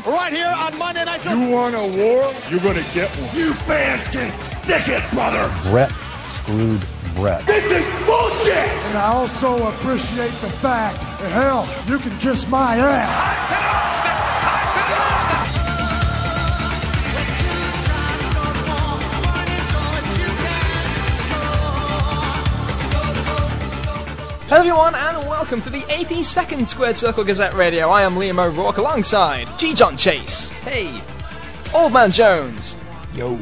Wrestling right here on Monday Night Show. You want a war? You're gonna get one. You fans can stick it, brother. Bret screwed Bret. This is bullshit. And I also appreciate the fact that hell, you can kiss my ass. Hello everyone and welcome to the 82nd Squared Circle Gazette Radio. I am Liam O'Rourke alongside G. John Chase. Hey. Old Man Jones. Yo.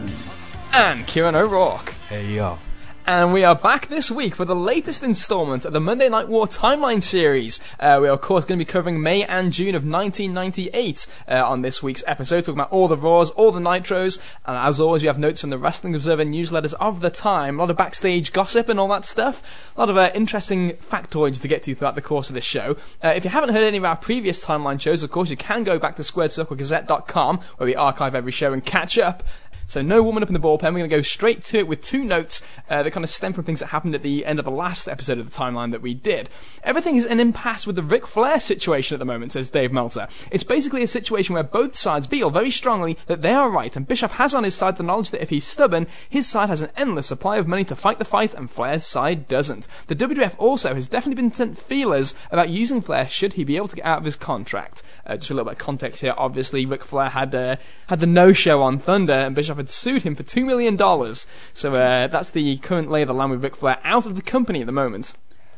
And Kieran O'Rourke. Hey yo. And we are back this week for the latest installment of the Monday Night War timeline series. Uh, we are, of course, going to be covering May and June of 1998 uh, on this week's episode, talking about all the Raws, all the Nitros, and as always, we have notes from the Wrestling Observer newsletters of the time, a lot of backstage gossip and all that stuff, a lot of uh, interesting factoids to get to throughout the course of this show. Uh, if you haven't heard any of our previous timeline shows, of course, you can go back to squaredcirclegazette.com, where we archive every show and catch up. So no woman up in the bullpen. We're going to go straight to it with two notes uh, that kind of stem from things that happened at the end of the last episode of the timeline that we did. Everything is an impasse with the Ric Flair situation at the moment, says Dave Meltzer. It's basically a situation where both sides feel very strongly that they are right, and Bischoff has on his side the knowledge that if he's stubborn, his side has an endless supply of money to fight the fight, and Flair's side doesn't. The WWF also has definitely been sent feelers about using Flair should he be able to get out of his contract. Uh, just a little bit of context here, obviously Ric Flair had uh, had the no-show on Thunder, and Bischoff had sued him for two million dollars. So uh, that's the current lay of the land with Ric Flair out of the company at the moment.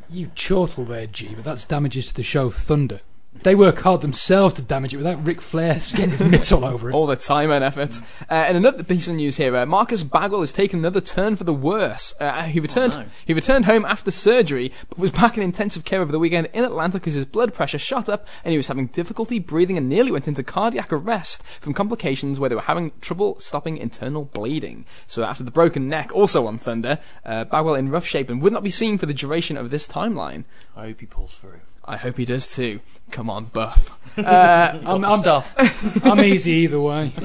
You chortle there, G, but that's damages to the show Thunder. They work hard themselves to damage it without Ric Flair getting his mitts all over it. All the time and effort. Uh, and another piece of news here: uh, Marcus Bagwell has taken another turn for the worse. Uh, he returned. no. He returned home after surgery, but was back in intensive care over the weekend in Atlanta because his blood pressure shot up and he was having difficulty breathing and nearly went into cardiac arrest from complications where they were having trouble stopping internal bleeding. So after the broken neck, also on Thunder, uh, Bagwell in rough shape and would not be seen for the duration of this timeline. I hope he pulls through. I hope he does too. Come on, Buff. Uh, I'm, I'm, Stuff. I'm easy either way.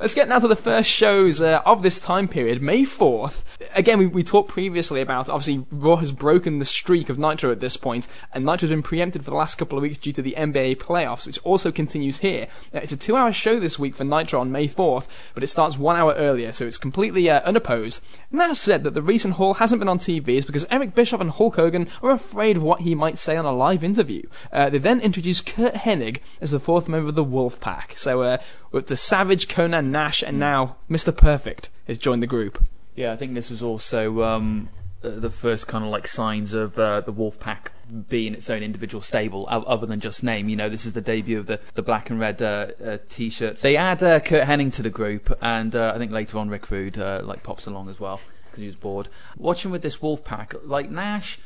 Let's get now to the first shows uh, of this time period, May 4th. Again, we, we talked previously about, obviously, Raw has broken the streak of Nitro at this point, and Nitro has been preempted for the last couple of weeks due to the NBA playoffs, which also continues here. Uh, it's a two hour show this week for Nitro on May 4th, but it starts one hour earlier, so it's completely uh, unopposed. And that said, that the reason Hall hasn't been on TV is because Eric Bischoff and Hulk Hogan are afraid of what he might say on a live interview. Uh, they then introduce Curt Hennig as the fourth member of the Wolf Pack. So, uh, we're up to Savage, Konnan, Nash, and now Mr. Perfect has joined the group. Yeah, I think this was also um, uh, the first kind of like signs of uh, the Wolfpack being its own individual stable, other than just name. You know, this is the debut of the, the black and red uh, uh, t-shirts. They add uh, Curt Hennig to the group, and uh, I think later on Rick Rude like pops along as well because he was bored. Watching with this Wolf Pack, like Nash.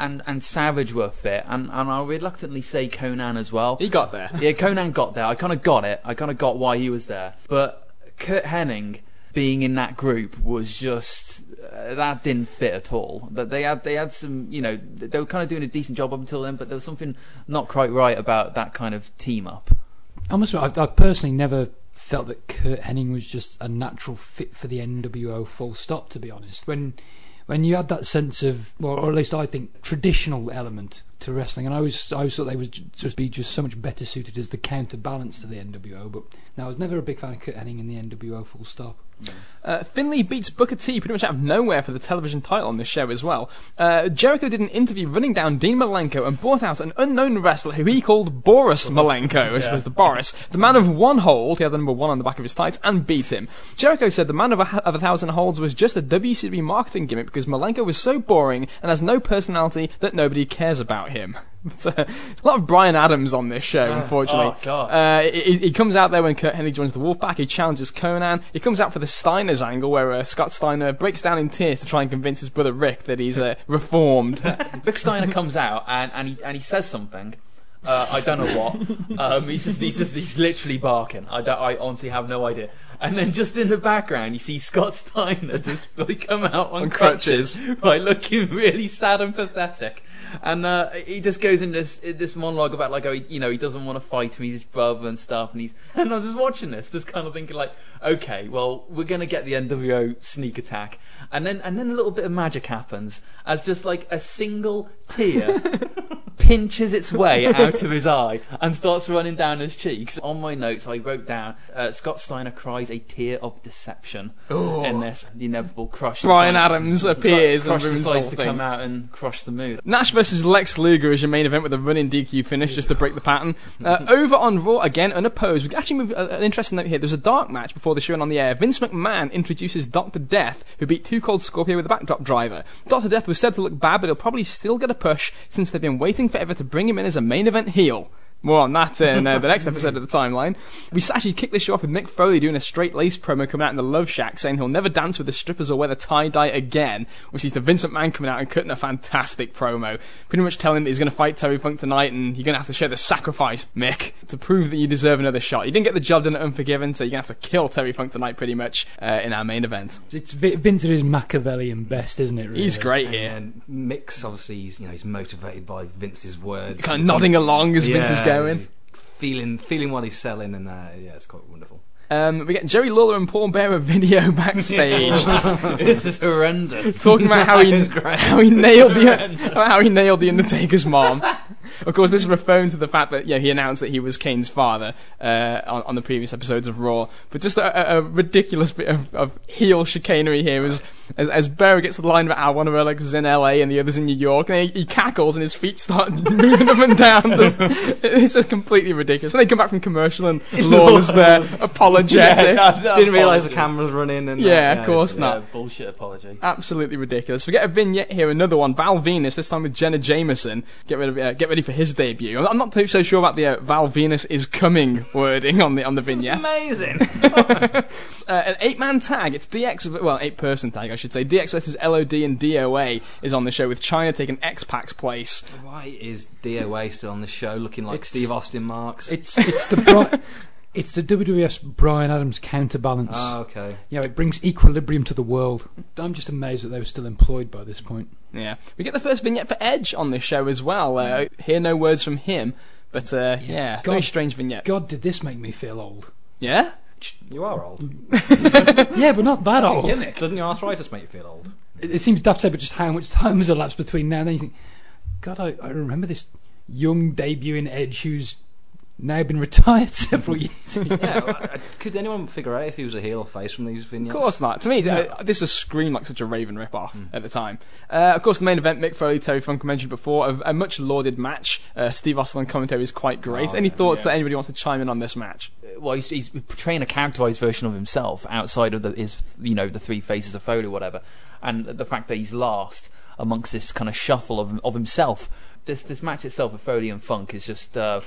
And, and Savage were fit, and, and I'll reluctantly say Konnan as well. He got there. Yeah, Konnan got there. I kind of got it. I kind of got why he was there. But Curt Hennig being in that group was just uh, that didn't fit at all. That they had they had some, you know, they were kind of doing a decent job up until then, but there was something not quite right about that kind of team up. I must admit, I, I personally never felt that Curt Hennig was just a natural fit for the NWO. Full stop. To be honest, when when you had that sense of, well, or at least I think, traditional element to wrestling, and I was I always thought they would just be just so much better suited as the counterbalance to the NWO. But now I was never a big fan of Curt in the NWO. Full stop. Uh, Finlay beats Booker T pretty much out of nowhere for the television title on this show as well. Uh, Jericho did an interview running down Dean Malenko and brought out an unknown wrestler who he called Boris Malenko, as opposed the Boris, the man of one hold, he had the number one on the back of his tights, and beat him. Jericho said the man of a, of a thousand holds was just a WCW marketing gimmick because Malenko was so boring and has no personality that nobody cares about him. But, uh, there's a lot of Brian Adams on this show, unfortunately. oh, God. Uh, he, he comes out there when Curt Hennig joins the Wolfpack. He challenges Konnan. He comes out for the Steiner's angle, where uh, Scott Steiner breaks down in tears to try and convince his brother Rick that he's uh, reformed. Rick Steiner comes out and, and he and he says something. Uh, I don't know what. Um, he's just, he's just, he's literally barking. I I honestly have no idea. And then just in the background, you see Scott Steiner just really come out on, On crutches. right, looking really sad and pathetic. And uh, he just goes in this this monologue about like, oh, he, you know, he doesn't want to fight him, he's his brother and stuff. And he's and I was just watching this, just kind of thinking like, okay, well, we're gonna get the NWO sneak attack, and then and then a little bit of magic happens as just like a single tear pinches its way out of his eye and starts running down his cheeks. On my notes, I wrote down uh, Scott Steiner cries a tear of deception in this. The inevitable crush. Brian decides- Adams appears Crush and decides to thing. come out and crush the mood. Nash versus Lex Luger is your main event with a running DQ finish just to break the pattern. Uh, over on Raw, again, unopposed. We actually move uh, an interesting note here. There's a dark match before the show went on the air. Vince McMahon introduces Dr. Death, who beat Two Cold Scorpio with a backdrop driver. Dr. Death was said to look bad, but he'll probably still get a push since they've been waiting forever to bring him in as a main event heel. More on that in uh, the next episode of the timeline. We actually kicked this show off with Mick Foley doing a straight lace promo coming out in the Love Shack saying he'll never dance with the strippers or wear the tie dye again, which is to Vince McMahon coming out and cutting a fantastic promo. Pretty much telling him that he's going to fight Terry Funk tonight and you're going to have to share the sacrifice, Mick, to prove that you deserve another shot. You didn't get the job done at Unforgiven, so you're going to have to kill Terry Funk tonight pretty much uh, in our main event. It's Vi- Vince at his Machiavellian best, isn't it? Really? He's great here. And Mick's obviously he's, you know he's motivated by Vince's words. Kind of nodding along as Vince is Yeah, going. feeling feeling what he's selling, and uh, yeah, it's quite wonderful. Um, we get Jerry Lawler and Paul Bearer video backstage. this is horrendous. talking about how he is how he nailed the how he nailed the Undertaker's mom. Of course, this is referring to the fact that he announced that he was Kane's father uh, on, on the previous episodes of Raw. But just a, a- ridiculous bit of, of heel chicanery here as, as Bearer gets the line about how one of legs was in LA and the other's in New York, and he, he cackles and his feet start moving up and down. This- it's just completely ridiculous. When they come back from commercial and Lawler's there apologetic. Didn't realise the camera's running. And Yeah, of course not. Yeah, bullshit apology. Absolutely ridiculous. We get a vignette here, another one. Val Venis, this time with Jenna Jameson. Get rid of, uh, get ready for his debut. I'm I'm not too so sure about the uh, Val Venis is coming wording on the on the vignette. Amazing. Uh, an eight-man tag. It's DX, well, eight-person tag, I should say. DX versus LOD and DOA is on the show with Chyna taking X-Pac's place. Why is DOA still on the show, looking like It's- Steve Austin marks? It's it's the Bri- it's the WWF's Brian Adams counterbalance. oh, okay. you know, it brings equilibrium to the world. I'm just amazed that they were still employed by this point. Yeah, we get the first vignette for Edge on this show as well. Uh, hear no words from him, but uh, yeah, very God- strange vignette. God, did this make me feel old? Yeah, You are old. Yeah, but not that old. Doesn't your arthritis make you feel old? It, it seems daft to say, but just how much time has elapsed between now and then? You think, God, I, I remember this young debuting Edge who's now been retired several years. yeah. well, uh, Could anyone figure out if he was a heel or face from these vignettes? Of course not. To me, uh, this has screamed like such a Raven rip-off at the time. Uh, of course, the main event, Mick Foley, Terry Funk, mentioned before, a, a much lauded match. Uh, Steve Austin on commentary is quite great. Oh, Any yeah, thoughts yeah. that anybody wants to chime in on this match? well, he's, he's portraying a characterized version of himself outside of the, his, you know, the three faces of Foley, or whatever, and the fact that he's last amongst this kind of shuffle of of himself. This this match itself with Foley and Funk is just uh,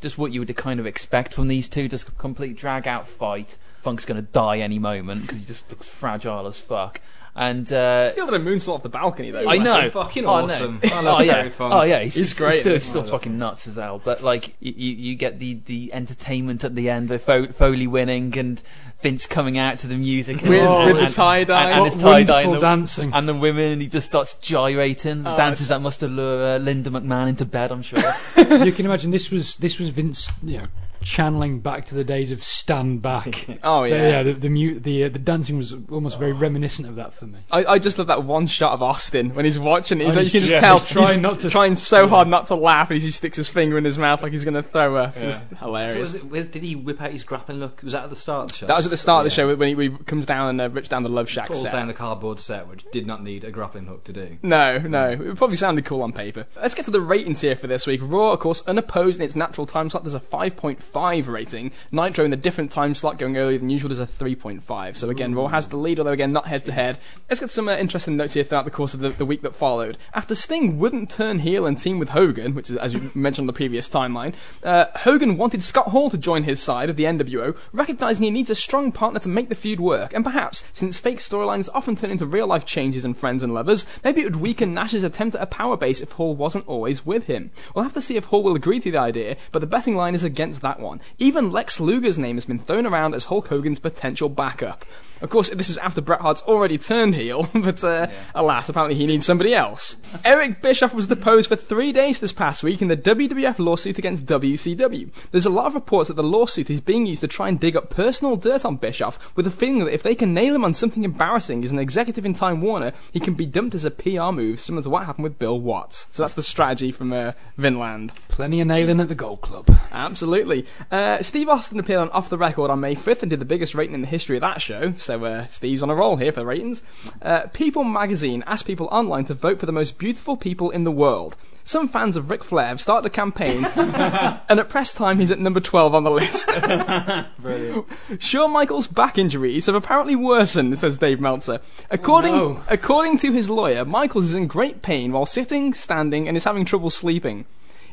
just what you would kind of expect from these two. Just a complete drag out fight. Funk's going to die any moment because he just looks fragile as fuck. And uh, I feel that a moonsault off the balcony, though. I That's know. so fucking Oh, no. awesome. I love oh yeah. Terry Oh yeah. He's, He's great Still, in still fucking nuts as hell. But like, you, you, you get the, the entertainment at the end with Fo- Foley winning and Vince coming out to the music and, With- and, with the tie-dye. and, and his tie dye and the, dancing. and the women, and he just starts gyrating. The Oh, dances that must allure uh, Linda McMahon into bed, I'm sure. you can imagine this was this was Vince, you know, channeling back to the days of Stand Back. Oh, The- yeah. the the, mu- the, uh, the dancing was almost very reminiscent of that for me. I, I just love that one shot of Austin when he's watching. He's, Oh, you can he's- just yeah, tell he's trying not to- trying so hard not to laugh, and he just sticks his finger in his mouth like he's going to throw her. It's hilarious. So was it, was, did he whip out his grappling look? Was that at the start of the show? that was at the start of the Yeah. show when he, when he comes down and uh, rips down the Love Shack Falls set. down the cardboard set, which did not need a grappling hook to do. No, no. It probably sounded cool on paper. Let's get to the ratings here for this week. Raw, of course, unopposed in its natural time slot. There's a 5.5 rating. Nitro in the different time slot going earlier than usual. There's a 3.5. So again, Raw has the lead, although again, not head to head. Let's get some uh, interesting notes here throughout the course of the, the week that followed. After Sting wouldn't turn heel and team with Hogan, which is, as you mentioned on the previous timeline, uh, Hogan wanted Scott Hall to join his side of the NWO, recognizing he needs a strong partner to make the feud work. And perhaps, since fake storylines often turn into real life changes and friends and lovers, maybe it would weaken Nash's attempt at a power base if Hall wasn't always with him. We'll have to see if Hall will agree to the idea, but the betting line is against that one. One. Even Lex Luger's name has been thrown around as Hulk Hogan's potential backup. Of course, this is after Bret Hart's already turned heel, but uh, alas, apparently he needs somebody else. Eric Bischoff was deposed for three days this past week in the WWF lawsuit against WCW. There's a lot of reports that the lawsuit is being used to try and dig up personal dirt on Bischoff, with the feeling that if they can nail him on something embarrassing as an executive in Time Warner, he can be dumped as a PR move, similar to what happened with Bill Watts. So that's the strategy from uh, Vinland. Plenty of nailing at the Gold Club. Absolutely. Uh, Steve Austin appeared on Off the Record on May 5th and did the biggest rating in the history of that show, so uh, Steve's on a roll here for the ratings. Uh, people magazine asked people online to vote for the most beautiful people in the world. Some fans of Ric Flair have started a campaign, and at press time he's at number 12 on the list. Brilliant. Shawn Michaels' back injuries have apparently worsened, says Dave Meltzer. According, no. according to his lawyer, Michaels is in great pain while sitting, standing, and is having trouble sleeping.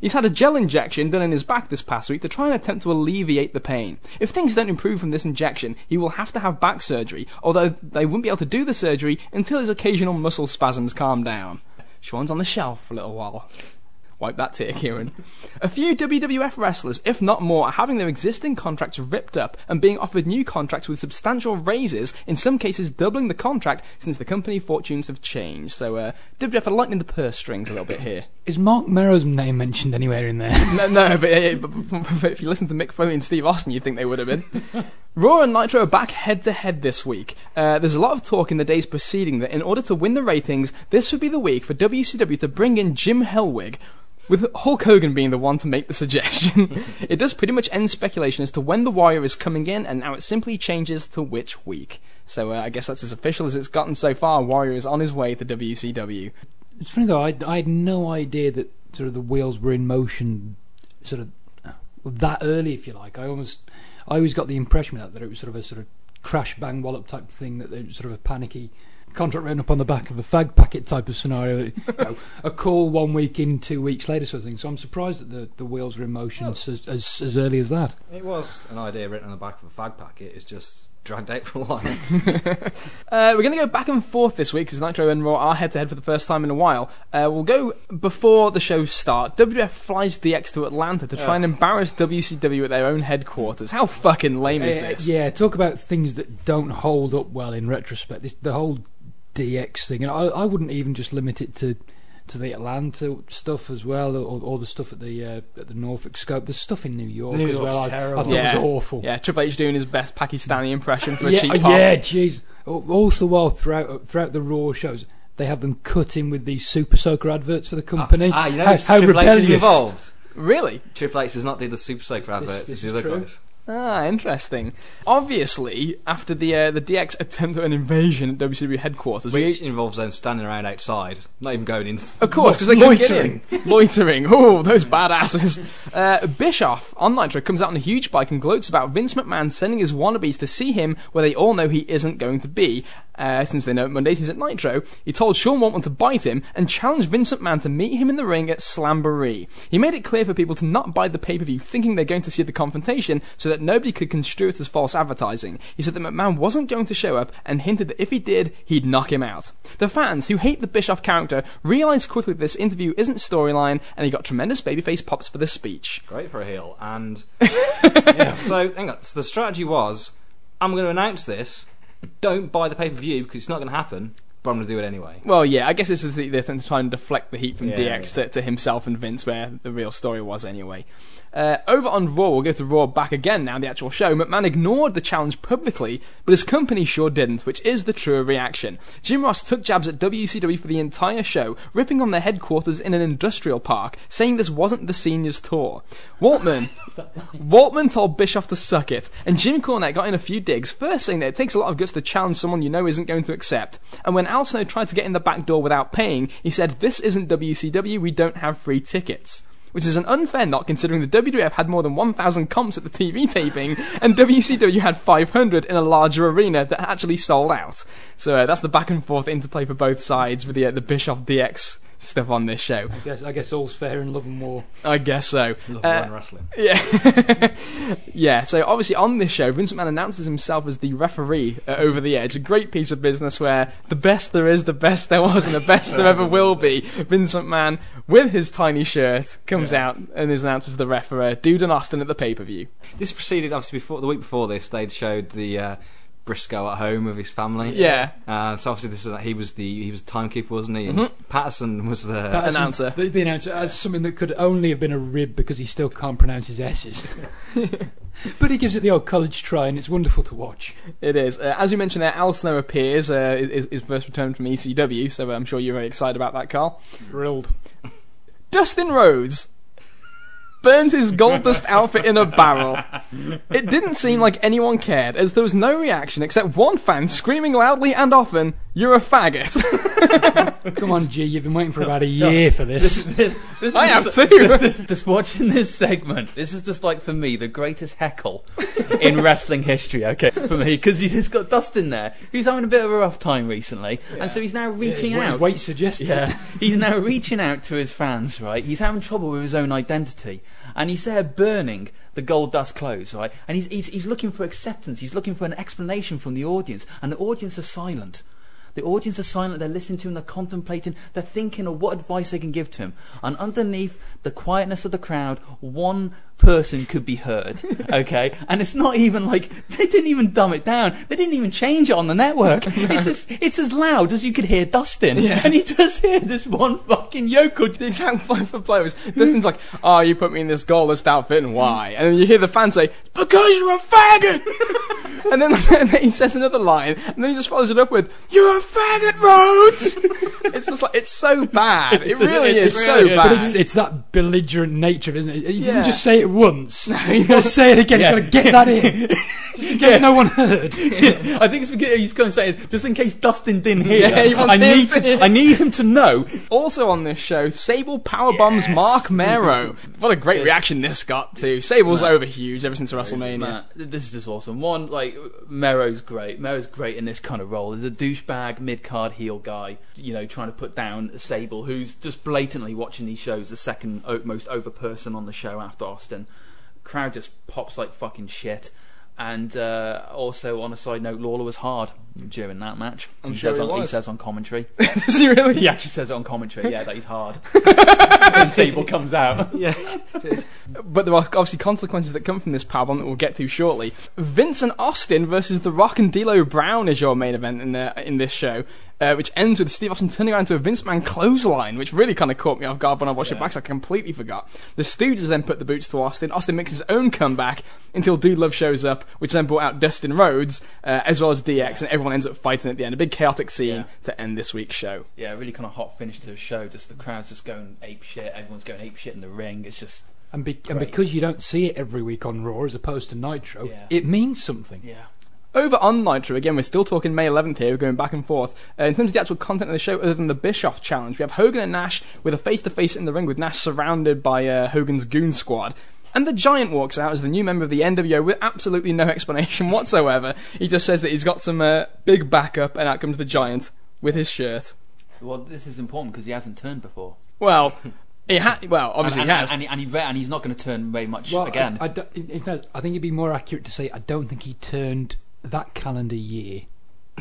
He's had a gel injection done in his back this past week to try and attempt to alleviate the pain. If things don't improve from this injection, he will have to have back surgery, although they wouldn't be able to do the surgery until his occasional muscle spasms calm down. Shawn's on the shelf for a little while. Wipe that tear, Kieran. A few WWF wrestlers, if not more, are having their existing contracts ripped up and being offered new contracts with substantial raises, in some cases doubling the contract since the company fortunes have changed. So, uh, WWF are lightening the purse strings a little bit here. Is Marc Mero's name mentioned anywhere in there? no, no but, uh, but, but if you listen to Mick Foley and Steve Austin, you'd think they would have been. Raw and Nitro are back head to head this week. Uh, there's a lot of talk in the days preceding that in order to win the ratings, this would be the week for WCW to bring in Jim Hellwig. With Hulk Hogan being the one to make the suggestion, it does pretty much end speculation as to when the Warrior is coming in, and now it simply changes to which week. So uh, I guess that's as official as it's gotten so far. Warrior is on his way to WCW. It's funny though. I, I had no idea that sort of the wheels were in motion, sort of that early, if you like. I almost, I always got the impression that that it was sort of a sort of crash bang wallop type thing. That it was sort of a panicky contract written up on the back of a fag packet type of scenario. you know, a call one week in, two weeks later, sort of thing. So I'm surprised that the, the wheels were in motion as, as as early as that. It was an idea written on the back of a fag packet. It's just dragged out for a while. Uh, we're going to go back and forth this week because Nitro and Raw are head to head for the first time in a while. Uh, we'll go before the shows start. WWF flies DX to Atlanta to try and embarrass WCW at their own headquarters. How fucking lame is Uh, this? yeah, talk about things that don't hold up well in retrospect. This, the whole DX thing, and I, I wouldn't even just limit it to to the Atlanta stuff as well, or, or the stuff at the uh, at the Norfolk Scope. There's stuff in New York New as York's well. I- I, terrible. thought Yeah. it was awful. Yeah, Triple H doing his best Pakistani impression for a cheap pop. yeah, jeez. Also, while throughout throughout the Raw shows, they have them cut in with these Super Soaker adverts for the company. ah, you know, how, how Triple H is involved. Really? Triple H does not do the Super Soaker adverts. this It's the is other true. guys. Ah, interesting. Obviously, after the uh, the DX attempt at an invasion at WCW headquarters, we Which involves them standing around outside, not even going into. Of course, because they couldn't get in. Loitering. Oh, those badasses. Uh, Bischoff on Nitro comes out on a huge bike and gloats about Vince McMahon sending his wannabes to see him where they all know he isn't going to be. Uh, since they know Mondays he's at Nitro, he told Sean Waltman to bite him and challenged Vince McMahon to meet him in the ring at Slamboree. He made it clear for people to not buy the pay-per-view thinking they're going to see the confrontation so that nobody could construe it as false advertising. He said that McMahon wasn't going to show up and hinted that if he did, he'd knock him out. The fans, who hate the Bischoff character, realised quickly this interview isn't storyline and he got tremendous babyface pops for this speech. Great for a heel. And yeah, so hang on. So the strategy was, I'm going to announce this. Don't buy the pay per view because it's not going to happen. But I'm going to do it anyway. Well, yeah, I guess this is the, thing to try and deflect the heat from Yeah, DX yeah. To, to himself and Vince, where the real story was anyway. Uh, over on Raw, we'll go to Raw back again now, the actual show. McMahon ignored the challenge publicly, but his company sure didn't, which is the truer reaction. Jim Ross took jabs at WCW for the entire show, ripping on their headquarters in an industrial park, saying this wasn't the seniors tour. Waltman, Waltman told Bischoff to suck it, and Jim Cornette got in a few digs, first saying that it takes a lot of guts to challenge someone you know isn't going to accept. And when Al Snow tried to get in the back door without paying, he said, This isn't WCW, we don't have free tickets. Which is an unfair knock considering the WWF had more than 1,000 comps at the TV taping, and WCW had 500 in a larger arena that actually sold out. So uh, that's the back and forth interplay for both sides with the, uh, the Bischoff DX stuff on this show. I guess I guess all's fair in love and war. I guess so. Love Uh, uh, wrestling. Yeah, yeah. So obviously on this show, Vince McMahon announces himself as the referee at Over the Edge. A great piece of business where the best there is, the best there was, and the best there ever will be. Vince McMahon with his tiny shirt comes out and is announced as the referee. Dude and Austin at the pay per view. This proceeded obviously before the week before this. They'd showed the uh, Briscoe at home with his family. Yeah. Uh, so obviously this is he was the he was the timekeeper, wasn't he? And Patterson was the Patterson- announcer. The, the announcer as something that could only have been a rib because he still can't pronounce his S's. but he gives it the old college try, and it's wonderful to watch. It is. Uh, as you mentioned there, Al Snow appears. Uh, is, is first returned from ECW, so I'm sure you're very excited about that, Carl. Thrilled. Dustin Rhodes burns his gold dust outfit in a barrel. It didn't seem like anyone cared, as there was no reaction except one fan screaming loudly and often, "You're a faggot." Come on, G, you've been waiting for about a year for this. this, this I is have just- too. This, this, this watching this segment, this is just like for me the greatest heckle in wrestling history. Okay, for me because you just got Dustin there, who's having a bit of a rough time recently, and so he's now reaching His out. weight suggests it. Yeah, he's now reaching out to his fans, right? He's having trouble with his own identity, and he's there burning the gold dust clothes, right? And he's, he's he's looking for acceptance. He's looking for an explanation from the audience, and the audience are silent. The audience are silent. They're listening to him. They're contemplating. They're thinking of what advice they can give to him. And underneath the quietness of the crowd, one person could be heard. Okay, and it's not even like they didn't even dumb it down. They didn't even change it on the network. It's as it's as loud as you could hear Dustin, Yeah. and he does hear this one fucking yokel. the exact flow for players. Dustin's like, "Oh, you put me in this gold dust outfit, and why?" And then you hear the fan say, "Because you're a faggot." and, then, and then he says another line, and then he just follows it up with, "You're a faggot, Rhodes." it's just like it's so bad. It really it's is really so is. bad. But it's, it's that belligerent nature, isn't it? He Yeah. doesn't just say it once. He's going to say it again. Yeah. He's going to get that in. Just in case no one heard. I think it's because he's going to say it just in case Dustin didn't hear. Yeah, he I need to to, I need him to know. Also on this show, Sable power bombs Marc Mero. What a great reaction this got to. Sable's over huge ever since WrestleMania. Man, this is just awesome. One, like Mero's great. Mero's great in this kind of role. He's a douchebag mid card heel guy, you know, trying to put down Sable, who's just blatantly watching these shows, the second most over person on the show after Austin. Crowd just pops like fucking shit. And uh, also, on a side note, Lawler was hard during that match. I'm he sure says he on, was. says on commentary. Does he really? he actually says it on commentary. Yeah, that he's hard. when Sable comes out. yeah. But there are obviously consequences that come from this powerbomb that we'll get to shortly. Vincent Austin versus The Rock and D'Lo Brown is your main event in the in this show, uh, which ends with Steve Austin turning around to a Vince McMahon clothesline, which really kind of caught me off guard when I watched it back. So I completely forgot. The Stooges then put the boots to Austin. Austin makes his own comeback until Dude Love shows up, which then brought out Dustin Rhodes uh, as well as DX, and everyone ends up fighting at the end. A big chaotic scene Yeah. to end this week's show. Yeah, really kind of hot finish to the show. Just the crowd's just going ape shit. Everyone's going ape shit in the ring. It's just And, be- and because you don't see it every week on Raw as opposed to Nitro, Yeah. it means something. yeah. Over on Nitro, again, we're still talking May 11th here, we're going back and forth. Uh, in terms of the actual content of the show, other than the Bischoff challenge, we have Hogan and Nash with a face to face in the ring with Nash surrounded by uh, Hogan's goon squad. And the Giant walks out as the new member of the NWO with absolutely no explanation whatsoever. He just says that he's got some uh, big backup, and out comes the Giant with his shirt. Well, this is important because he hasn't turned before. Well, he ha- well, obviously and, he has. and, and, he, and, he, re- and he's not going to turn very much Well, again. I, I don't- in in fact, I think it'd be more accurate to say I don't think he turned that calendar year.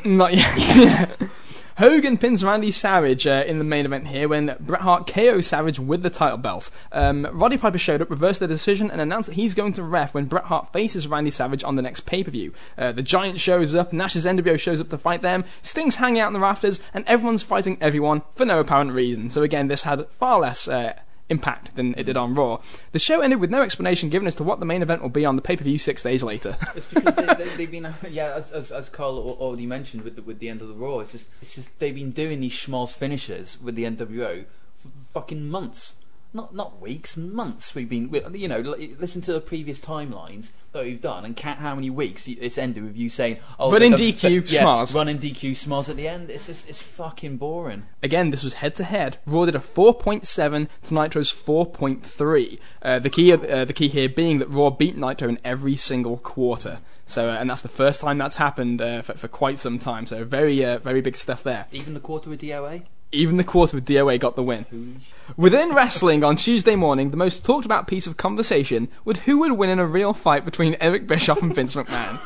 Not yet. Hogan pins Randy Savage uh, in the main event here when Bret Hart KOs Savage with the title belt. Um, Roddy Piper showed up, reversed the decision, and announced that he's going to ref when Bret Hart faces Randy Savage on the next pay per view. Uh, the Giant shows up, Nash's NWO shows up to fight them, Sting's hanging out in the rafters, and everyone's fighting everyone for no apparent reason. So again, this had far less. Uh, Impact than it did on Raw. The show ended with no explanation given as to what the main event will be on the pay per view six days later. It's because they, they, they've been, yeah, as, as, as Carl already mentioned with the, with the end of the Raw, it's just, it's just they've been doing these schmaltz finishes with the NWO for fucking months. Not not weeks, months. We've been, you know, listen to the previous timelines that we've done and count how many weeks it's ended with you saying, "Oh, Run the- in the- DQ, yeah, run in DQ, schmaltz at the end." It's just, it's fucking boring. Again, this was head to head. Raw did a 4.7 to Nitro's 4.3. Uh, the key, uh, the key here being that Raw beat Nitro in every single quarter. So, uh, and that's the first time that's happened uh, for, for quite some time. So, very, uh, very big stuff there. Even the quarter with DOA. Even the quarter with DOA got the win. Within wrestling on Tuesday morning, the most talked about piece of conversation was who would win in a real fight between Eric Bischoff and Vince McMahon.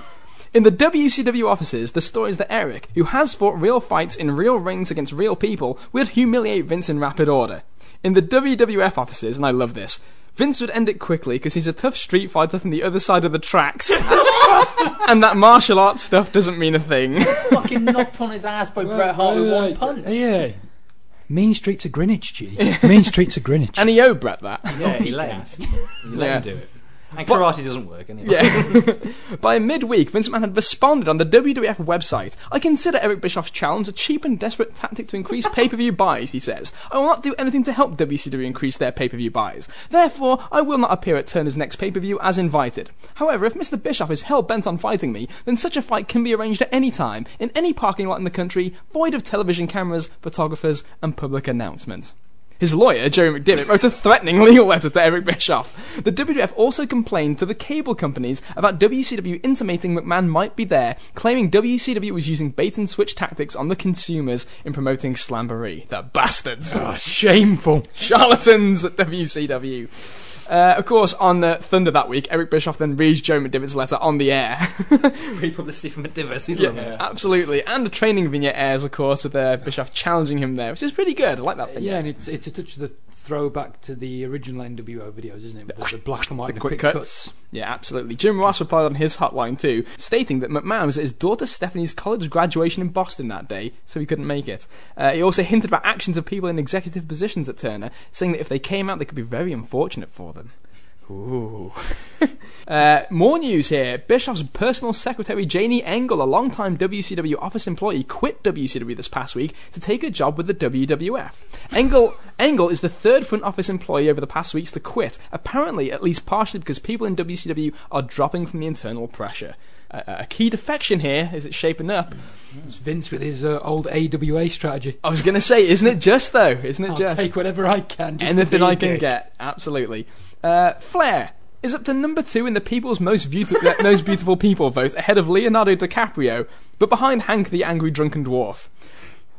In the WCW offices, the story is that Eric, who has fought real fights in real rings against real people, would humiliate Vince in rapid order. In the WWF offices, and I love this, Vince would end it quickly because he's a tough street fighter from the other side of the tracks. and that martial arts stuff doesn't mean a thing. Fucking knocked on his ass by Bret Hart with one punch. Yeah. Mean Streets of Greenwich, G. mean Streets of Greenwich. and he owed Bret that. Yeah, he let him. He let him do it. And karate doesn't work anyway. Yeah. By midweek, Vince McMahon had responded on the WWF website. I consider Eric Bischoff's challenge a cheap and desperate tactic to increase pay per view buys, he says. I will not do anything to help WCW increase their pay per view buys. Therefore, I will not appear at Turner's next pay per view as invited. However, if Mr. Bischoff is hell bent on fighting me, then such a fight can be arranged at any time, in any parking lot in the country, void of television cameras, photographers, and public announcement. His lawyer, Jerry McDevitt, wrote a threatening legal letter to Eric Bischoff. The WWF also complained to the cable companies about WCW intimating McMahon might be there, claiming WCW was using bait and switch tactics on the consumers in promoting Slamboree. The bastards! Oh, shameful. Charlatans at WCW. Uh, of course, on the Thunder that week, Eric Bischoff then reads Joe McDevitt's letter on the air. Free publicity from Divas. He's Yeah, loving it. absolutely. And the training vignette airs, of course, with uh, Bischoff challenging him there, which is pretty good. I like that. Yeah, and it's it's a touch of the throwback to the original NWO videos, isn't it? With the, black and white the quick quick cuts. cuts. Yeah, absolutely. Jim Ross replied on his hotline too, stating that McMahon was at his daughter Stephanie's college graduation in Boston that day, so he couldn't make it. Uh, he also hinted about actions of people in executive positions at Turner, saying that if they came out, they could be very unfortunate for them. Ooh. uh, more news here. Bischoff's personal secretary, Janie Engel, a longtime WCW office employee, quit WCW this past week to take a job with the WWF. Engel, Engel is the third front office employee over the past weeks to quit, apparently at least partially because people in WCW are dropping from the internal pressure. Uh, a key defection here is it shaping up. It's Vince with his uh, old AWA strategy. I was going to say, isn't it just though? Isn't it I'll just? take whatever I can. Anything a I can dick. get, absolutely. Uh, Flair is up to number two in the people's most beautiful, most beautiful people vote, ahead of Leonardo DiCaprio, but behind Hank the Angry Drunken Dwarf.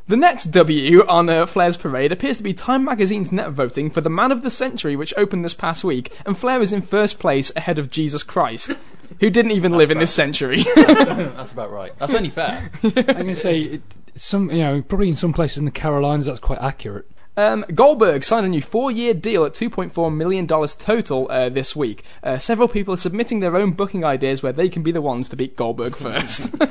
The next W on uh, Flair's parade appears to be Time Magazine's net voting for the Man of the Century, which opened this past week, and Flair is in first place ahead of Jesus Christ, who didn't even live in this century. That's about right. That's only fair. I'm going to say it, some, you know, probably in some places in the Carolinas that's quite accurate. Um, Goldberg signed a new four-year deal at $2.4 million total uh, this week. Uh, several people are submitting their own booking ideas where they can be the ones to beat Goldberg first. Hang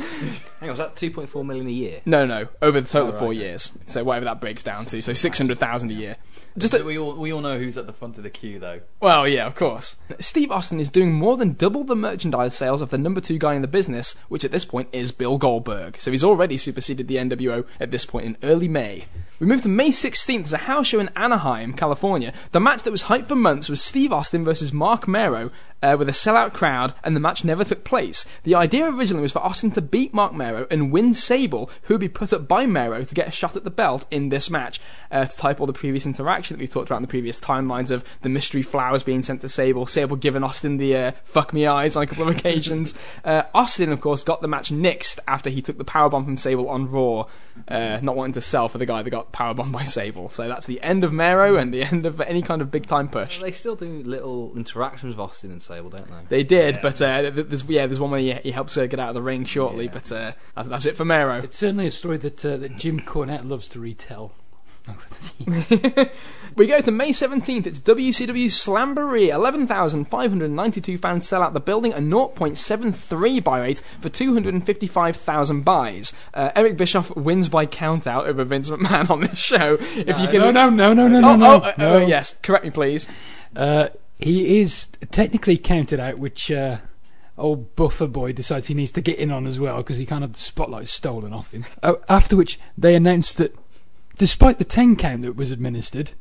on, was that 2.4 million a year? no, no, over the total Oh, of four right. years. So whatever that breaks down to. So 600000 a year. Just a, we all we all know who's at the front of the queue, though. well, yeah, of course. Steve Austin is doing more than double the merchandise sales of the number two guy in the business, which at this point is Bill Goldberg. So he's already superseded the NWO at this point in early May. We move to May 16th as a house show in Anaheim, California. The match that was hyped for months was Steve Austin versus Marc Mero uh, with a sellout crowd, and the match never took place. The idea originally was for Austin to beat Marc Mero and win Sable, who would be put up by Mero to get a shot at the belt in this match, uh, to type all the previous interaction that we talked about in the previous timelines of the mystery flowers being sent to Sable, Sable giving Austin the uh, fuck me eyes on a couple of occasions. Uh, Austin, of course, got the match nixed after he took the powerbomb from Sable on Raw, uh, not wanting to sell for the guy that got powerbombed by Sable. So that's the end of Mero and the end of any kind of big time push. They still do little interactions with Austin and Sable, don't they? They did, but uh, there's yeah, there's one where he, he helps her get out of the ring shortly, but uh, that's, that's it for Mero. It's certainly a story that uh, that Jim Cornette loves to retell. We go to May 17th. It's WCW Slamboree. 11,592 fans sell out the building, a 0.73 buy rate for 255,000 buys. Uh, Eric Bischoff wins by countout over Vince McMahon on this show. if you can, no, no, no, no, no, no, oh, no. oh, uh, no. uh, yes, correct me, please. Uh, he is technically counted out, which uh, old buffer boy decides he needs to get in on as well because he kind of the spotlight stolen off him. Oh, after which they announced that, despite the ten count that was administered,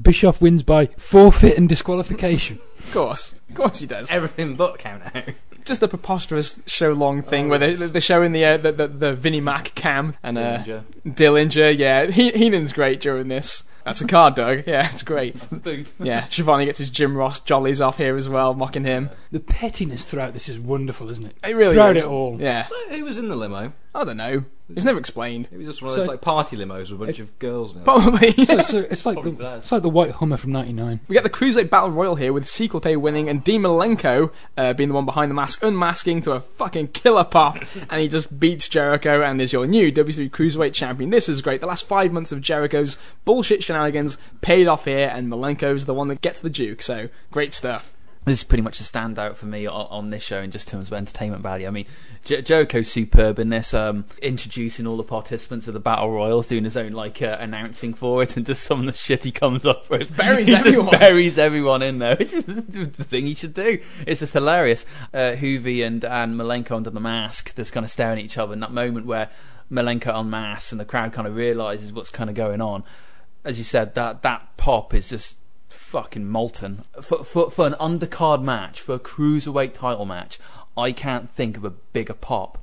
Bischoff wins by forfeit and disqualification. Of course, of course he does. Everything but count out. Just a preposterous show long thing Oh, where they, they're showing the, uh, the, the the Vinnie Mac cam and uh, Dillinger. Dillinger. Yeah, he, Heenan's great during this. That's a card, Doug. Yeah, it's great. The boot. Yeah, Schiavone gets his Jim Ross jollies off here as well, mocking him. the pettiness throughout this is wonderful, isn't it? It really throughout is. it all. Yeah. So who was in the limo? I don't know. It's never explained. It was just one of those So- like party limos with a bunch of girls in it. Probably. So, so it's like Probably the, does. it's like the white Hummer from '99. We get the Cruiserweight Battle Royal here with Cyclope winning and Dean Malenko uh, being the one behind the mask, unmasking to a fucking killer pop, and he just beats Jericho and is your new WWE Cruiserweight Champion. This is great. The last five months of Jericho's bullshit shenanigans paid off here, and Malenko's the one that gets the Duke. So great stuff. This is pretty much a standout for me on, on this show in just terms of entertainment value. I mean, Jer- Jericho's superb in this, um, introducing all the participants of the Battle Royals, doing his own like uh, announcing for it, and just some of the shit he comes up with. buries he everyone. Just buries everyone in there. It's just the thing he should do. It's just hilarious. Uh, Hoovy and and Malenko under the mask, just kind of staring at each other in that moment where Malenko unmasks and the crowd kind of realizes what's kind of going on. As you said, that that pop is just fucking molten for, for for an undercard match for a cruiserweight title match. I can't think of a bigger pop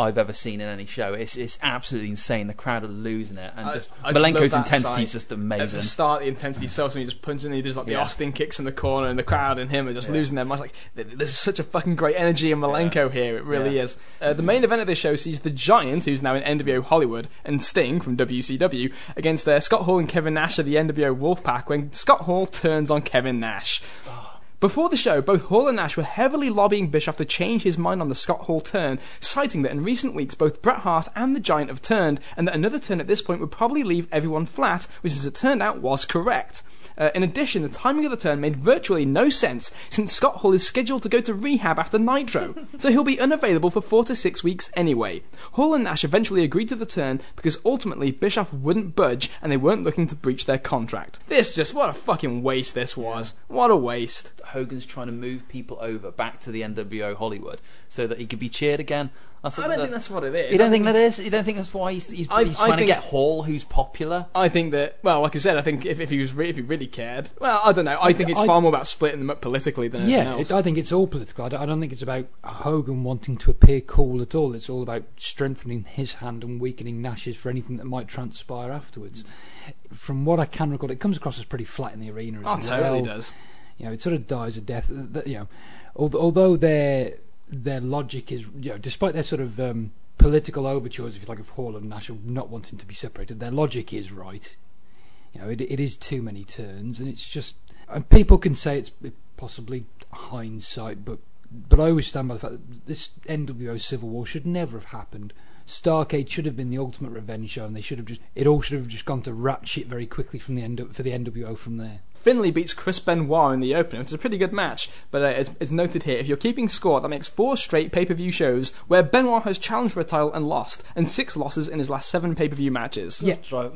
I've ever seen in any show. It's it's absolutely insane. The crowd are losing it, and I- just I Malenko's intensity is just At amazing. the start, the intensity so. He just punches and he does like the Yeah. Austin kicks in the corner, and the crowd and him are just losing their minds. Like, there's such a fucking great energy in Malenko here. It really Yeah. is. Uh, the main event of this show sees the Giant, who's now in NWO Hollywood, and Sting from WCW against uh, Scott Hall and Kevin Nash of the NWO Wolfpack. When Scott Hall turns on Kevin Nash. Before the show, both Hall and Nash were heavily lobbying Bischoff to change his mind on the Scott Hall turn, citing that in recent weeks both Bret Hart and the Giant have turned, and that another turn at this point would probably leave everyone flat, which as it turned out was correct. Uh, in addition, the timing of the turn made virtually no sense since Scott Hall is scheduled to go to rehab after Nitro, so he'll be unavailable for four to six weeks anyway. Hall and Nash eventually agreed to the turn because ultimately Bischoff wouldn't budge and they weren't looking to breach their contract. This just, what a fucking waste this was. What a waste. Hogan's trying to move people over back to the NWO Hollywood so that he could be cheered again. That's I don't think that's what it is. You don't I think that it's- is? You don't think that's why he's, he's, I- he's I trying to get Hall, who's popular? I think that, well, like I said, I think if, if he was re- if he really cared, well, I don't know. I think it's I- far more about splitting them up politically than anything Yeah, else. it, I think it's all political. I don't, I don't think it's about Hogan wanting to appear cool at all. It's all about strengthening his hand and weakening Nash's for anything that might transpire afterwards. From what I can recall, it comes across as pretty flat in the arena. oh, as totally well. does. You know, it sort of dies a death. th- th- You know, although, although their logic is, you know, despite their sort of um, political overtures, if you like, of Hall and Nash not wanting to be separated, their logic is right. You know, it, it is too many turns, and it's just. And people can say it's possibly hindsight, but but I always stand by the fact that this NWO Civil War should never have happened. Starcade should have been the ultimate revenge show, and they should have just it all should have just gone to ratchet very quickly from the end for the NWO from there. Finlay beats Chris Benoit in the opener. It's a pretty good match, but uh, it's, it's noted here if you're keeping score, that makes four straight pay per view shows where Benoit has challenged for a title and lost, and six losses in his last seven pay per view matches. Yeah. Drive-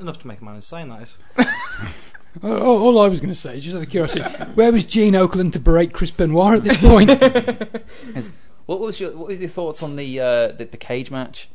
enough to make a man insane. That is. All, all all I was going to say is just out of curiosity, where was Gene Okerlund to berate Chris Benoit at this point? What was your what were your thoughts on the uh, the, the cage match,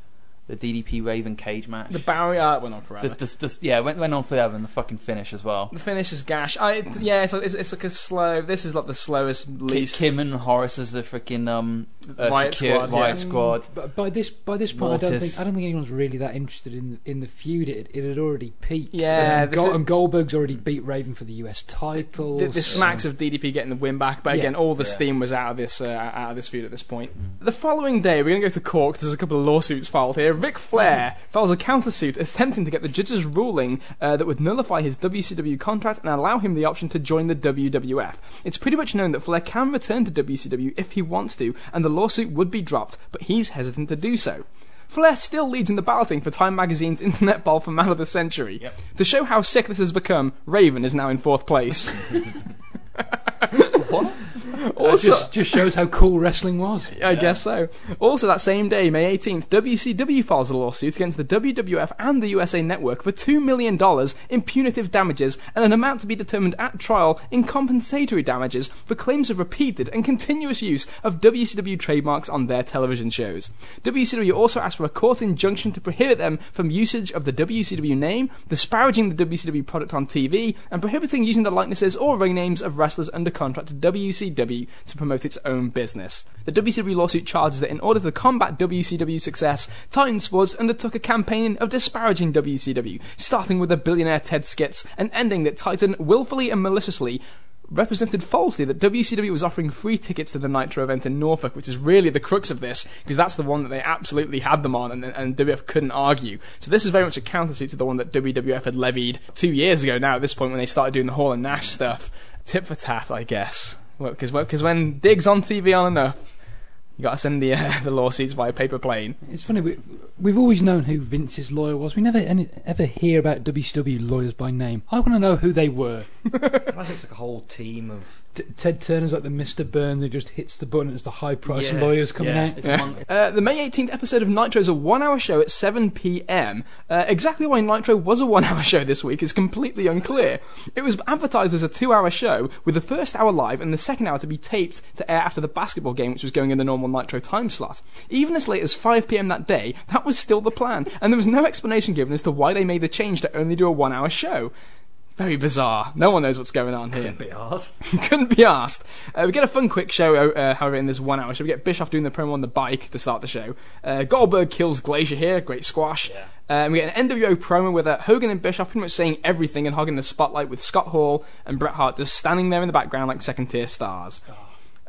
the DDP Raven cage match? The barrier went on forever. The- the- the- yeah, went went on forever, and the fucking finish as well. The finish is gash. I yeah, it's, it's, it's like a slow. This is like the slowest, least. Kim and Horace as the freaking um, uh, Riot secure- Squad, Riot yeah. Squad. But by this by this point, I don't think I don't think anyone's really that interested in the, in the feud. It it had already peaked. Yeah, and, Go- is- and Goldberg's already beat Raven for the US title. The, This smacks of DDP getting the win back, but Yeah. again, all the Yeah. steam was out of this uh, out of this feud at this point. The following day, we're going to go to Cork. There's a couple of lawsuits filed here. Ric Flair files a countersuit attempting to get the judge's ruling uh, that would nullify his WCW contract and allow him the option to join the WWF. It's pretty much known that Flair can return to WCW if he wants to, and the lawsuit would be dropped, but he's hesitant to do so. Flair still leads in the balloting for Time Magazine's Internet Ball for Man of the Century. To show how sick this has become, Raven is now in fourth place. That Also, just, just shows how cool wrestling was. I guess so. Also, that same day, May 18th, WCW files a lawsuit against the WWF and the USA Network for $2 million in punitive damages and an amount to be determined at trial in compensatory damages for claims of repeated and continuous use of WCW trademarks on their television shows. WCW also asked for a court injunction to prohibit them from usage of the WCW name, disparaging the WCW product on TV, and prohibiting using the likenesses or ring names of wrestlers under contract to WCW to promote its own business. The WCW lawsuit charges that in order to combat WCW success, Titan Sports undertook a campaign of disparaging WCW, starting with the billionaire Ted Skitz and ending that Titan willfully and maliciously represented falsely that WCW was offering free tickets to the Nitro event in Norfolk, which is really the crux of this, because that's the one that they absolutely had them on, and, and WWF couldn't argue. So this is very much a countersuit to the one that WWF had levied two years ago now, at this point, when they started doing the Hall and Nash stuff. Tip for tat, I guess. Because well, when Dig's on TV on enough, you got to send the uh, the lawsuits via paper plane. It's funny. We, we've always known who Vince's lawyer was. We never any, ever hear about WCW lawyers by name. I want to know who they were. Imagine it's like a whole team of. T- Ted Turner's like the Mr. Burns who just hits the button as the high price Yeah, lawyers coming yeah. out. It's. Uh, the May 18th episode of Nitro is a one hour show at 7 pm. Uh, exactly why Nitro was a one hour show this week is completely unclear. It was advertised as a two hour show, with the first hour live and the second hour to be taped to air after the basketball game, which was going in the normal Nitro time slot. Even as late as 5 pm that day, that was still the plan, and there was no explanation given as to why they made the change to only do a one hour show. Very bizarre. No one knows what's going on here. Couldn't be asked. Couldn't be asked. Uh, we get a fun, quick show, uh, however, in this one hour show. We get Bischoff doing the promo on the bike to start the show. Uh, Goldberg kills Glacier here, great squash. Uh, and we get an NWO promo with uh, Hogan and Bischoff pretty much saying everything and hogging the spotlight with Scott Hall and Bret Hart just standing there in the background like second tier stars.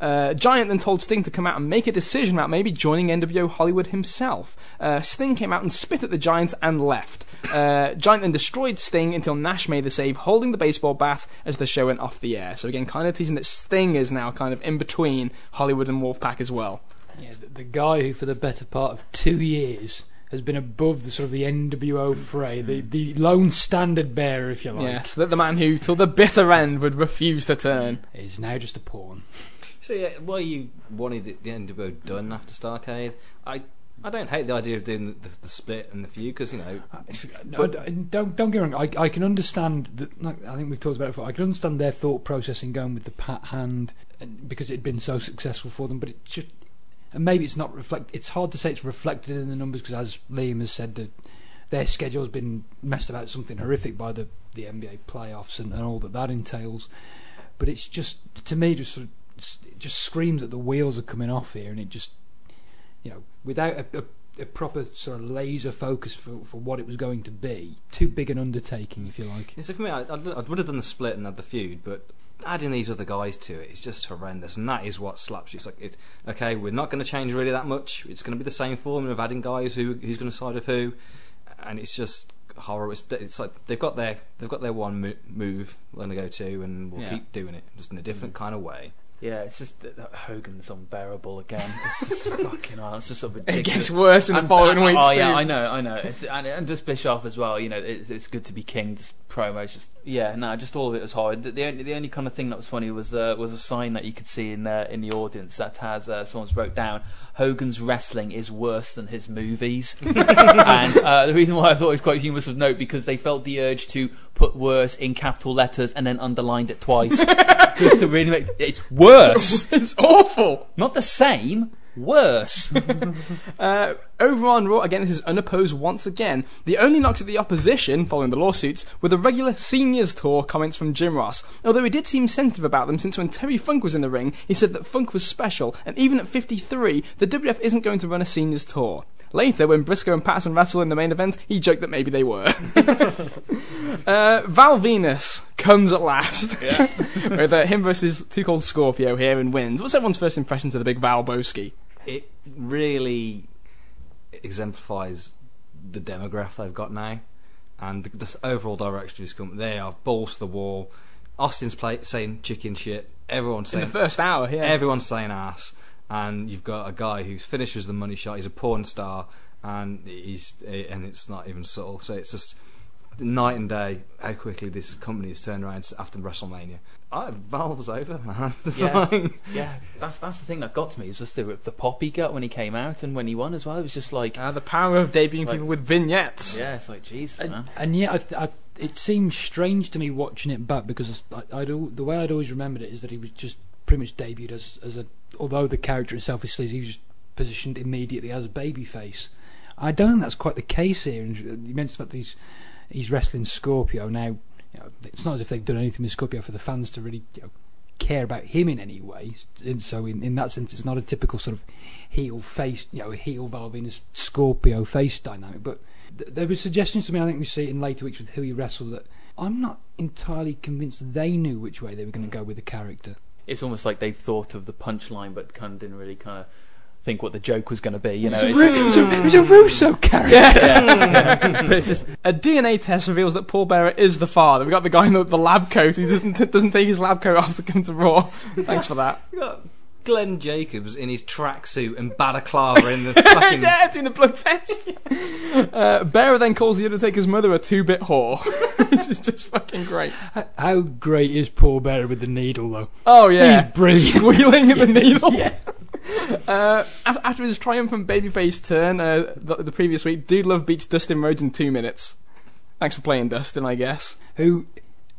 Uh, Giant then told Sting to come out and make a decision about maybe joining NWO Hollywood himself. Uh, Sting came out and spit at the Giant and left. Uh, Giant then destroyed Sting until Nash made the save, holding the baseball bat as the show went off the air. So again, kind of teasing that Sting is now kind of in between Hollywood and Wolfpack as well. Yeah, the, the guy who, for the better part of two years, has been above the sort of the NWO fray, the, the lone standard bearer, if you like, Yes, that the man who, till the bitter end, would refuse to turn. is now just a pawn. So yeah, why you wanted it, the NWO done after Starcade? I I don't hate the idea of doing the, the, the split and the feud because you know uh, uh, No, d- uh, don't don't get me wrong. I, I can understand that. Like, I think we've talked about it before. I can understand their thought process in going with the pat hand and, because it had been so successful for them. But it just and maybe it's not reflect. It's hard to say it's reflected in the numbers because, as Liam has said, that their schedule's been messed about something horrific by the the NBA playoffs and, and all that that entails. But it's just to me just sort of, it just screams that the wheels are coming off here, and it just you know without a, a a proper sort of laser focus for, for what it was going to be. Too big an undertaking, if you like. So for me, I, I, I would have done the split and had the feud, but adding these other guys to it is just horrendous, and that is what slaps you. It's like, it's, okay, we're not going to change really that much. It's going to be the same formula of adding guys who who's going to side with who, and it's just horrible. It's, it's like they've got their they've got their one mo- move they're going to go to, and we'll Yeah. keep doing it just in a different mm. kind of way. Yeah, it's just that that Hogan's unbearable again. It's just fucking hell. It's just so ridiculous. It gets worse in the And- following weeks. Oh yeah, too. I know, I know. It's, and, and just Bischoff as well. You know, it's, it's good to be king. Just promos, just yeah, no, just all of it was horrid. The, the only the only kind of thing that was funny was uh, was a sign that you could see in uh, in the audience that has uh, someone's wrote down Hogan's wrestling is worse than his movies, and uh, the reason why I thought it was quite humorous of note because they felt the urge to put worse in capital letters and then underlined it twice. Just to really make it's worse, it's awful. not the same, worse. Uh, over on Raw, again, this is unopposed once again. The only knocks at the opposition, following the lawsuits, were the regular seniors tour comments from Jim Ross. Although he did seem sensitive about them, since when Terry Funk was in the ring, he said that Funk was special, and even at 53, the WF isn't going to run a seniors tour. Later, when Briscoe and Patterson wrestled in the main event, he joked that maybe they were. uh, Val Venis comes at last. With uh, him versus Two Cold Scorpio here and wins. What's everyone's first impressions of the big Val Boski? It really exemplifies the demographic they've got now, and the, the overall direction of this company. They are balls to the wall. Austin's play, saying chicken shit. Everyone's In saying the first hour, yeah. Everyone's saying ass, and you've got a guy who finishes the money shot. He's a porn star, and he's and it's not even subtle. So it's just night and day how quickly this company has turned around after WrestleMania. I Valve's over, man. Yeah. like- Yeah, that's that's the thing that got to me. It was just the the pop he got when he came out and when he won as well. It was just like, Uh, the power of debuting Like- people with vignettes. yeah, it's like, jeez, And, man. and yet, I, I, it seems strange to me watching it back because I, I'd, al- the way I'd always remembered it is that he was just pretty much debuted as as a. Although the character itself is sleazy, he was just positioned immediately as a babyface. I don't think that's quite the case here. And you mentioned about these, he's wrestling Scorpio now. You know, it's not as if they've done anything with Scorpio for the fans to really you know, care about him in any way. And so, in, in that sense, it's not a typical sort of heel face, you know, heel Val Venis Scorpio face dynamic. But th- there were suggestions to me. I think we see it in later weeks with who he wrestles that I'm not entirely convinced they knew which way they were going to go with the character. It's almost like they've thought of the punchline, but kind of didn't really kind of think what the joke was going to be. You know, It was a, it was a- it a Russo character. But it's just- A DNA test reveals that Paul Bearer is the father. We got the guy in the, the lab coat who doesn't doesn't take his lab coat off to come to Raw. Thanks for that. You got Glenn Jacobs in his tracksuit and balaclava in the fucking. yeah, doing the blood test. Uh, Bearer then calls the Undertaker's mother a two-bit whore, which is just fucking great. How great is Paul Bearer with the needle, though? Oh yeah, He's brilliant. Squealing at the needle. Yeah. Uh, after his triumphant babyface turn uh, the, the previous week, Dude Love beats Dustin Rhodes in two minutes. Thanks for playing, Dustin. I guess. Who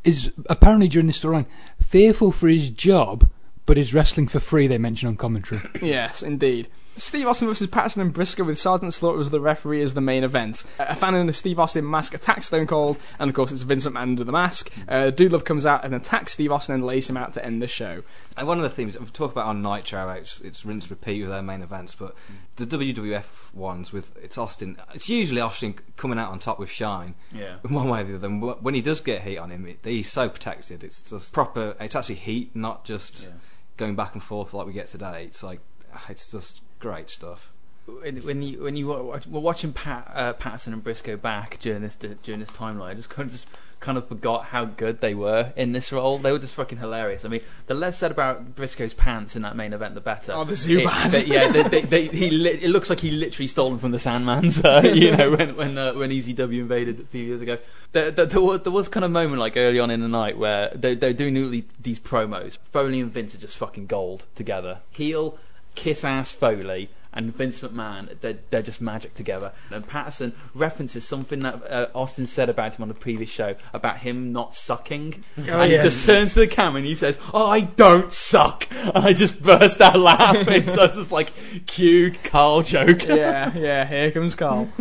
is apparently during this storyline fearful for his job, but is wrestling for free. They mention on commentary. Yes, indeed. Steve Austin versus Patterson and Briscoe with Sergeant Slaughter as the referee as the main event. A fan in a Steve Austin mask attacks Stone Cold, and of course it's Vincent McMahon under the mask. Uh, Dude Love comes out and attacks Steve Austin and lays him out to end the show. And one of the themes we talk about on Nitro, how it's, it's rinse repeat with their main events, but the WWF ones with it's Austin. It's usually Austin coming out on top with shine. Yeah. in one way or the other. And when he does get heat on him, it, he's so protected. It's just proper. It's actually heat, not just Yeah. going back and forth like we get today. It's like it's just great stuff. when, when you when you were were watching Pat, uh, Patterson and Briscoe back during this during this timeline, I just kind of just kind of forgot how good they were in this role. They were just fucking hilarious. I mean, the less said about Briscoe's pants in that main event, the better. Oh, the It- Zubaz. they- yeah, they, they, they, he li- it looks like he literally stole them from the Sandman's. Uh, you know, when when uh, when ECW invaded a few years ago, there, there, there, was, there was kind of a moment like early on in the night where they they're doing all these- these promos. Foley and Vince are just fucking gold together. Heel, kiss ass Foley. And Vince McMahon, they're, they're just magic together. And Patterson references something that uh, Austin said about him on the previous show about him not sucking. and he just turns to the camera and he says, "Oh, I don't suck." And I just burst out laughing. so it's just like cue Carl joke. yeah, yeah. Here comes Carl.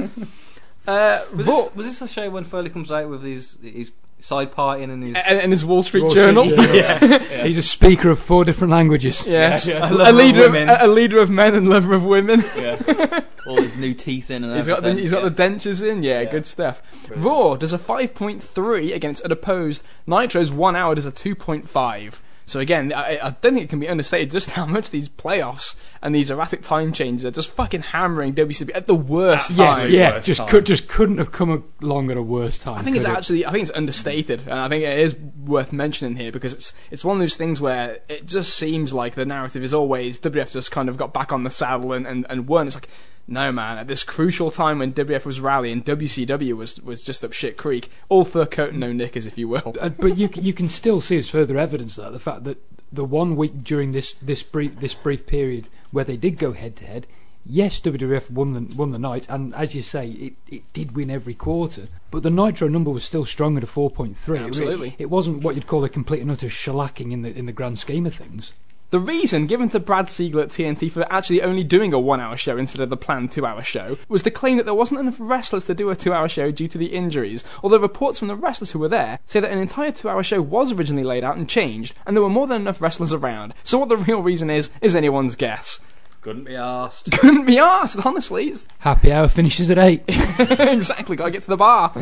Uh, Was Vo- this, was this the show when Foley comes out with his his side partying and his? and, and his Wall Street Wall Street Journal. Journal. He's a speaker of four different languages. Yes, Yeah, yeah. A, Lover of leader of, women. a, a leader of men and lover of women. Yeah. All his new teeth in and He's got the everything. he's got the dentures in. Yeah, Yeah. good stuff. Raw does a 5.3 against an opposed Nitro's one hour does a 2.5. So again, I, I don't think it can be understated just how much these playoffs and these erratic time changes are just fucking hammering WCW at the worst Yeah, time. yeah, worst just time. could just couldn't have come along at a worse time. I think it's it? actually, I think it's understated, and I think it is worth mentioning here because it's it's one of those things where it just seems like the narrative is always WWF just kind of got back on the saddle and, and, and won. It's like, no man, at this crucial time when WWF was rallying, WCW was was just up shit creek, all fur coat and no knickers, if you will. Uh, but you you can still see as further evidence of that the fact that the one week during this this brief this brief period where they did go head to head, yes, WWF won the won the night, and as you say, it, it did win every quarter. But the Nitro number was still strong at a four point three. Absolutely. it, wasn't what you'd call a complete and utter shellacking in the in the grand scheme of things. The reason given to Brad Siegel at TNT for actually only doing a one hour show instead of the planned two hour show was the claim that there wasn't enough wrestlers to do a two hour show due to the injuries, although reports from the wrestlers who were there say that an entire two hour show was originally laid out and changed, and there were more than enough wrestlers around. So what the real reason is, is anyone's guess. Couldn't be asked. Couldn't be asked, honestly. It's Happy hour finishes at eight. exactly, gotta get to the bar.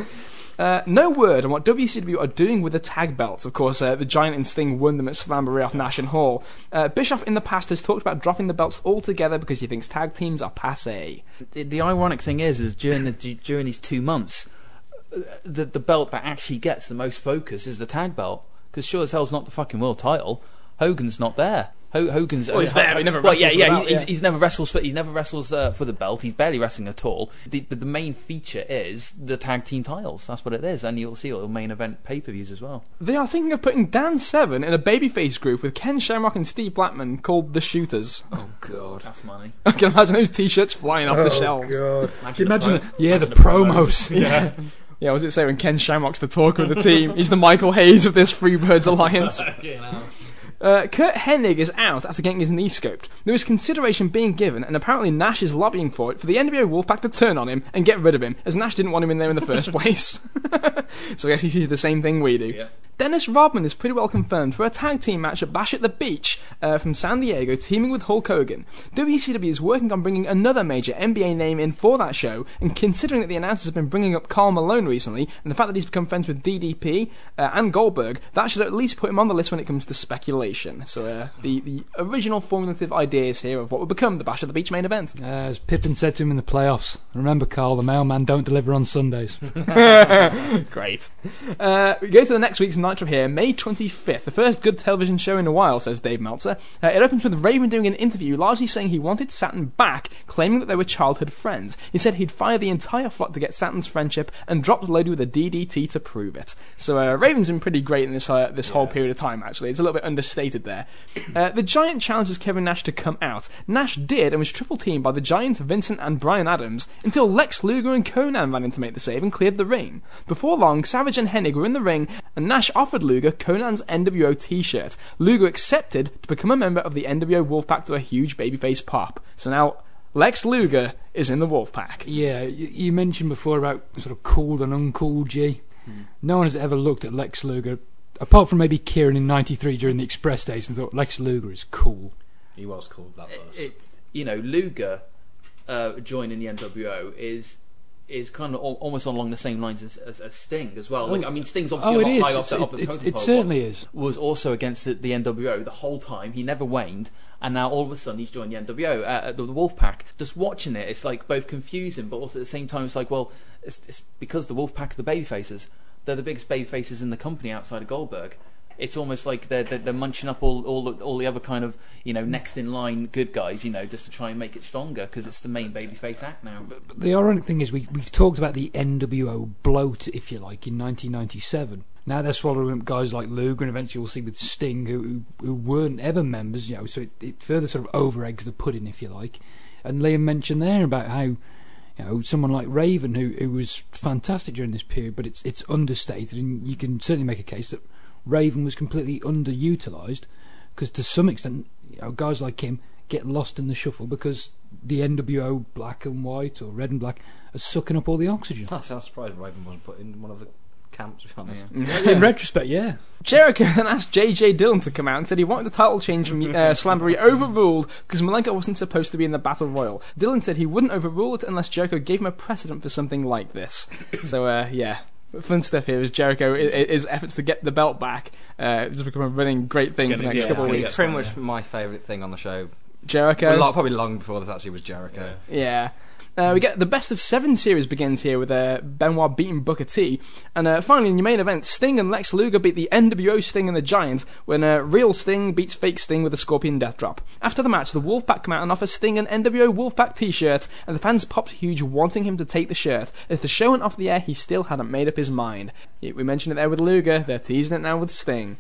Uh, no word on what WCW are doing with the tag belts. Of course, uh, the Giant and Sting won them at Slamboree off Nash and Hall. Uh, Bischoff in the past has talked about dropping the belts altogether because he thinks tag teams are passe. the, the ironic thing is, is during the during these two months, uh, the the belt that actually gets the most focus is the tag belt because sure as hell's not the fucking world title. Hogan's not there. Ho- Hogan's Well, he's there, he never well, yeah, yeah, he- he's, yeah. he's never wrestles. For, he never wrestles uh, for the belt. He's barely wrestling at all. The, the the main feature is the tag team titles. That's what it is, and you'll see all the main event pay per views as well. They are thinking of putting Dan Severn in a babyface group with Ken Shamrock and Steve Blackman called the Shooters. Oh God. That's money. I can imagine those t-shirts flying off the shelves. God. Imagine you imagine the the, yeah the imagine the promos. Yeah. Yeah, was it say when Ken Shamrock's the talker of the team? He's the Michael Hayes of this Freebirds alliance. Uh, Curt Hennig is out after getting his knee scoped. There is consideration being given, and apparently Nash is lobbying for it, for the NWO Wolfpack to turn on him and get rid of him, as Nash didn't want him in there in the first place. so I guess he sees the same thing we do. Yeah. Dennis Rodman is pretty well confirmed for a tag team match at Bash at the Beach uh, from San Diego, teaming with Hulk Hogan. WCW is working on bringing another major NBA name in for that show, and considering that the announcers have been bringing up Karl Malone recently, and the fact that he's become friends with DDP uh, and Goldberg, that should at least put him on the list when it comes to speculation. So uh, the the original formulative ideas here of what would become the Bash of the Beach main event. Uh, as Pippen said to him in the playoffs, remember, Karl, the mailman don't deliver on Sundays. Great. Uh, we go to the next week's Nitro here, May 25th, the first good television show in a while, says Dave Meltzer. Uh, it opens with Raven doing an interview, largely saying he wanted Saturn back, claiming that they were childhood friends. He said he'd fire the entire flock to get Saturn's friendship and dropped Lodi with a DDT to prove it. So uh, Raven's been pretty great in this uh, this whole period of time. Actually, it's a little bit understated there. Uh, the Giant challenges Kevin Nash to come out. Nash did and was triple teamed by the Giant, Vincent, and Brian Adams until Lex Luger and Konnan ran in to make the save and cleared the ring. Before long, Savage and Hennig were in the ring, and Nash offered Luger Konnan's NWO T-shirt. Luger accepted to become a member of the NWO Wolfpack to a huge babyface pop. So now. Lex Luger is in the Wolfpack. Yeah, you, you mentioned before about sort of cool and uncool G. No one has ever looked at Lex Luger, apart from maybe Kieran in '93 during the Express days, and thought Lex Luger is cool. He was cool. That was. It's you know Luger uh, joining the NWO is is kind of al- almost along the same lines as, as, as Sting as well. Like I mean, Sting's obviously Oh, a it lot is. higher up It's- the, up the it- it- totem it pole, certainly is. Was also against the, the NWO the whole time. He never waned, and now all of a sudden he's joined the NWO, uh, the, the Wolfpack. Just watching it, it's like both confusing, but also at the same time, it's like, well, it's, it's because the Wolfpack are the babyfaces. They're the biggest baby faces in the company outside of Goldberg. It's almost like they're, they're, they're munching up all, all, the, all the other kind of, you know, next in line good guys, you know, just to try and make it stronger because it's the main babyface act now. But the ironic thing is, we, we've talked about the NWO bloat, if you like, in 1997. Now they're swallowing up guys like Luger, and eventually we'll see with Sting, who, who, who weren't ever members, you know, so it, it further sort of over eggs the pudding, if you like. And Liam mentioned there about how, you know, someone like Raven, who, who was fantastic during this period, but it's, it's understated, and you can certainly make a case that Raven was completely underutilised, because to some extent, you know, guys like him get lost in the shuffle because the NWO black and white or red and black are sucking up all the oxygen. I sound surprised Raven wasn't put in one of the camps. To be honest. in retrospect, yeah. Jericho then asked JJ Dillon to come out and said he wanted the title change from uh, Slamboree overruled because Malenko wasn't supposed to be in the Battle Royal. Dillon said he wouldn't overrule it unless Jericho gave him a precedent for something like this. so, uh, yeah. Fun stuff here is Jericho, i- i- his efforts to get the belt back, uh, has become a running great thing for the next yeah, couple of weeks. Pretty much my favourite thing on the show. Jericho. Well, probably long before this actually was Jericho. Yeah. Uh, we get the best of seven series begins here with uh, Benoit beating Booker T, and uh, finally in your main event, Sting and Lex Luger beat the NWO Sting and the Giants when uh, real Sting beats fake Sting with a Scorpion Death Drop. After the match, the Wolfpack come out and offer Sting an NWO Wolfpack T-shirt, and the fans popped huge, wanting him to take the shirt. As the show went off the air, he still hadn't made up his mind. We mentioned it there with Luger. They're teasing it now with Sting.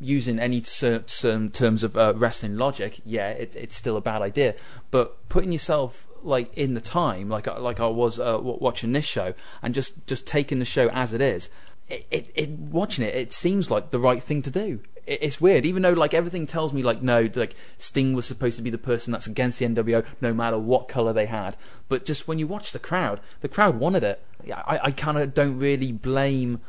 using any terms of uh, wrestling logic, yeah, it, it's still a bad idea. But putting yourself like in the time, like I- like I was uh, watching this show, and just just taking the show as it is, it, it, it watching it, it seems like the right thing to do. It, it's weird, even though like everything tells me like no, like Sting was supposed to be the person that's against the NWO, no matter what color they had. But just when you watch the crowd, the crowd wanted it. I, I kind of don't really blame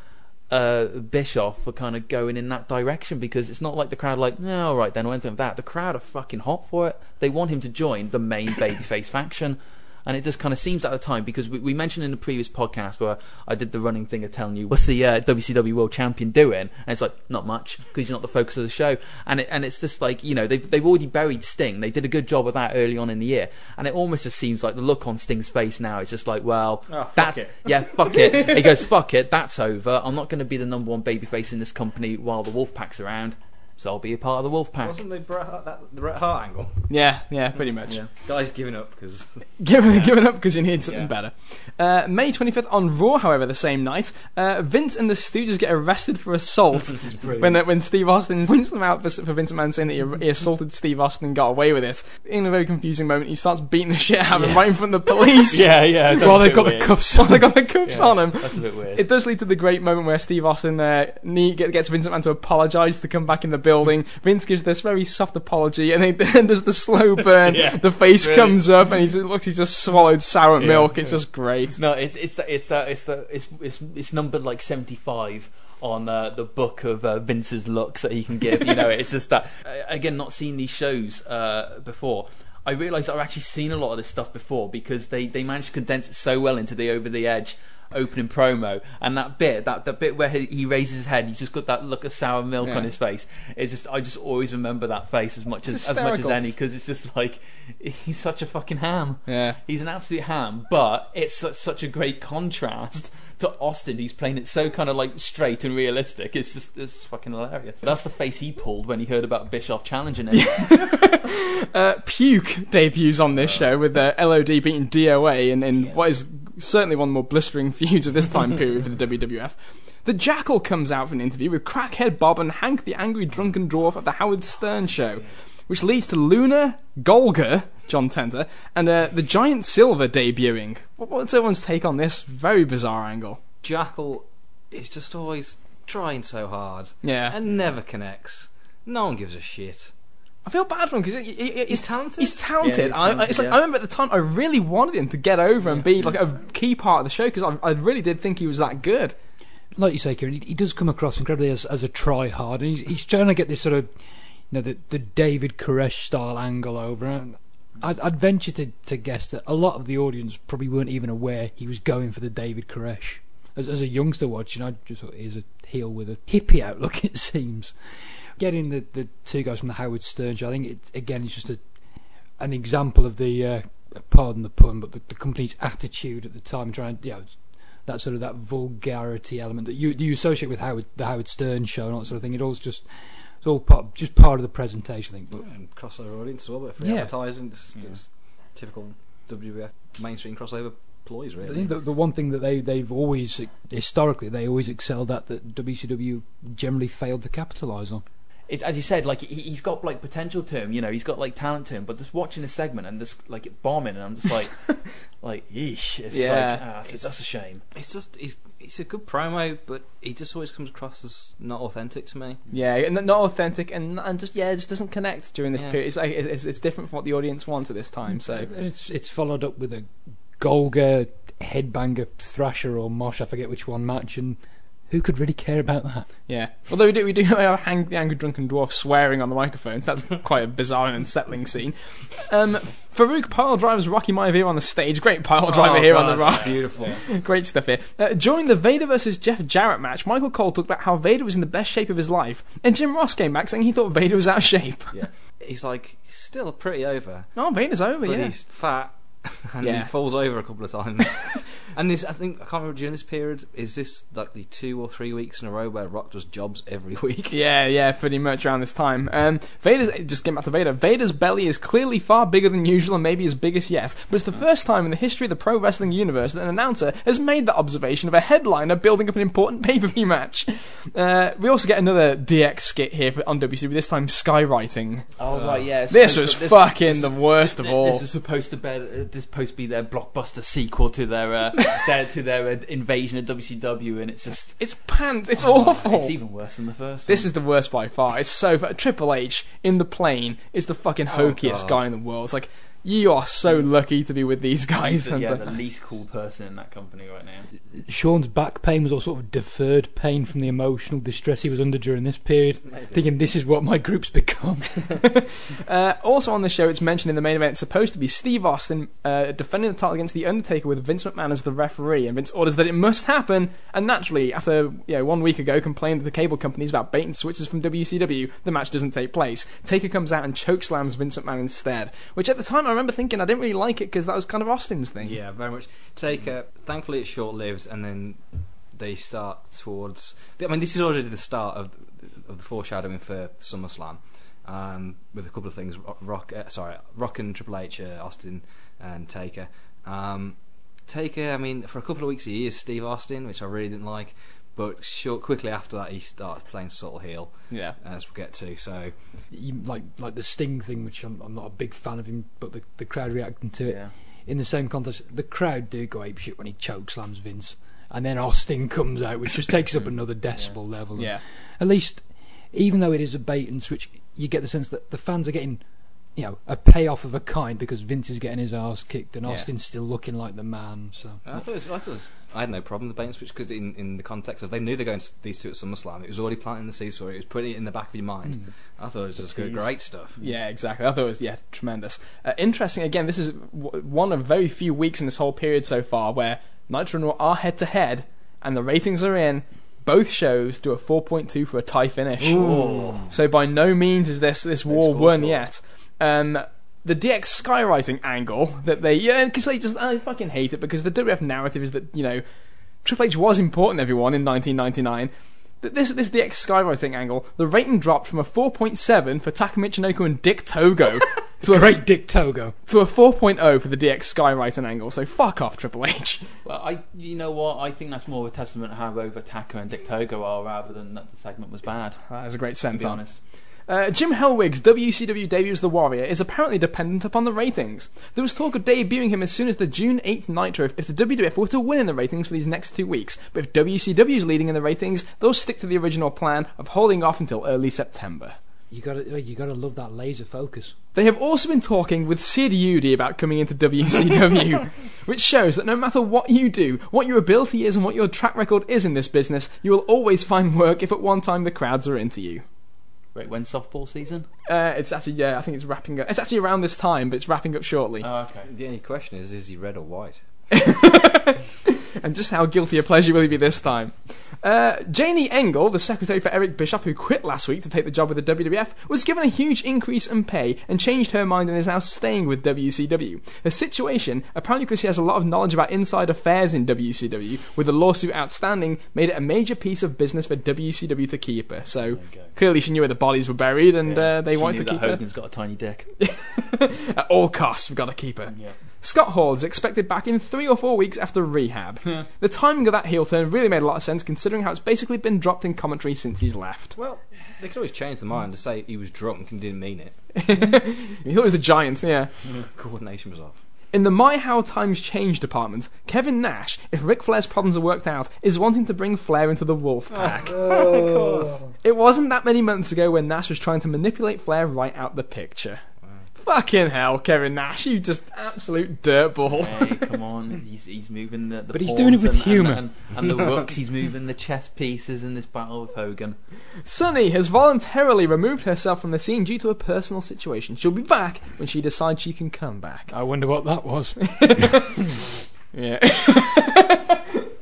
uh, Bischoff for kind of going in that direction because it's not like the crowd like, no, all right then, or anything like that. The crowd are fucking hot for it. They want him to join the main babyface faction. And it just kind of seems at the time because we, we mentioned in the previous podcast where I did the running thing of telling you what's the uh, WCW World Champion doing, and it's like not much because he's not the focus of the show. And it, and it's just like you know they've they've already buried Sting. They did a good job of that early on in the year, and it almost just seems like the look on Sting's face now is just like, well, Oh, that's it. yeah, fuck it. he goes, fuck it, that's over. I'm not going to be the number one babyface in this company while the Wolfpack's around, so I'll be a part of the Wolfpack. Wasn't the Bret Hart, that, the Bret Hart angle? Yeah, yeah, pretty much. Guys giving up because Giving, giving up because you need something Yeah. better. Uh, May 25th on Raw, however, the same night, uh, Vince and the Stooges get arrested for assault when uh, when Steve Austin points them out for, for Vince McMahon saying that he, he assaulted Steve Austin and got away with it. In a very confusing moment, he starts beating the shit out of him right in front of the police. yeah, yeah. that's While they've got weird. the cuffs While on. they got the cuffs Yeah, on him. That's a bit weird. It does lead to the great moment where Steve Austin uh, gets Vince McMahon to apologise to come back in the building. Vince gives this very soft apology, and then there's the slow burn. Yeah, the face really. comes up, and he just, looks. He just swallowed sour milk. It's just great. No, it's it's it's uh, it's the it's it's it's numbered like seventy five on uh, the book of uh, Vince's looks that he can give. You know, it's just that uh, again, not seeing these shows uh, before. I realised I've actually seen a lot of this stuff before because they, they managed to condense it so well into the over the edge opening promo and that bit that, that bit where he, he raises his head he's just got that look of sour milk Yeah. on his face. It's just I just always remember that face as much It's as as much as any because it's just like he's such a fucking ham. Yeah. he's an absolute ham but it's such, such a great contrast to Austin. Who's playing it so kind of like straight and realistic. It's just it's fucking hilarious. That's the face he pulled when he heard about Bischoff challenging him. Uh, Puke debuts on this show with uh, LOD beating DOA in, in what is certainly one of the more blistering feuds of this time period for the WWF. The Jackal comes out for an interview with Crackhead Bob and Hank the Angry Drunken Dwarf of the Howard Stern Show, which leads to Luna, Golga, John Tenta, and uh, the Giant Silva debuting. What's everyone's take on this very bizarre angle? Jackal is just always trying so hard Yeah. and never connects. No one gives a shit. I feel bad for him because he, he- He's talented. He's talented. Yeah, he's I, talented, it's like yeah. I remember at the time I really wanted him to get over and be like a key part of the show because I, I really did think he was that good. like you say, Kieran, he, he does come across incredibly as, as a try hard, and he's, he's trying to get this sort of, you know, the, the David Koresh style angle over. And I'd, I'd venture to, to guess that a lot of the audience probably weren't even aware he was going for the David Koresh. As, as a youngster watching, I just thought he's a heel with a hippie outlook. It seems. Getting the, the two guys from the Howard Stern show, I think it's again it's just a an example of the uh, pardon the pun, but the, the company's attitude at the time, trying to, you know that sort of that vulgarity element that you you associate with Howard the Howard Stern show and all that sort of thing. It all's just it's all part just part of the presentation. I think, but And crossover audience as well, but for Yeah. advertising, it's, it was typical WWF mainstream crossover ploys, I really. think the, the one thing that they they've always historically they always excelled at that WCW generally failed to capitalise on. it, as you said, like he, he's got like potential to him, you know, he's got like talent to him. But just watching this segment and just like it bombing, and I'm just like, like, yeesh, it's Yeah. like, ah, that's, that's a shame. It's just he's he's a good promo, but he just always comes across as not authentic to me. Yeah, and not authentic and and just yeah, it just doesn't connect during this Yeah. period. It's like it's, it's different from what the audience wants at this time. So it's it's followed up with a Golga headbanger Thrasher or Mosh, I forget which one match, and who could really care about that? yeah, although we do we do have Hank the Angry Drunken Dwarf swearing on the microphones. that's quite a bizarre and unsettling scene. Um, Farouk pile drives Rocky Maivia on the stage. Great pile driver Oh, here God, on the rock. Beautiful. Great stuff here. Uh, during the Vader versus Jeff Jarrett match, Michael Cole talked about how Vader was in the best shape of his life, and Jim Ross came back saying he thought Vader was out of shape. yeah. He's like he's still pretty over, Oh, Vader's over, but yeah. he's fat and Yeah. he falls over a couple of times. and this, I think, I can't remember during this period. Is this like the two or three weeks in a row where Rock does jobs every week? Yeah, yeah, pretty much around this time. Um, Vader's just getting back to Vader. Vader's belly is clearly far bigger than usual, and maybe his biggest yet. But it's the first time in the history of the pro wrestling universe that an announcer has made that observation of a headliner building up an important pay per view match. Uh, we also get another DX skit here for, on WCW. This time, skywriting. Oh right, yeah. This supposed was to- fucking the worst of all. this is supposed to be uh, this supposed to be their blockbuster sequel to their uh, their to their invasion of WCW, and it's just It's pants. It's oh, awful. it's even worse than the first. This one. is the worst by far. It's so Triple H in the plane is the fucking oh, hokiest God. guy in the world. It's like you are so lucky to be with these guys. the, And yeah, the least cool person in that company right now. Shawn's back pain was all sort of deferred pain from the emotional distress he was under during this period, thinking this is what my group's become. Uh, also on the show, it's mentioned in the main event, it's supposed to be Steve Austin uh, defending the title against The Undertaker with Vince McMahon as the referee, and Vince orders that it must happen. And naturally, after you know, one week ago complained to the cable companies about bait and switches from WCW, the match doesn't take place. Taker comes out and chokeslams Vince McMahon instead, which at the time I remember thinking I didn't really like it because that was kind of Austin's thing. Yeah, very much. Take uh, thankfully it's short lived, and then they start towards. I mean, this is already the start of of the foreshadowing for SummerSlam, um, with a couple of things. Rock uh, sorry, Rock and Triple H, uh, Austin and Taker. Um, Taker, I mean, for a couple of weeks he is Steve Austin, which I really didn't like. But short, quickly after that, he starts playing subtle heel, Yeah. Uh, as we'll get to. So You- like like the Sting thing, which I'm, I'm not a big fan of him, but the, the crowd reacting to it Yeah. in the same context, the crowd do go ape shit when he choke slams Vince, and then Austin comes out, which just takes up another decibel level. Yeah. At least, even though it is a bait and switch, you get the sense that the fans are getting you know a payoff of a kind because Vince is getting his ass kicked and Yeah. Austin's still looking like the man. So I thought, it was, I thought it was, I had no problem with the bait and switch because in, in the context of they knew they're going to these two at SummerSlam. It was already planting the seeds for it. It was putting it in the back of your mind. I thought it was just good, great stuff. Yeah, exactly. I thought it was yeah tremendous. Uh, interesting. Again, this is w- one of very few weeks in this whole period so far where Nitro and Raw are head to head, and the ratings are in. Both shows do a 4.2 for a tie finish. So by no means is this this war won for yet. Um, the DX skywriting angle that they yeah because they just I fucking hate it because the WF narrative is that you know Triple H was important everyone in 1999. Th- This this DX skywriting angle, the rating dropped from a 4.7 for Taka Michinoku and Dick Togo to a great Dick Togo. to a 4.0 for the DX skywriting angle. So fuck off Triple H. Well, I, you know what? I think that's more of a testament to how over Taka and Dick Togo are, rather than that the segment was bad. That is a great To sense be honest. Uh, Jim Hellwig's WCW debut as the Warrior is apparently dependent upon the ratings. There was talk of debuting him as soon as the June 8th Nitro if, the WWF were to win in the ratings for these next two weeks. But if WCW is leading in the ratings, they'll stick to the original plan of holding off until early September. You gotta you gotta love that laser focus. They have also been talking with Sid Eudy about coming into WCW, which shows that no matter what you do, what your ability is, and what your track record is in this business, you will always find work if at one time the crowds are into you. Wait, when's softball season? Uh, it's actually yeah, I think it's wrapping up. It's actually around this time, but it's wrapping up shortly. Oh, okay. The only question is, is he red or white? and just how guilty a pleasure will he be this time? Uh, Janie Engle, the secretary for Eric Bischoff, who quit last week to take the job with the WWF, was given a huge increase in pay and changed her mind and is now staying with WCW. Her situation, apparently because she has a lot of knowledge about inside affairs in WCW, with the lawsuit outstanding, made it a major piece of business for WCW to keep her. So clearly she knew where the bodies were buried and uh, they She wanted to keep her. Hogan's got a tiny dick. At all costs, we've got to keep her. Yeah. Scott Hall is expected back in three or four weeks after rehab. the timing of that heel turn really made a lot of sense considering how it's basically been dropped in commentary since he's left. Well, they could always change their mind to say he was drunk and didn't mean it. He was the Giant, yeah. Coordination was off. In the My How Times Change department, Kevin Nash, if Ric Flair's problems are worked out, is wanting to bring Flair into the Wolf oh, Pack. Of course, It wasn't that many months ago when Nash was trying to manipulate Flair right out the picture. Fucking hell, Kevin Nash, you just absolute dirtball. Hey, come on. He's, he's moving the, the But he's doing it with and, humour. And, and, and the rooks, he's moving the chess pieces in this battle with Hogan. Sunny has voluntarily removed herself from the scene due to a personal situation. She'll be back when she decides she can come back. I wonder what that was. Yeah.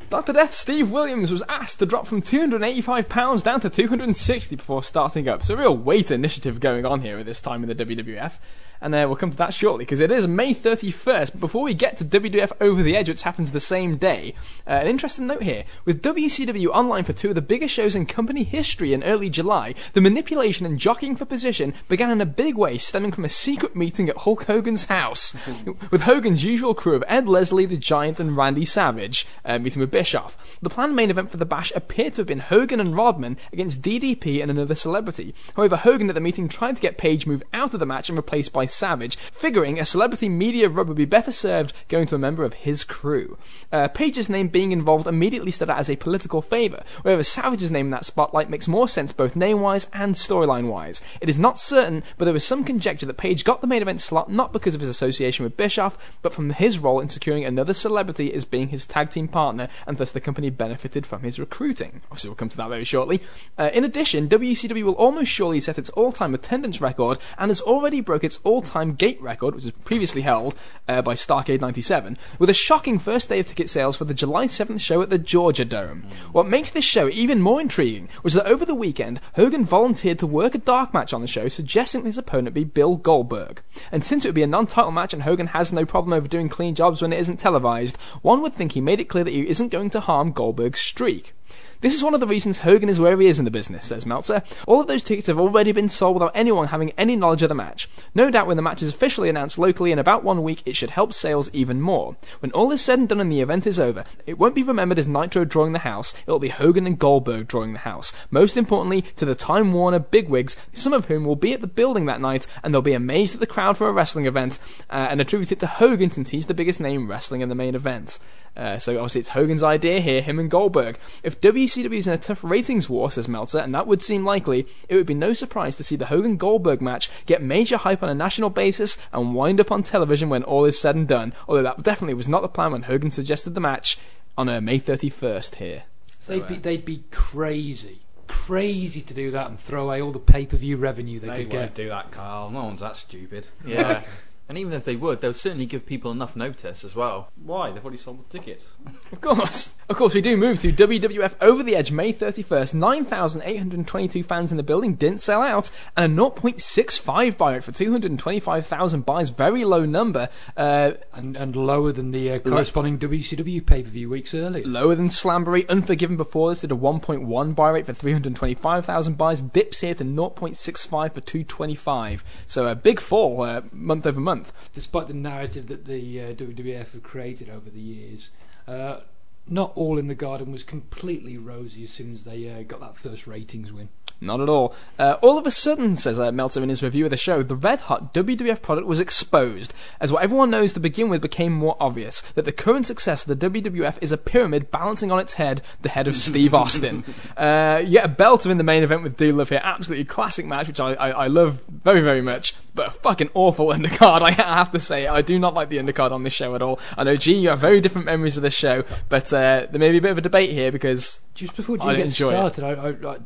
Dr. Death Steve Williams was asked to drop from £285 down to 260 before starting up. So, a real weight initiative going on here at this time in the WWF. And uh, we'll come to that shortly because it is May 31st. But before we get to WWF Over the Edge, which happens the same day, uh, an interesting note here. With WCW online for two of the biggest shows in company history in early July, the manipulation and jockeying for position began in a big way, stemming from a secret meeting at Hulk Hogan's house, with Hogan's usual crew of Ed Leslie, the Giant, and Randy Savage uh, meeting with Bischoff. The planned main event for the Bash appeared to have been Hogan and Rodman against DDP and another celebrity. However, Hogan at the meeting tried to get Page moved out of the match and replaced by Savage, figuring a celebrity media rub would be better served going to a member of his crew. Uh, Page's name being involved immediately stood out as a political favour, whereas Savage's name in that spotlight makes more sense both name-wise and storyline-wise. It is not certain, but there is some conjecture that Page got the main event slot not because of his association with Bischoff, but from his role in securing another celebrity as being his tag team partner, and thus the company benefited from his recruiting. Obviously, we'll come to that very shortly. Uh, in addition, WCW will almost surely set its all-time attendance record, and has already broke its all-time gate record, which was previously held uh, by Starcade 97, with a shocking first day of ticket sales for the July 7th show at the Georgia Dome. What makes this show even more intriguing was that over the weekend, Hogan volunteered to work a dark match on the show, suggesting his opponent be Bill Goldberg. And since it would be a non-title match and Hogan has no problem over doing clean jobs when it isn't televised, one would think he made it clear that he isn't going to harm Goldberg's streak. This is one of the reasons Hogan is where he is in the business, says Meltzer. All of those tickets have already been sold without anyone having any knowledge of the match. No doubt when the match is officially announced locally in about one week, it should help sales even more. When all is said and done and the event is over, it won't be remembered as Nitro drawing the house, it'll be Hogan and Goldberg drawing the house. Most importantly, to the Time Warner bigwigs, some of whom will be at the building that night, and they'll be amazed at the crowd for a wrestling event, uh, and attribute it to Hogan since he's the biggest name wrestling in the main event. Uh, so obviously it's Hogan's idea here, him and Goldberg. If WCW is in a tough ratings war, says Meltzer, and that would seem likely, it would be no surprise to see the Hogan Goldberg match get major hype on a national basis and wind up on television when all is said and done. Although that definitely was not the plan when Hogan suggested the match on uh, May 31st here. So, they'd be uh, they'd be crazy, crazy to do that and throw away all the pay per view revenue they, They could won't get. do that, Carl. No one's that stupid. Yeah. and even if they would, they'll certainly give people enough notice as well. Why? They've already sold the tickets. Of course. Of course, we do move to WWF Over the Edge May 31st. 9,822 fans in the building didn't sell out, and a 0.65 buy rate for 225,000 buys. Very low number. Uh, and and lower than the uh, corresponding WCW pay per view weeks earlier. lower than Slamboree. Unforgiven before this did a 1.1 buy rate for 325,000 buys. Dips here to 0.65 for 225. So a big fall uh, month over month. Despite the narrative that the uh, WWF have created over the years, uh, not all in the garden was completely rosy as soon as they uh, got that first ratings win. Not at all. Uh, all of a sudden, says uh, Meltzer in his review of the show, the red hot WWF product was exposed, as what everyone knows to begin with became more obvious that the current success of the WWF is a pyramid balancing on its head the head of Steve Austin. uh, yet a belter in the main event with D Love here, absolutely classic match, which I, I, I love very, very much, but a fucking awful undercard, I have to say. I do not like the undercard on this show at all. I know, G, you have very different memories of this show, but uh, there may be a bit of a debate here because Just before I you get it. started, I, I, I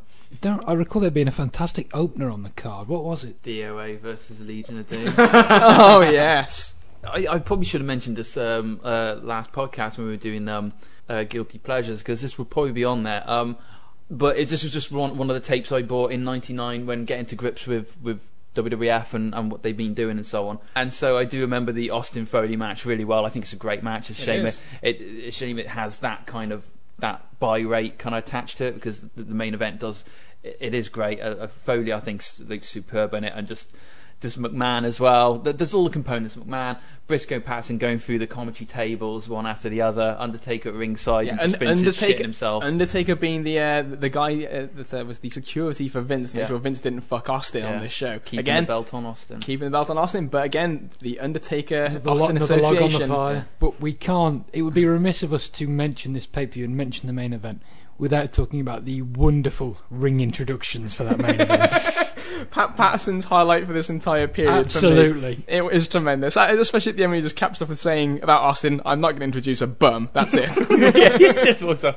don't. I recall there being a fantastic opener on the card. What was it? DOA versus Legion of Doom. oh yes. I, I probably should have mentioned this um, uh, last podcast when we were doing um, uh, guilty pleasures because this would probably be on there. Um, but it, this was just one, one of the tapes I bought in '99 when getting to grips with with WWF and, and what they've been doing and so on. And so I do remember the Austin Foley match really well. I think it's a great match. It's a It shame is. it, it, shame it has that kind of that buy rate kind of attached to it because the, main event does. It, is great. Uh, Foley I think looks superb in it and just. There's McMahon as well. There's all the components. McMahon, Briscoe, Patterson going through the commentary tables one after the other. Undertaker at ringside and just Un- Vince Undertaker, himself. Undertaker being the uh, the guy uh, that uh, was the security for Vince, to make Yeah. sure Vince didn't fuck Austin Yeah. on this show. Keeping again, the belt on Austin. keeping the belt on Austin, but again, the Undertaker Another, lo- Austin another log on the Association. fire. But we can't. It would be remiss of us to mention this pay per view and mention the main event without talking about the wonderful ring introductions for that main event. Pat Patterson's highlight for this entire period. for me. Absolutely. It was tremendous, especially at the end when he just caps off with saying about Austin, "I'm not going to introduce a bum." That's it. This was a-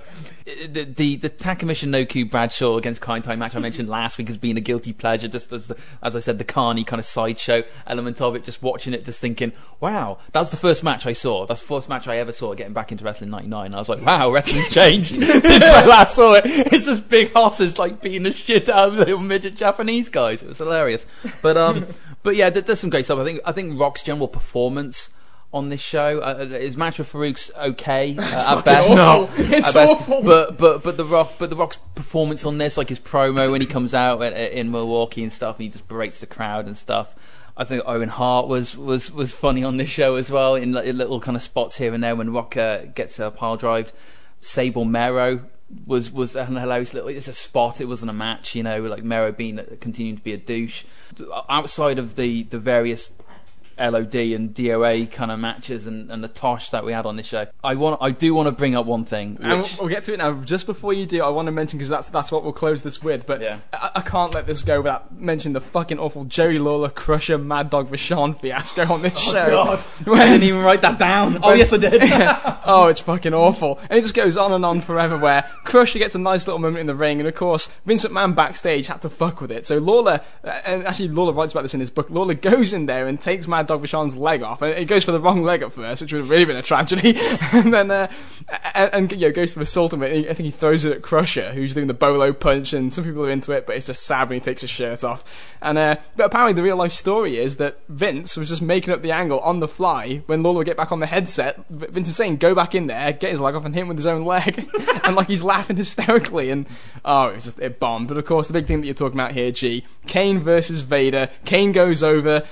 the the the Taka Michinoku Bradshaw against Kaientai match I mentioned last week has been a guilty pleasure. Just as the, as I said, the Carney kind of sideshow element of it. Just watching it, just thinking, wow, that's the first match I saw. That's the first match I ever saw getting back into wrestling '99. I was like, wow, wrestling's changed since I last saw it. It's just big hosses like beating the shit out of little midget Japanese guys. It was hilarious. But um, but yeah, there's some great stuff. I think I think Rock's general performance. On this show, uh, his match with Farouk's okay uh, at best. No, It's best. awful. But but but the Rock, but the Rock's performance on this, like his promo when he comes out at- in Milwaukee and stuff, and he just berates the crowd and stuff. I think Owen Hart was was was funny on this show as well in, in little kind of spots here and there when Rock uh, gets a pile drived. Sable Mero was was a hilarious little. It's a spot. It wasn't a match, you know. Like Mero being continuing to be a douche. Outside of the the various LOD and DOA kind of matches and, and the tosh that we had on this show. I want I do want to bring up one thing And we'll, we'll get to it now. Just before you do, I want to mention because that's that's what we'll close this with. But Yeah. I, I can't let this go without mentioning the fucking awful Jerry Lawler Crusher Mad Dog Vachon fiasco on this show. God. When- I didn't even write that down. Oh yes I did. oh, it's fucking awful. And it just goes on and on forever where Crusher gets a nice little moment in the ring, and of course, Vincent Mann backstage had to fuck with it. So Lawler, uh, and actually Lawler writes about this in his book, Lawler goes in there and takes Mad Dog Vachon's leg off, and he goes for the wrong leg at first, which would have really been a tragedy, and then, uh, and, and you know, goes to the assault him, I think he throws it at Crusher, who's doing the bolo punch, and some people are into it, but it's just sad when he takes his shirt off. And, uh, but apparently the real life story is that Vince was just making up the angle on the fly when Lawler would get back on the headset. Vince is saying, go back in there, get his leg off, and hit him with his own leg. and like he's laughing hysterically, and oh, it was just, it bombed. But of course, the big thing that you're talking about here, G, Kane versus Vader. Kane goes over,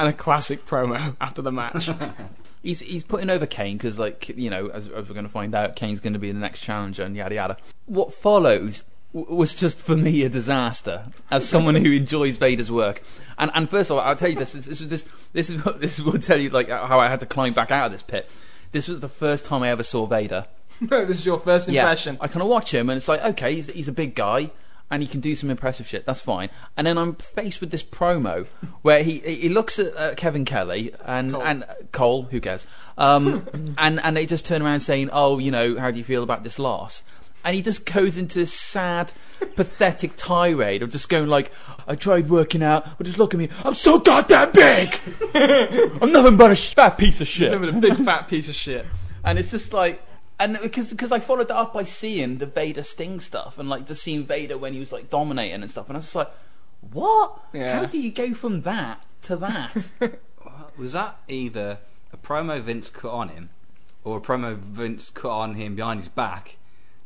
and a classic promo after the match. he's he's putting over Kane because like you know as, as we're going to find out, Kane's going to be the next challenger and yada yada. What follows w- was just for me a disaster as someone who enjoys Vader's work. And and first of all, I'll tell you this. This, this is this this is what- this will tell you like how I had to climb back out of this pit. This was the first time I ever saw Vader. this is your first impression. Yeah, I kind of watch him, and it's like, okay, he's, he's a big guy, and he can do some impressive shit. That's fine. And then I'm faced with this promo where he he looks at uh, Kevin Kelly and Cole. and uh, Cole, who cares? Um, and and they just turn around saying, oh, you know, how do you feel about this loss? And he just goes into this sad, pathetic tirade of just going like, I tried working out, but just look at me, I'm so goddamn big! I'm nothing but a sh- fat piece of shit. Living a big fat piece of shit. And it's just like, and because because I followed that up by seeing the Vader Sting stuff and like just seeing Vader when he was like dominating and stuff, and I was just like, what? Yeah. How do you go from that to that? Was that either a promo Vince cut on him, or a promo Vince cut on him behind his back,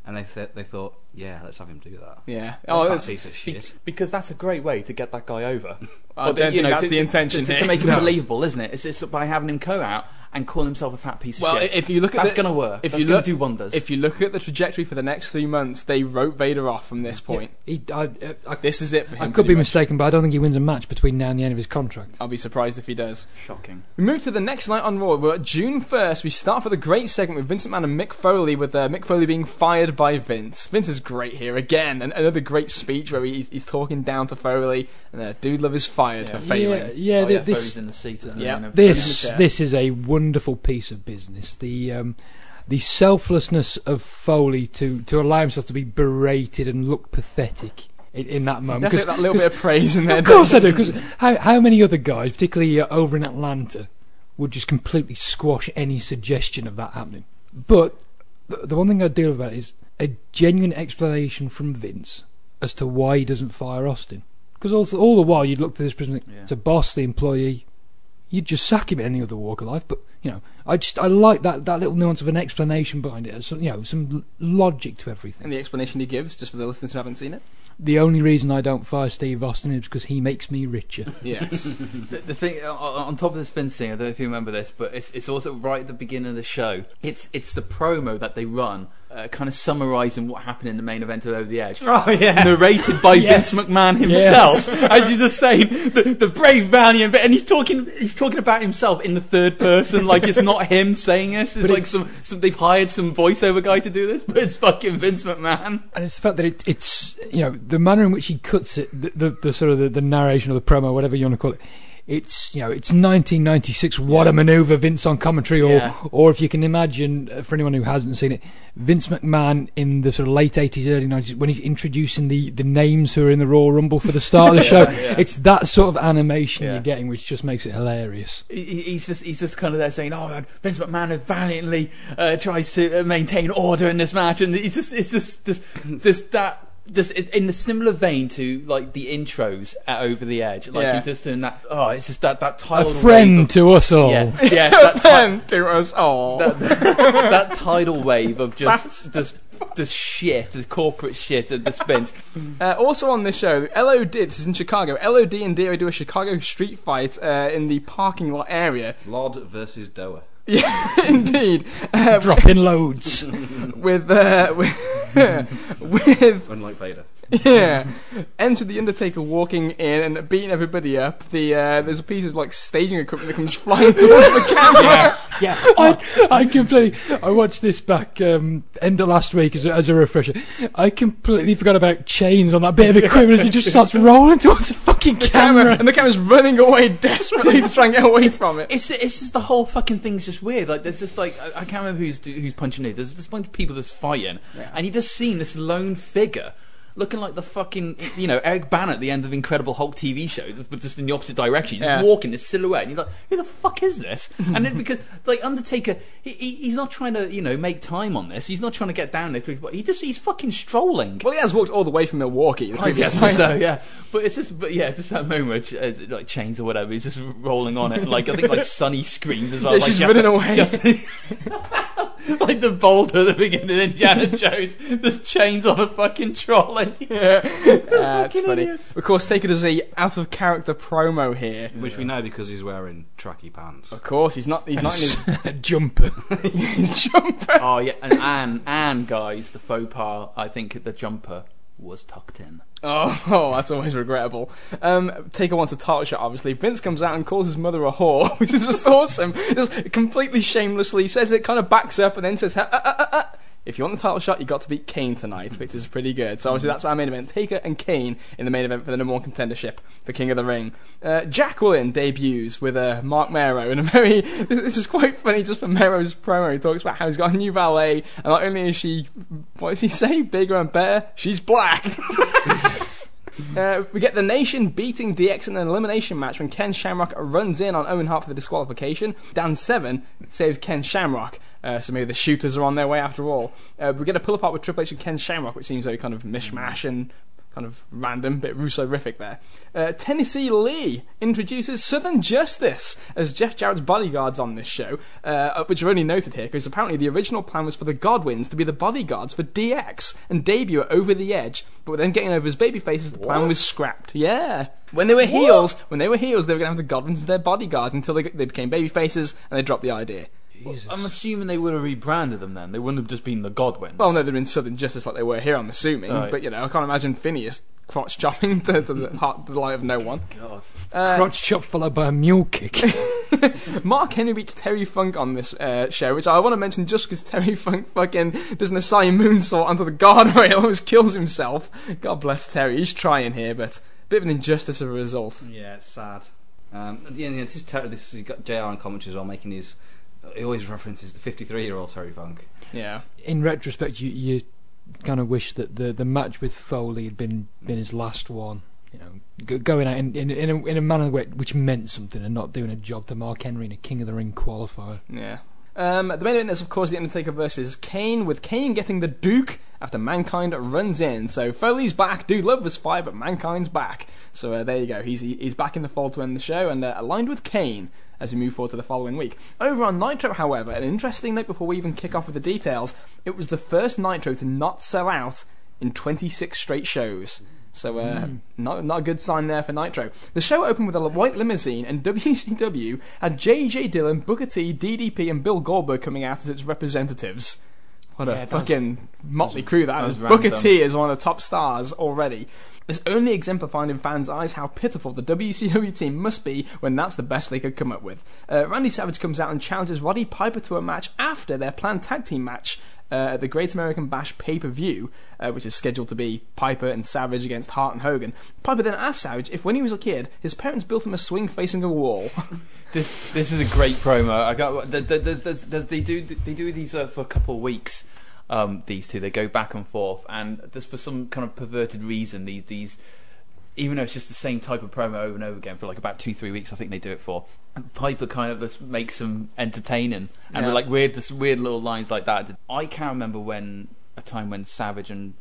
and they th- they thought, yeah, let's have him do that. Yeah. Oh, that it's, piece of shit. because that's a great way to get that guy over. I don't think that's to, the to- intention to, to, here. make him No. believable, isn't it? It's, it's by having him co out and call himself a fat piece of well, shit. if you look at that's the, going to work. If that's you going look, to do wonders. If you look at the trajectory for the next three months, they wrote Vader off from this point. He, I, I, This is it for him. I could be much. mistaken, but I don't think he wins a match between now and the end of his contract. I'll be surprised if he does. Shocking. We move to the next night on Raw. We're at June 1st. We start for the great segment with Vince McMahon and Mick Foley, with uh, Mick Foley being fired by Vince. Vince is great here again, and another great speech where he's, he's talking down to Foley, and uh, Dude Love is fired for failing. Yeah, yeah, oh, yeah, this Foley's in the seat, isn't Yeah. he? And He's in this this is a wonderful piece of business. The um, the selflessness of Foley to to allow himself to be berated and look pathetic in, in that moment. Definitely that little bit of praise in there. Of course I do, because how, how many other guys, particularly uh, over in Atlanta, would just completely squash any suggestion of that happening? But the, the one thing I deal with about is a genuine explanation from Vince as to why he doesn't fire Austin. Because all, all the while you'd look to this person, Yeah. it's a boss, the employee, you'd just sack him in any other walk of life. But you know, I just I like that that little nuance of an explanation behind it. So, you know, some logic to everything. And the explanation he gives, just for the listeners who haven't seen it. The only reason I don't fire Steve Austin is because he makes me richer. Yes. The, the thing on top of this Vince thing, I don't know if you remember this, but it's it's also right at the beginning of the show. It's it's the promo that they run, uh, kind of summarising what happened in the main event of Over the Edge. Oh yeah. Narrated by Yes. Vince McMahon Yes. himself, as he's just saying the, the brave valiant, bit, and he's talking he's talking about himself in the third person, like it's not him saying this. It's But like it's- some, some they've hired some voiceover guy to do this, but it's fucking Vince McMahon. and it's the fact that it's it's you know the manner in which he cuts it, the, the, the sort of the, the narration or the promo, whatever you want to call it. It's you know it's 1996. What a maneuver, Vince on commentary, or Yeah. or if you can imagine uh, for anyone who hasn't seen it, Vince McMahon in the sort of late 80s, early 90s when he's introducing the, the names who are in the Royal Rumble for the start of the show. yeah. It's that sort of animation you're getting, which just makes it hilarious. He- he- He's just he's just kind of there saying, "Oh, Vince McMahon valiantly uh, tries to uh, maintain order in this match," and he's just it's just this this that. This, in a similar vein to like the intros at Over the Edge, like Yeah. just doing that. Oh, it's just that that tidal A tidal friend wave to us all. yeah, yeah, that, ti- then to us all. that, that tidal wave of just just this shit, this corporate shit, and this Vince. Uh, also on this show, LOD, this is in Chicago, LOD and DOA do a Chicago street fight uh, in the parking lot area. Lod versus Doa. Yeah, indeed. Uh, Dropping loads. with, uh, with, with, Unlike Vader. Yeah. Enter the Undertaker walking in and beating everybody up. The uh, There's a piece of like staging equipment that comes flying towards the camera. Yeah, I, I completely. I watched this back um, end of last week as a, as a refresher. I completely forgot about chains on that bit of equipment as it just starts rolling towards the fucking camera. camera. And the camera's running away desperately to try and get away from it. It's it's just the whole fucking thing's just weird. Like there's just like I, I can't remember who's who's punching who. There's just a bunch of people that's fighting, Yeah. and you just seen this lone figure. Looking like the fucking, you know, Eric Banner at the end of Incredible Hulk TV show, but just in the opposite direction. He's Yeah. just walking this silhouette, and he's like, "Who the fuck is this?" and then because like Undertaker, he, he, he's not trying to, you know, make time on this. He's not trying to get down there. But he just he's fucking strolling. Well, he has walked all the way from Milwaukee. the I guess night. so, yeah. But it's just, but yeah, just that moment, uh, is it like chains or whatever. He's just rolling on it. Like I think like Sunny screams as well. Yeah, like she's just- running away. just- like the boulder at the beginning of Indiana Jones. There's chains on a fucking trolley. Yeah, uh, it's funny. idiots. Of course, take it as a out of character promo here. Which we know because he's wearing tracky pants. Of course, he's not. He's not in his, a jumper. his jumper. Oh yeah, and and and guys, the faux pas. I think the jumper was tucked in. Oh, oh, that's always regrettable. Um, take a one to title shot. Obviously, Vince comes out and calls his mother a whore, which is just awesome. Just completely shamelessly says it, kind of backs up, and then says, uh, uh, uh, uh, if you want the title shot, you got to beat Kane tonight, which is pretty good. So obviously that's our main event. Taker and Kane in the main event for the number one contendership for King of the Ring. Uh, Jacqueline debuts with uh, Marc Mero in a very. This is quite funny just for Mero's promo. He talks about how he's got a new valet, and not only is she, what does he say, bigger and better, she's black. Uh, we get the Nation beating DX in an elimination match when Ken Shamrock runs in on Owen Hart for the disqualification. Dan Severn saves Ken Shamrock. Uh, so maybe the shooters are on their way after all. Uh, we get a pull apart with Triple H and Ken Shamrock, which seems very kind of mishmash and kind of random, bit Russo-rific there. Uh, Tennessee Lee introduces Southern Justice as Jeff Jarrett's bodyguards on this show, uh, which are only noted here because apparently the original plan was for the Godwins to be the bodyguards for DX and debut at Over the Edge, but then getting over as baby faces, the plan was scrapped. Yeah. When they were heels, when they were heels, they were going to have the Godwins as their bodyguards until they, they became baby faces and they dropped the idea. I'm assuming they would have rebranded them then. They wouldn't have just been the Godwins. Well, no, they've been Southern Justice like they were here, I'm assuming. Right. But, you know, I can't imagine Phineas crotch chopping to, to the heart delight of no one. God. Uh, Crotch chop followed by a mule kick. Mark Henry beats Terry Funk on this uh, show, which I want to mention just because Terry Funk fucking does an Asai moonsault onto the guardrail, and almost kills himself. God bless Terry, he's trying here, but a bit of an injustice of a result. Yeah, it's sad. Um, at the end, this is ter- this. You've got Jr. on commentary as well, making his. He always references the 53 year old Terry Funk. Yeah. In retrospect, you, you kind of wish that the, the match with Foley had been been his last one. You know, going out in in, in, a, in a manner where, which meant something and not doing a job to Mark Henry in a King of the Ring qualifier. Yeah. Um, the main event is, of course, The Undertaker versus Kane, with Kane getting the Duke after Mankind runs in. So Foley's back. Dude Love was fired, but Mankind's back. So uh, there you go. He's he's back in the fold to end the show and uh, aligned with Kane as we move forward to the following week. Over on Nitro, however, an interesting note before we even kick off with the details: it was the first Nitro to not sell out in 26 straight shows. So, uh, not, not a good sign there for Nitro. The show opened with a white limousine, and WCW had JJ Dillon, Booker T, DDP, and Bill Goldberg coming out as its representatives. What Yeah, a fucking motley crew that that is. Booker. T is one of the top stars already. This only exemplified in fans' eyes how pitiful the WCW team must be when that's the best they could come up with. Uh, Randy Savage comes out and challenges Roddy Piper to a match after their planned tag team match uh, at the Great American Bash pay per view, uh, which is scheduled to be Piper and Savage against Hart and Hogan. Piper then asks Savage if, when he was a kid, his parents built him a swing facing a wall. This this is a great promo. I got th- th- th- th- th- they do they do these uh, for a couple of weeks. Um, these two they go back and forth, and just for some kind of perverted reason, these these even though it's just the same type of promo over and over again for like about two three weeks, I think they do it for. Piper kind of just makes them entertaining and Yeah. like weird just weird little lines like that. I can't remember when a time when Savage and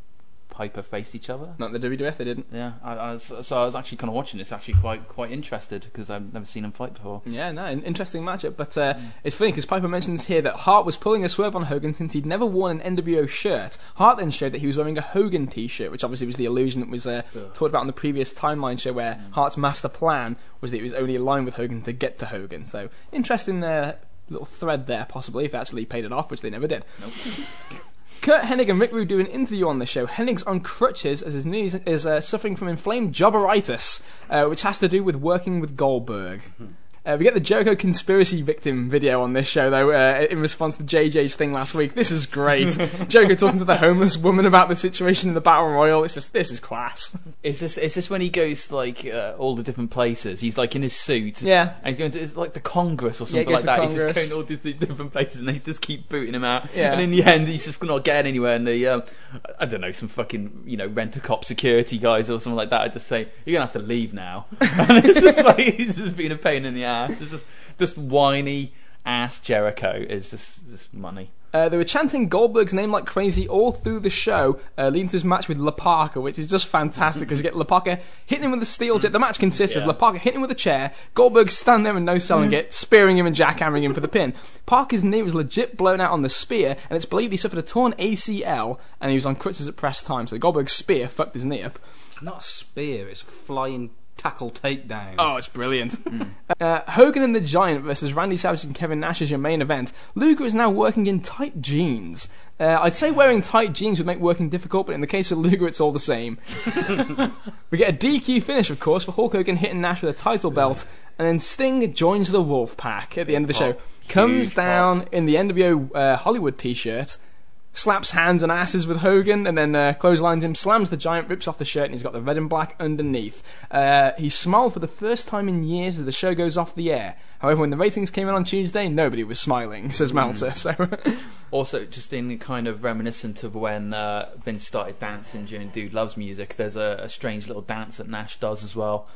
Piper faced each other. Not the WWF, they didn't. Yeah, I, I was, so I was actually kind of watching this, actually quite quite interested because I've never seen them fight before. Yeah, no, an interesting matchup. But uh, it's funny because Piper mentions here that Hart was pulling a swerve on Hogan since he'd never worn an NWO shirt. Hart then showed that he was wearing a Hogan T-shirt, which obviously was the illusion that was uh, talked about on the previous timeline show, where Hart's master plan was that he was only aligned with Hogan to get to Hogan. So interesting uh, little thread there, possibly if they actually paid it off, which they never did. Curt Hennig and Rick Rude do an interview on the show. Hennig's on crutches as his knees is uh, suffering from inflamed jobberitis, uh, which has to do with working with Goldberg. Uh, we get the Jericho conspiracy victim video on this show, though, uh, in response to JJ's thing last week. This is great. Jericho talking to the homeless woman about the situation in the Battle Royal. It's just, this is class. Is this is this when he goes to, like uh, all the different places? He's like in his suit, Yeah. and he's going to it's like the Congress or something goes like to that. He's just going to all these different places, and they just keep booting him out. Yeah. And in the end, he's just not getting anywhere. And the um, I don't know, some fucking you know rent a cop security guys or something like that. I just say you're gonna have to leave now. and it's just like he's just being a pain in the ass. It's just just whiny ass Jericho is just just money. Uh, they were chanting Goldberg's name like crazy all through the show, uh, leading to his match with La Parka, which is just fantastic because you get La Parka hitting him with a steel chair. The match consists of Yeah. La Parka hitting him with a chair, Goldberg standing there and no selling it, spearing him and jackhammering him for the pin. Parka's knee was legit blown out on the spear, and it's believed he suffered a torn ACL and he was on crutches at press time. So Goldberg's spear fucked his knee up. It's not a spear, it's a flying tackle takedown. Oh, it's brilliant. Uh, Hogan and the Giant versus Randy Savage and Kevin Nash is your main event. Luger is now working in tight jeans. Uh, I'd say wearing tight jeans would make working difficult, but in the case of Luger, it's all the same. we get a DQ finish, of course, for Hulk Hogan hitting Nash with a title belt, and then Sting joins the Wolf Pack at the end of the show. pop. Comes Huge down in the NWO uh, Hollywood t shirt. Slaps hands and asses with Hogan, and then uh, clotheslines him, slams the giant, rips off the shirt, and he's got the red and black underneath. Uh, he smiled for the first time in years as the show goes off the air. However, when the ratings came in on Tuesday, nobody was smiling, says Meltzer. So, Also, just in kind of reminiscent of when uh, Vince started dancing during Dude Loves Music, there's a, a strange little dance that Nash does as well,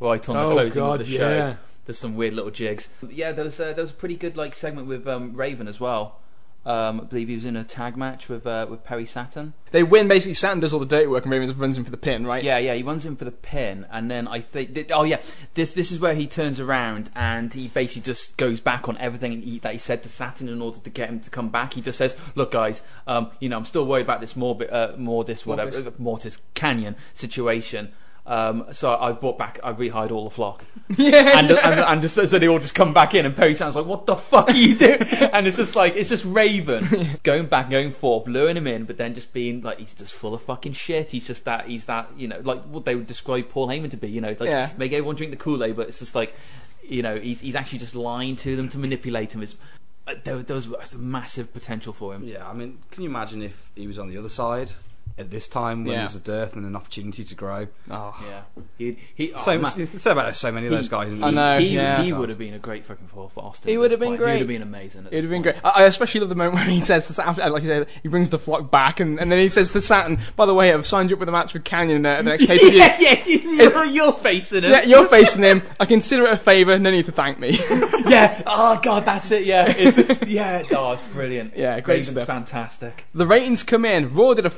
right on the Oh, closing God, of the show. yeah. There's some weird little jigs. Yeah, there was, uh, there was a pretty good like segment with um, Raven as well. Um, I believe he was in a tag match with uh, with Perry Saturn. they win. Basically, Saturn does all the dirty work, and Ravens runs him for the pin, right? Yeah, yeah, he runs in for the pin, and then I think, oh yeah, this this is where he turns around and he basically just goes back on everything he, that he said to Saturn in order to get him to come back. He just says, "Look, guys, um, you know, I'm still worried about this Morbid, uh, Mortis, whatever, Mortis. Mortis Kanyon situation." Um, so I've brought back, I've rehired all the flock, yeah. and, and, and just, so they all just come back in, and Perry sounds like, "What the fuck are you doing?" And it's just like it's just Raven going back, going forth, luring him in, but then just being like he's just full of fucking shit. He's just that, he's that, you know, like what they would describe Paul Heyman to be, you know, like Yeah. make everyone drink the Kool Aid, but it's just like, you know, he's he's actually just lying to them to manipulate them. Is uh, there, there was a massive potential for him. Yeah, I mean, can you imagine if he was on the other side at this time when Yeah. there's a dearth and an opportunity to grow? Oh. Yeah, he he. oh, so, man. say about so many of those guys. I know, He, yeah. he would have been a great fucking four for Austin. He at would this have been point. great. He would have been amazing. at It'd have been great. I I especially love the moment when he says, to Saturn, like you said, he brings the flock back, and, and then he says to Saturn, "By the way, I've signed you up with a match with Kanyon uh, at the next pay per view. yeah, yeah, you're, you're facing him. Yeah, you're facing him. I consider it a favour. No need to thank me. yeah. Oh god, that's it. Yeah, it's just, yeah. Oh, it's brilliant. Yeah, great Raven's stuff. fantastic. the ratings come in. Raw did a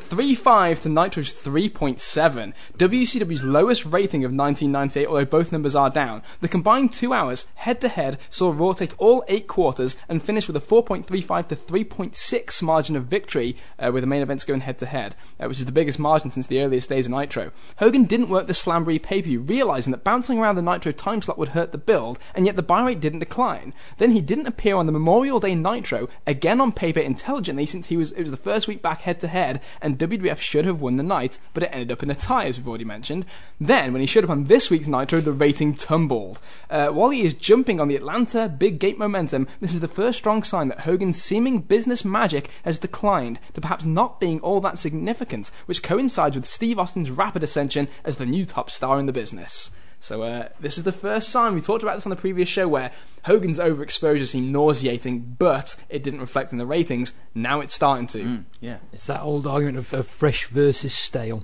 4.35 to Nitro's 3.7. WCW's lowest rating of 1998, although both numbers are down. The combined two hours, head to head, saw Raw take all eight quarters and finish with a 4.35 to 3.6 margin of victory, uh, with the main events going head to head, which is the biggest margin since the earliest days of Nitro. Hogan didn't work the Slamboree pay per view, realizing that bouncing around the Nitro time slot would hurt the build, and yet the buy rate didn't decline. Then he didn't appear on the Memorial Day Nitro, again on paper intelligently, since he was it was the first week back head to head, and WWF should have won the night, but it ended up in a tie, as we've already mentioned. Then, when he showed up on this week's Nitro, the rating tumbled. Uh, while he is jumping on the Atlanta Big Gate momentum, this is the first strong sign that Hogan's seeming business magic has declined to perhaps not being all that significant, which coincides with Steve Austin's rapid ascension as the new top star in the business. So uh, this is the first sign. We talked about this on the previous show where Hogan's overexposure seemed nauseating, but it didn't reflect in the ratings. Now it's starting to. Yeah. It's that old argument of, of fresh versus stale.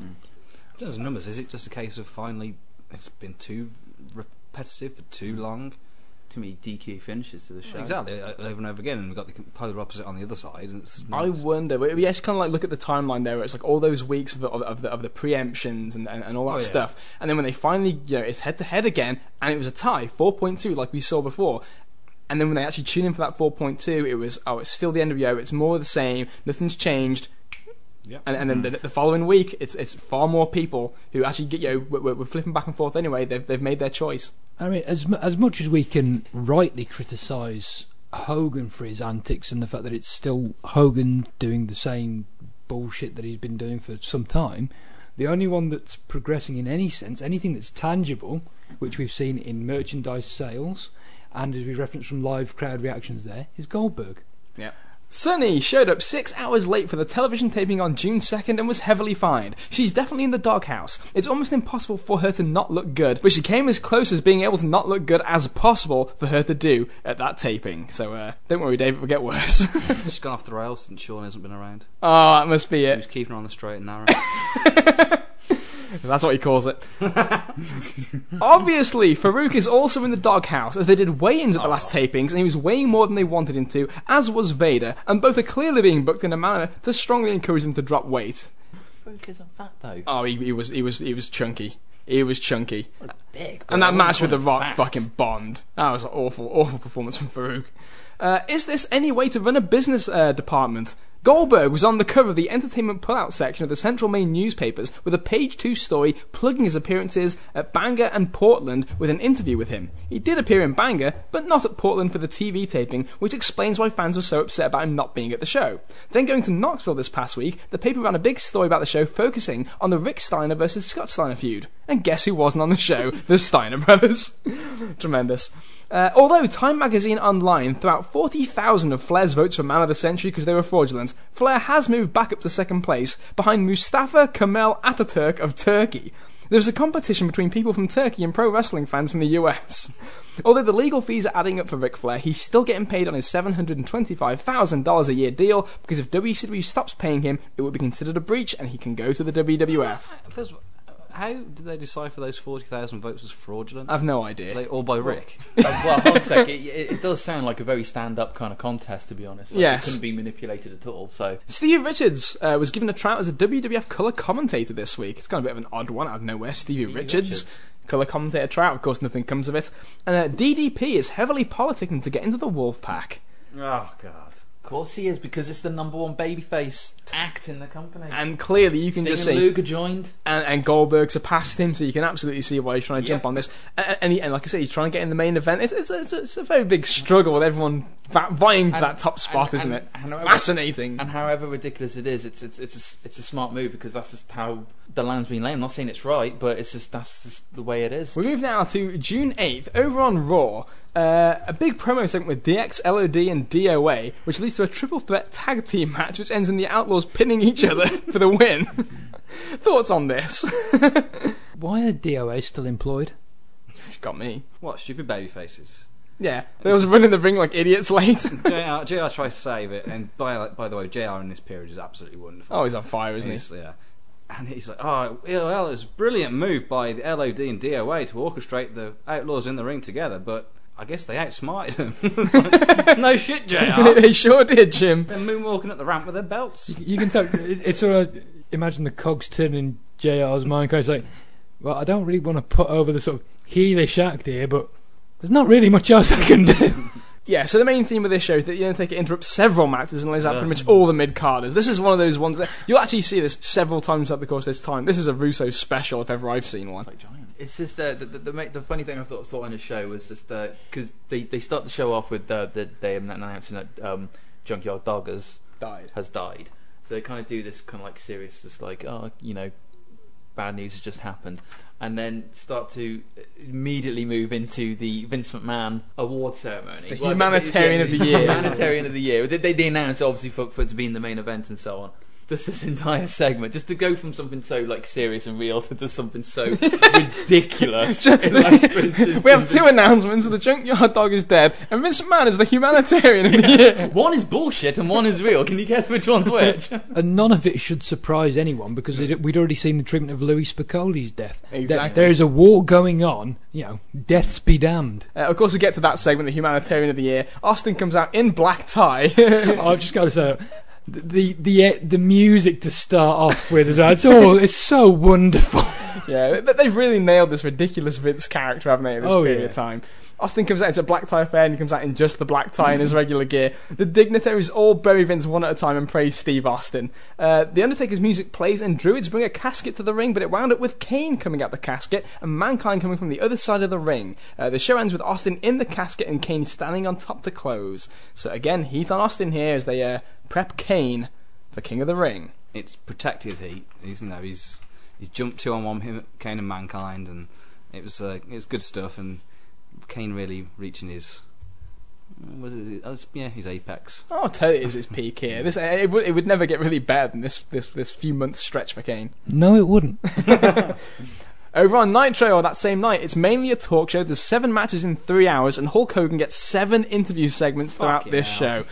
In terms of numbers, is it just a case of finally it's been too repetitive for too long? Too many DQ finishes to the show. Exactly, uh, over and over again, and we've got the polar opposite on the other side. And it's I wonder, but yes, kind of like look at the timeline there. Where it's like all those weeks of the, of, of the, of the preemptions and, and, and all that Oh, yeah. stuff, and then when they finally, you know, it's head to head again, and it was a tie, four point two, like we saw before. And then when they actually tune in for that 4.2, it was, oh, it's still the end of NWO, it's more the same, nothing's changed. Yep. And, and then the, the following week, it's it's far more people who actually get, you know, we're, we're flipping back and forth anyway, they've, they've made their choice. I mean, as as much as we can rightly criticise Hogan for his antics and the fact that it's still Hogan doing the same bullshit that he's been doing for some time, the only one that's progressing in any sense, anything that's tangible, which we've seen in merchandise sales, and as we referenced from live crowd reactions there, is Goldberg. Yeah. Sunny showed up six hours late for the television taping on June 2nd and was heavily fined. She's definitely in the doghouse. It's almost impossible for her to not look good, but she came as close as being able to not look good as possible for her to do at that taping. So, uh, don't worry, Dave, it will get worse. She's gone off the rails since Shawn hasn't been around. oh, that must be it. was keeping her on the straight and narrow. That's what he calls it. Obviously, Farouk is also in the doghouse as they did weigh-ins at the last tapings, and he was weighing more than they wanted him to, as was Vader, and both are clearly being booked in a manner to strongly encourage him to drop weight. Farouk isn't fat though. Oh, he, he was he was he was chunky. He was chunky. Big. And that match with the Rock fucking bombed. That was an awful, awful performance from Farouk. Uh, is this any way to run a business uh, department? Goldberg was on the cover of the entertainment pullout section of the Central Maine newspapers with a page two story plugging his appearances at Bangor and Portland with an interview with him. He did appear in Bangor, but not at Portland for the TV taping, which explains why fans were so upset about him not being at the show. Then going to Knoxville this past week, the paper ran a big story about the show focusing on the Rick Steiner versus Scott Steiner feud. And guess who wasn't on the show? The Steiner brothers. Tremendous. Uh, although Time Magazine Online threw out 40,000 of Flair's votes for Man of the Century because they were fraudulent, Flair has moved back up to second place behind Mustafa Kemal Ataturk of Turkey. There's a competition between people from Turkey and pro wrestling fans from the US. Although the legal fees are adding up for Ric Flair, he's still getting paid on his $725,000 a year deal because if WCW stops paying him, it would be considered a breach and he can go to the WWF. First of all, how did they decipher those 40,000 votes as fraudulent? I've no idea. They, all by Rick? Uh, well, hold on a sec. It, it, it does sound like a very stand-up kind of contest, to be honest. Like, Yes. it couldn't be manipulated at all. So Steve Richards uh, was given a tryout as a WWF colour commentator this week. It's kind of a bit of an odd one out of nowhere. Stevie Richards, Richards. colour commentator tryout. Of course, nothing comes of it. And uh, DDP is heavily politicking to get into the Wolfpack. oh, God. Of course he is because it's the number one babyface act in the company. And clearly, you can Sting just and see. Luger joined. and, and Goldberg surpassed him, so you can absolutely see why he's trying to jump on this. And, and, he, and like I said, he's trying to get in the main event. It's, it's, it's, it's a very big struggle with everyone vying for that top spot, isn't it? however- Fascinating. And however ridiculous it is, it's it's it's a, it's a smart move because that's just how the land's been laid. I'm not saying it's right, but it's just that's just the way it is. We move now to June 8th, over on Raw. Uh, a big promo segment with DX, LOD, and DOA, which leads to a triple threat tag team match, which ends in the Outlaws pinning each other for the win. Thoughts on this? Why are DOA still employed? She Got me. What, stupid baby faces? Yeah, they was running the ring like idiots late. JR, JR tries to save it, and by, by the way, JR in this period is absolutely wonderful. oh, he's on fire, isn't he? Yeah. And he's like, oh, well, it was a brilliant move by the LOD and DOA to orchestrate the Outlaws in the ring together, but I guess they outsmarted them. no shit, JR. they sure did, Jim. They're moonwalking up the ramp with their belts. You can tell. it- It's sort of imagine the cogs turning JR's mind. Cause like, well, I don't really want to put over the sort of heelish act here, but there's not really much else I can do. Yeah, so the main theme of this show is that the Undertaker interrupts several matches and lays out pretty much all the mid carders. This is one of those ones that you'll actually see this several times throughout the course of this time. This is a Russo special if ever I've seen one. Like giant. It's just uh, the, the, the, the funny thing I thought saw on the show was just because they, they start the show off with uh, the they announcing that um, Junkyard Dog has, Died. has died. So they kind of do this kind of like serious, just like oh you know, bad news has just happened, and then start to immediately move into the Vince McMahon award ceremony, The Well, humanitarian of the year. humanitarian of the year. They, they, they announced obviously for, for it to be in the main event and so on. Just this entire segment, just to go from something so like serious and real to, to something so ridiculous. in, like, Vince's- we have two announcements: the Junkyard Dog is dead, and Vince McMahon is the humanitarian of the year. One is bullshit and one is real. Can you guess which one's which? and none of it should surprise anyone because it, we'd already seen the treatment of Louis Spicoli's death. There- Exactly. there is a war going on. You know, deaths be damned. Uh, of course, we get to that segment, the humanitarian of the year. Austin comes out in black tie. I've just got to say. The the the music to start off with as well. It's all it's so wonderful. Yeah, they- they've really nailed this ridiculous Vince character, haven't they, at this Oh, period yeah. of time. Austin comes out, it's a black tie affair, and he comes out in just the black tie in his regular gear. The dignitaries all bury Vince one at a time and praise Steve Austin. Uh, the Undertaker's music plays, and Druids bring a casket to the ring, but it wound up with Kane coming out the casket and Mankind coming from the other side of the ring. Uh, the show ends with Austin in the casket and Kane standing on top to close. So again, heat on Austin here as they uh, prep Kane for King of the Ring. It's protected heat. Know, he's he's jumped two on one him, Kane and Mankind, and it was uh, it was good stuff. And Kane really reaching his what is it? Oh, it's- yeah, his apex. Oh, totally is his peak here. This it would it would never get really better than this this this few months stretch for Kane. No, it wouldn't. Over on Nitro, or that same night, it's mainly a talk show. There's seven matches in three hours, and Hulk Hogan gets seven interview segments throughout Fucking this hell. show.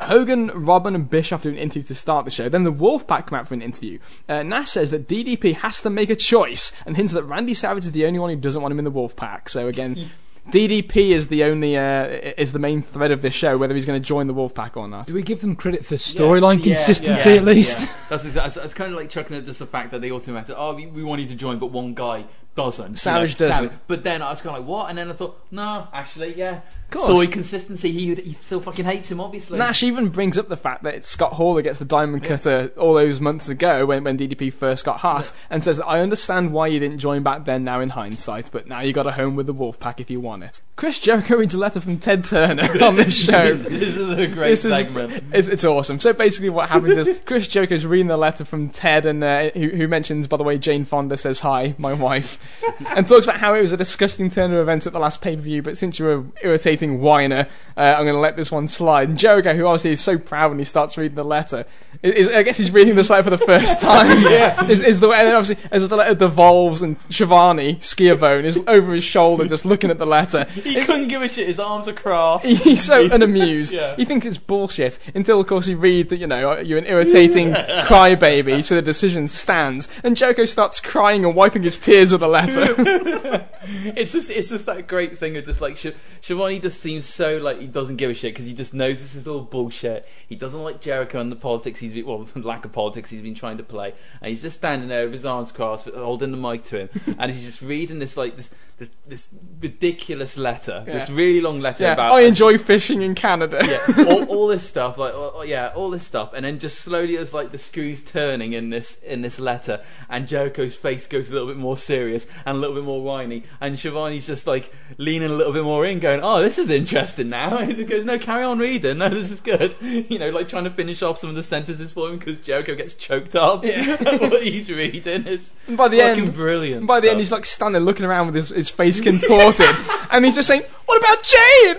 Hogan, Rodman, and Bischoff do an interview to start the show. Then the Wolfpack come out for an interview. Uh, Nash says that DDP has to make a choice, and hints that Randy Savage is the only one who doesn't want him in the Wolfpack. So again, DDP is the only uh, is the main thread of this show, whether he's going to join the Wolfpack or not. Do we give them credit for storyline Yeah, consistency yeah, at least? yeah. That's exactly. It's kind of like chucking at just the fact that they automatically, oh, we, we want you to join, but one guy doesn't. you Savage know, doesn't. But then I was kind of like, what? And then I thought, no, actually, yeah. Story consistency. He he still fucking hates him, obviously. Nash even brings up the fact that it's Scott Hall that gets the diamond cutter all those months ago when, when DDP first got hot, and says, I understand why you didn't join back then now in hindsight, but now you got a home with the Wolfpack if you want it. Chris Jericho reads a letter from Ted Turner on this show. this is a great This is segment. it's, it's awesome. So basically, what happens is Chris Jericho's reading the letter from Ted, and uh, who, who mentions, by the way, Jane Fonda says hi, my wife, and talks about how it was a disgusting turn of events at the last pay per view. But since you're an irritating whiner, uh, I'm going to let this one slide. And Jericho, who obviously is so proud when he starts reading the letter, is, I guess he's reading this letter for the first time. yeah, is, is the way. And then obviously, as the letter devolves, and Schiavone Schiavone is over his shoulder, just looking at the letter. He couldn't give a shit. His arms are crossed. He's so unamused. Yeah. He thinks it's bullshit until, of course, he reads that you know you're an irritating crybaby, so the decision stands. And Jericho starts crying and wiping his tears with the letter. it's just it's just that great thing of just like Sh- Schiavone just seems so like he doesn't give a shit because he just knows this is all bullshit. He doesn't like Jericho and the politics he's been well the lack of politics he's been trying to play, and he's just standing there with his arms crossed, holding the mic to him, and he's just reading this like this this, this ridiculous letter, this really long letter yeah, about I enjoy fishing in Canada. yeah, all, all this stuff, like oh, yeah, all this stuff, and then just slowly as like the screws turning in this in this letter, and Jericho's face goes a little bit more serious and a little bit more whiny, and Schiavone's just like leaning a little bit more in, going, "Oh, this is interesting now." And he goes, "No, carry on reading. No, this is good." You know, like trying to finish off some of the sentences for him because Jericho gets choked up. Yeah. at what he's reading is And by the fucking end, brilliant. by the end, he's like standing looking around with his, his face contorted, and he's just saying, "What about Jane?"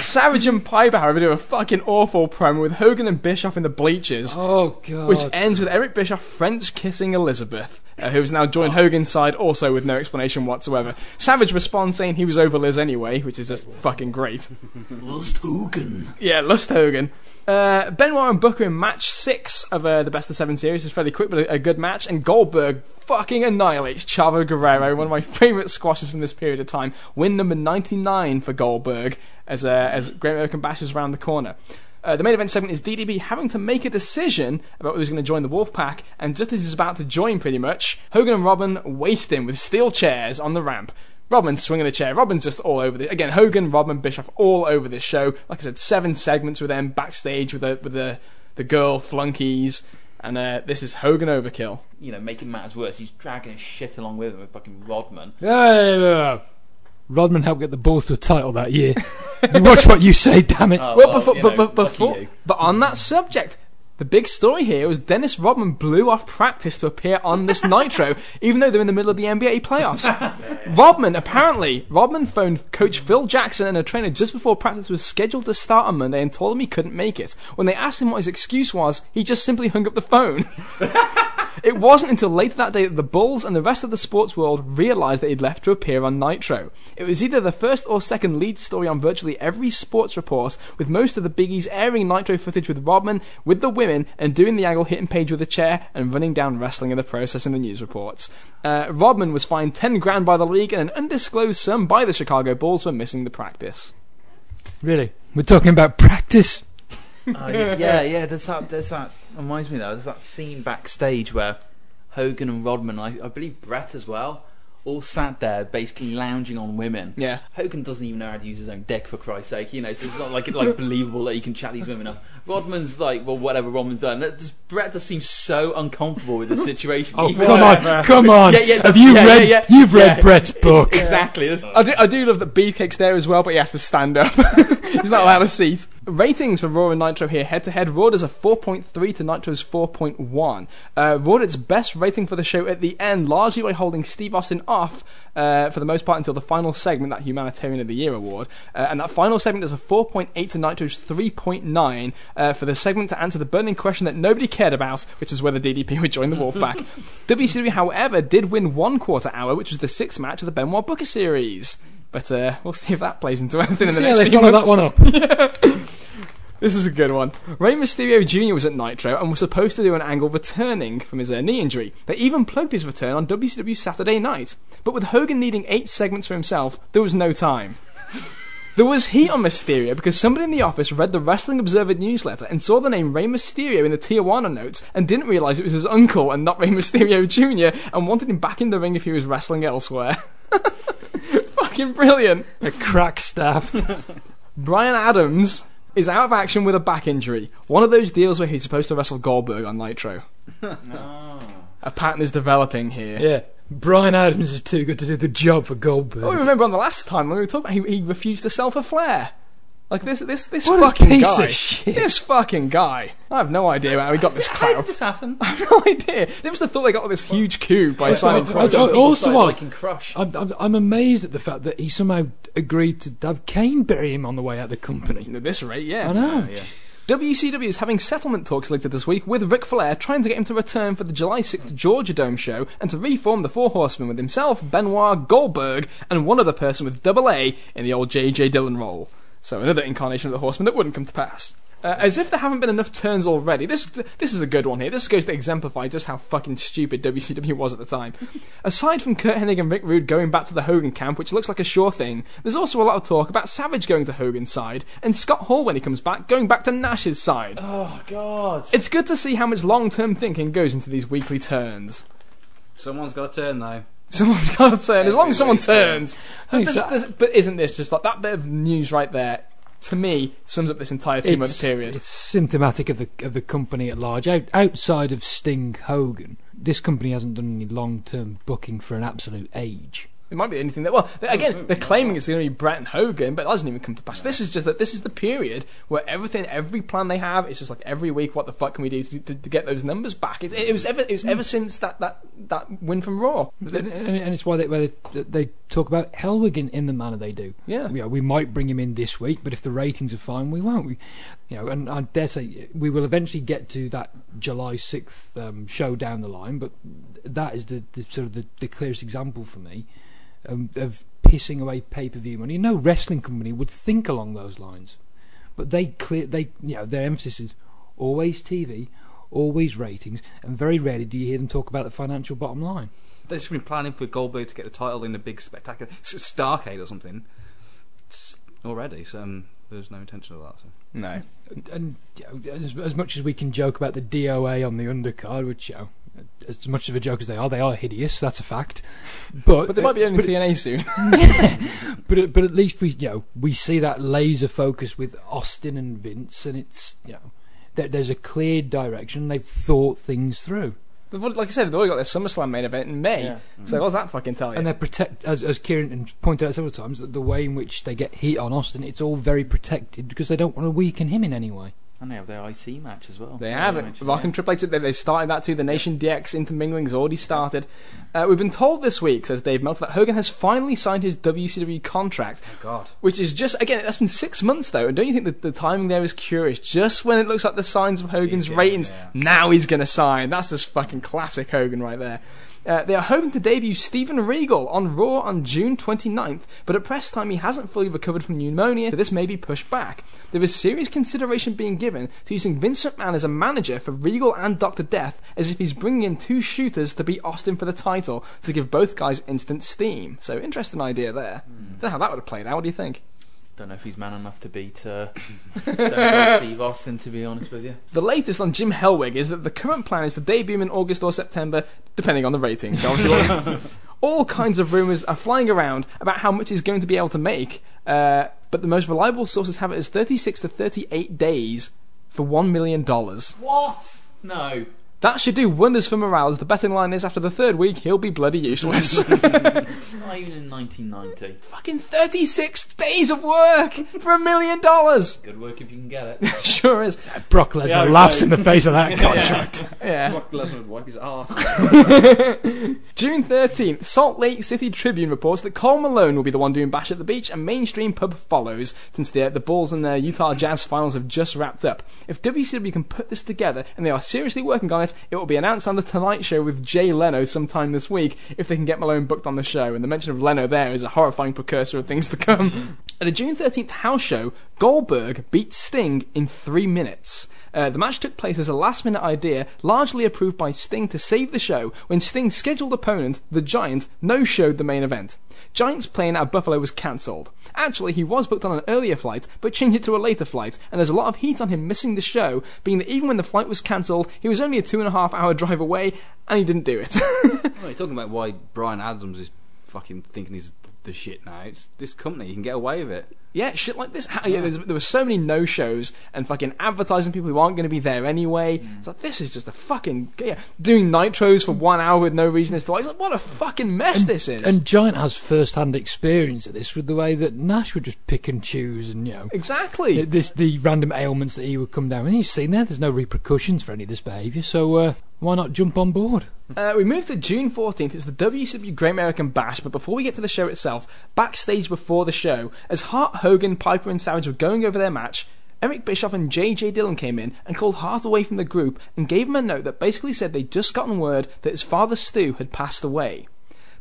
Savage and Piper, however, do a fucking awful promo with Hogan and Bischoff in the bleachers. Oh god. Which ends with Eric Bischoff French kissing Elizabeth, uh, who's now joined Hogan's side, also with no explanation whatsoever. Savage responds saying he was over Liz anyway, which is just fucking great. Lust Hogan. Yeah, Lust Hogan. Uh, Benoit and Booker in match six of uh, the best of seven series is fairly quick, but a, a good match. And Goldberg fucking annihilates Chavo Guerrero, one of my favourite squashes from this period of time. Win number 99 for Goldberg as, uh, as Great American Bash is around the corner. Uh, the main event segment is DDP having to make a decision about who's going to join the Wolfpack, and just as he's about to join, pretty much, Hogan and Rodman waste him with steel chairs on the ramp. Rodman swinging a chair. Rodman's just all over the again. Hogan, Robin, Bischoff, all over this show. Like I said, seven segments with them backstage with the with the the girl flunkies, and uh, this is Hogan overkill. You know, making matters worse, he's dragging his shit along with him with fucking Rodman. Hey, Rodman helped get the Bulls to a title that year. you watch what you say, damn it. Oh, Well, well, before, you but, know, but lucky before, but on that subject, the big story here was Dennis Rodman blew off practice to appear on this Nitro, even though they're in the middle of the NBA playoffs. Rodman, apparently, Rodman phoned coach Phil Jackson and a trainer just before practice was scheduled to start on Monday and told him he couldn't make it. When they asked him what his excuse was, he just simply hung up the phone. It wasn't until later that day that the Bulls and the rest of the sports world realised that he'd left to appear on Nitro. It was either the first or second lead story on virtually every sports report, with most of the biggies airing Nitro footage with Rodman, with the women, and doing the angle hitting page with a chair and running down wrestling in the process in the news reports. Uh, Rodman was fined 10 grand by the league and an undisclosed sum by the Chicago Bulls for missing the practice. Really? We're talking about practice? Oh, yeah, yeah, yeah. There's that. There's that. Reminds me though. There's that scene backstage where Hogan and Rodman, I, I believe Bret as well, all sat there basically lounging on women. Yeah. Hogan doesn't even know how to use his own dick for Christ's sake. You know, so it's not like it's like believable that he can chat these women up. Rodman's like, well, whatever Rodman's done. That just, Bret just seems so uncomfortable with the situation. Oh, Even come though- on, come on. Yeah, yeah, Have you yeah, read? yeah, yeah. You've read Yeah. Bret's book. Exactly. I do, I do love that Beefcake's there as well, but he has to stand up. He's not allowed a seat. Ratings for Raw and Nitro here head to head. Raw does a 4.3 to Nitro's 4.1. Uh, Raw did its best rating for the show at the end, largely by holding Steve Austin off uh, for the most part until the final segment, that Humanitarian of the Year award. Uh, and that final segment does a 4.8 to Nitro's 3.9 uh, for the segment to answer the burning question that nobody cared about, which was whether DDP would join the Wolfpack. WCW, however, did win one quarter hour, which was the sixth match of the Benoit Booker series. But uh, we'll see if that plays into anything in the See how next they few follow months. that one up. This is a good one. Rey Mysterio Jr. was at Nitro and was supposed to do an angle returning from his uh, knee injury. They even plugged his return on WCW Saturday night. But with Hogan needing eight segments for himself, there was no time. There was heat on Mysterio because somebody in the office read the Wrestling Observer newsletter and saw the name Rey Mysterio in the Tijuana notes and didn't realise it was his uncle and not Rey Mysterio Jr. and wanted him back in the ring if he was wrestling elsewhere. Fucking brilliant. A crack staff. Brian Adams is out of action with a back injury. One of those deals where he's supposed to wrestle Goldberg on Nitro. A pattern is developing here. yeah. Brian Adams is too good to do the job for Goldberg. Oh, remember on the last time when we were talking about he, he refused to sell for Flair. Like this, this, this What a fucking piece guy. of shit. This fucking guy. I have no idea how he got this How did this happen? I have no idea. They must have thought they got this huge coup by signing I- Crush. I- I- People also, started what- liking Crush. I'm, I'm, I'm amazed at the fact that he somehow agreed to have Kane bury him on the way out of the company. At this rate, yeah. I know. WCW is having settlement talks later this week with Ric Flair trying to get him to return for the July 6th Georgia Dome show and to reform the Four Horsemen with himself, Benoit, Goldberg, and one other person with double A in the old J.J. Dillon role. So another incarnation of the Horsemen that wouldn't come to pass. Uh, as if there haven't been enough turns already, this this is a good one here. This goes to exemplify just how fucking stupid WCW was at the time. Aside from Curt Hennig and Rick Rude going back to the Hogan camp, which looks like a sure thing, there's also a lot of talk about Savage going to Hogan's side, and Scott Hall, when he comes back, going back to Nash's side. Oh God! It's good to see how much long term thinking goes into these weekly turns. Someone's got to turn though. Someone's got to turn, as long as someone turns. But, Hey, does- does- but isn't this just like that bit of news right there? To me, sums up this entire two month period. it's symptomatic of the of the company at large. Out, outside of Sting Hogan, this company hasn't done any long term booking for an absolute age. It might be anything that. Well, they- again, they're claiming it's going to be Bret and Hogan, but that doesn't even come to pass. This is just that. This is the period where everything, every plan they have, it's just like every week, what the fuck can we do to, to, to get those numbers back? It, it was ever, it was ever since that, that, that win from Raw. And, and, and it's why they, why they, they talk about Hellwig in, in the manner they do. Yeah. You know, we might bring him in this week, but if the ratings are fine, we won't. We, you know, and I dare say we will eventually get to that July sixth um, show down the line. But that is the, the sort of the, the clearest example for me um, of pissing away pay per view money. No wrestling company would think along those lines, but they clear they you know their emphasis is always TV. Always ratings, and very rarely do you hear them talk about the financial bottom line. They've just been planning for Goldberg to get the title in a big spectacular Starcade or something already. So um, there's no intention of that. So. No. and you know, as, as much as we can joke about the DOA on the undercard, which you know, as much of a joke as they are, they are hideous. That's a fact. But But they might be uh, owning but, TNA soon. but at- but at least we you know we see that laser focus with Austin and Vince, and it's you know there, there's a clear direction. They've thought things through, They've like I said, they've already got their SummerSlam main event in May. Yeah. So mm-hmm. what's that fucking tell you? and they're protect as as Kieran pointed out several times that the way in which they get heat on Austin, it's all very protected because they don't want to weaken him in any way. And they have their IC match as well. They have it. Rock yeah. and Triple H, they, they started that too. The Nation DX intermingling has already started. Uh, we've been told this week, says Dave Meltzer, that Hogan has finally signed his WCW contract, God. which is just, again, that's been six months though. And don't you think that the timing there is curious? Just when it looks like the signs of Hogan's gonna- ratings, yeah. now he's going to sign. That's just fucking classic Hogan right there. Uh, they are hoping to debut Steven Regal on Raw on June 29th, but at press time he hasn't fully recovered from pneumonia, so this may be pushed back. There is serious consideration being given to using Vincent McMahon as a manager for Regal and Dr. Death, as if he's bringing in two shooters to beat Austin for the title to give both guys instant steam. So, interesting idea there. Don't know how that would have played out. What do you think? Don't know if he's man enough to beat uh, Steve Austin, to be honest with you. The latest on Jim Hellwig is that the current plan is to debut him in August or September, depending on the ratings. So obviously, all kinds of rumours are flying around about how much he's going to be able to make, uh, but the most reliable sources have it as 36 to 38 days for $1 million. What? No. That should do wonders for morale, as the betting line is after the third week, he'll be bloody useless. Not even in 1990. Fucking 36 days of work for a million dollars! Good work if you can get it. Sure is. Brock Lesnar Yeah, laughs so- in the face of that contract. Yeah. Brock Lesnar would wipe his arse. June 13th, Salt Lake City Tribune reports that Karl Malone will be the one doing Bash at the Beach, and Mainstream Pub follows, since the, the Bulls and the Utah Jazz finals have just wrapped up. If WCW can put this together, and they are seriously working on it, it will be announced on The Tonight Show with Jay Leno sometime this week, if they can get Malone booked on the show. And the mention of Leno there is a horrifying precursor of things to come. At the June 13th house show, Goldberg beat Sting in three minutes. Uh, the match took place as a last minute idea, largely approved by Sting to save the show, when Sting's scheduled opponent, The Giant, no showed the main event. Giant's plane out Buffalo was cancelled. Actually, he was booked on an earlier flight, but changed it to a later flight, and there's a lot of heat on him missing the show, being that even when the flight was cancelled, he was only a two and a half hour drive away, and he didn't do it. Well, you're talking about why Brian Adams is fucking thinking he's the shit now. It's this company, you can get away with it. Yeah, shit like this. How, yeah, there were so many no shows and fucking advertising people who aren't going to be there anyway. It's like this is just a fucking yeah, doing nitros for one hour with no reason as to why. It's like what a fucking mess this is. And Giant has first-hand experience of this with the way that Nash would just pick and choose, and you know, exactly. this the random ailments that he would come down. And you've seen there, there's no repercussions for any of this behaviour, so uh, why not jump on board? Uh, we move to June 14th. It's the WCW Great American Bash. But before we get to the show itself, backstage before the show, as Hart, Hogan, Piper, and Savage were going over their match, Eric Bischoff and JJ Dillon came in and called Hart away from the group and gave him a note that basically said they'd just gotten word that his father Stu had passed away.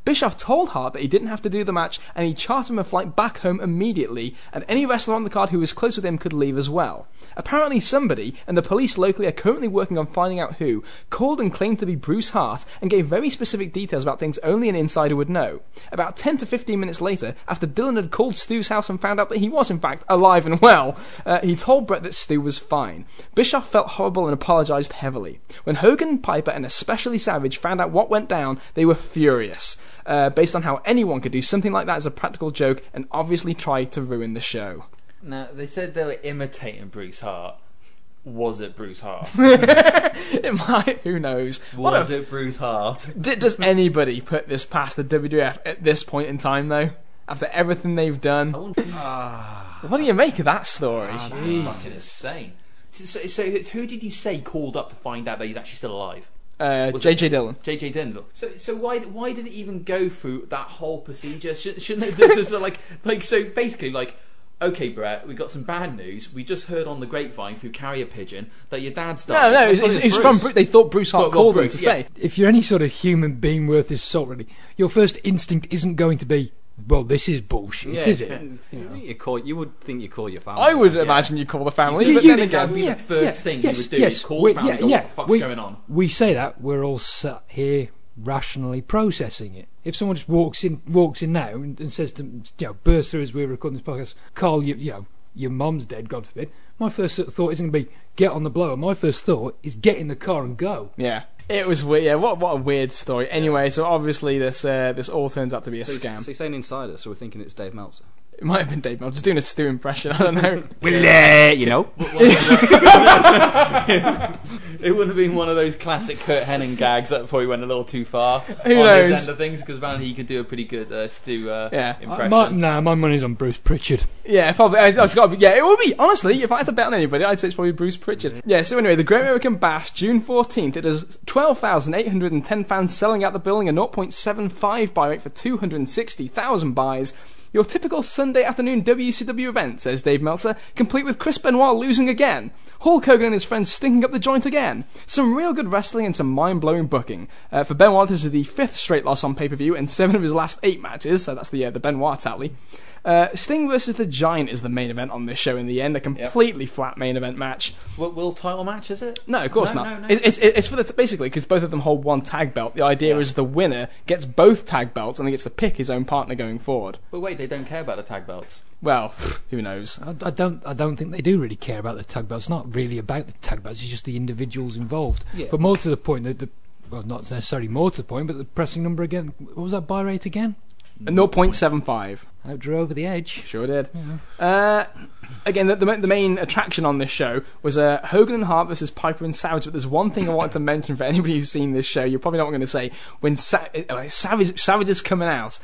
Bischoff told Hart that he didn't have to do the match and he chartered him a flight back home immediately, and any wrestler on the card who was close with him could leave as well. Apparently, somebody, and the police locally are currently working on finding out who, called and claimed to be Bruce Hart and gave very specific details about things only an insider would know. About 10 to 15 minutes later, after Dillon had called Stu's house and found out that he was in fact alive and well, uh, he told Bret that Stu was fine. Bischoff felt horrible and apologised heavily. When Hogan, Piper, and especially Savage found out what went down, they were furious uh, based on how anyone could do something like that as a practical joke and obviously try to ruin the show. Now they said they were imitating Bruce Hart. Was it Bruce Hart? It might, who knows? What Was a- it Bruce Hart? D- does anybody put this past the WWF at this point in time, though? After everything they've done? What do you make of that story? That's fucking insane. So, so, so who did you say called up to find out that he's actually still alive? Uh, Was JJ it- Dillon. JJ Dillon. So, so why why did it even go through that whole procedure? Should, shouldn't it just, just like like so basically like. Okay, Bret, we got some bad news. We just heard on the grapevine through carrier pigeon that your dad's died. No, no, it's, it's, it's from Bruce. They thought Bruce Hart Well, well, called them Bruce, to yeah. say. If you're any sort of human being worth his salt, really, your first instinct isn't going to be, well, this is bullshit, Yeah, is it? You, know, you call. You would think you call your family. I would right? imagine you call the family, You- but you then again, that'd be the first thing you would do yes, is call we- the family yeah, and go, yeah, what the fuck's we, going on? We say that we're all sat here rationally processing it. If someone just walks in, walks in now and, and says to you know, bursts through as we're recording this podcast, Carl, you, you know, your mum's dead, God forbid. My first thought isn't going to be get on the blower. My first thought is get in the car and go. yeah, it was weird. Yeah, what what a weird story. Anyway, so obviously this uh, this all turns out to be a So, scam. so you're saying insider, so we're thinking it's Dave Meltzer. It might have been Dave. I was just doing a Stu impression. I don't know. Well, uh, you know. It wouldn't have been one of those classic Curt Hennig gags that probably went a little too far. Who on knows? His end of things because apparently he could do a pretty good uh, Stu uh, Yeah. Impression. my, nah, my money's on Bruce Pritchard. Yeah, probably. It's, it's got to be. Yeah, it will be. Honestly, if I had to bet on anybody, I'd say it's probably Bruce Pritchard. Yeah. So anyway, the Great American Bash, June fourteenth. It has twelve thousand eight hundred and ten fans selling out the building, a 0.75 buy rate for two hundred and sixty thousand buys. Your typical Sunday afternoon WCW event, says Dave Meltzer, complete with Chris Benoit losing again, Hulk Hogan and his friends stinking up the joint again, some real good wrestling and some mind-blowing booking. Uh, for Benoit, this is the fifth straight loss on pay-per-view and seven of his last eight matches, so that's the uh, the Benoit tally. Uh, Sting versus the Giant is the main event on this show in the end, a completely flat main event match. Will, will title match, is it? No, of course No, not. no, no. It, it's it's for the, basically because both of them hold one tag belt. The idea Yeah. is the winner gets both tag belts and he gets to pick his own partner going forward. But wait, they don't care about the tag belts. Well, who knows? I, I don't. I don't think they do really care about the tag belts. It's not really about the tag belts. It's just the individuals involved. Yeah. But more to the point, the, the well, not necessarily more to the point, but the pressing number again. What was that buy rate again? A 0.75. Outdrew over the edge. Sure did. Uh, again, the, the, the main attraction on this show was uh, Hogan and Hart versus Piper and Savage. But there's one thing I wanted to mention for anybody who's seen this show. You're probably not going to say. When Sa- uh, Savage Savage is coming out.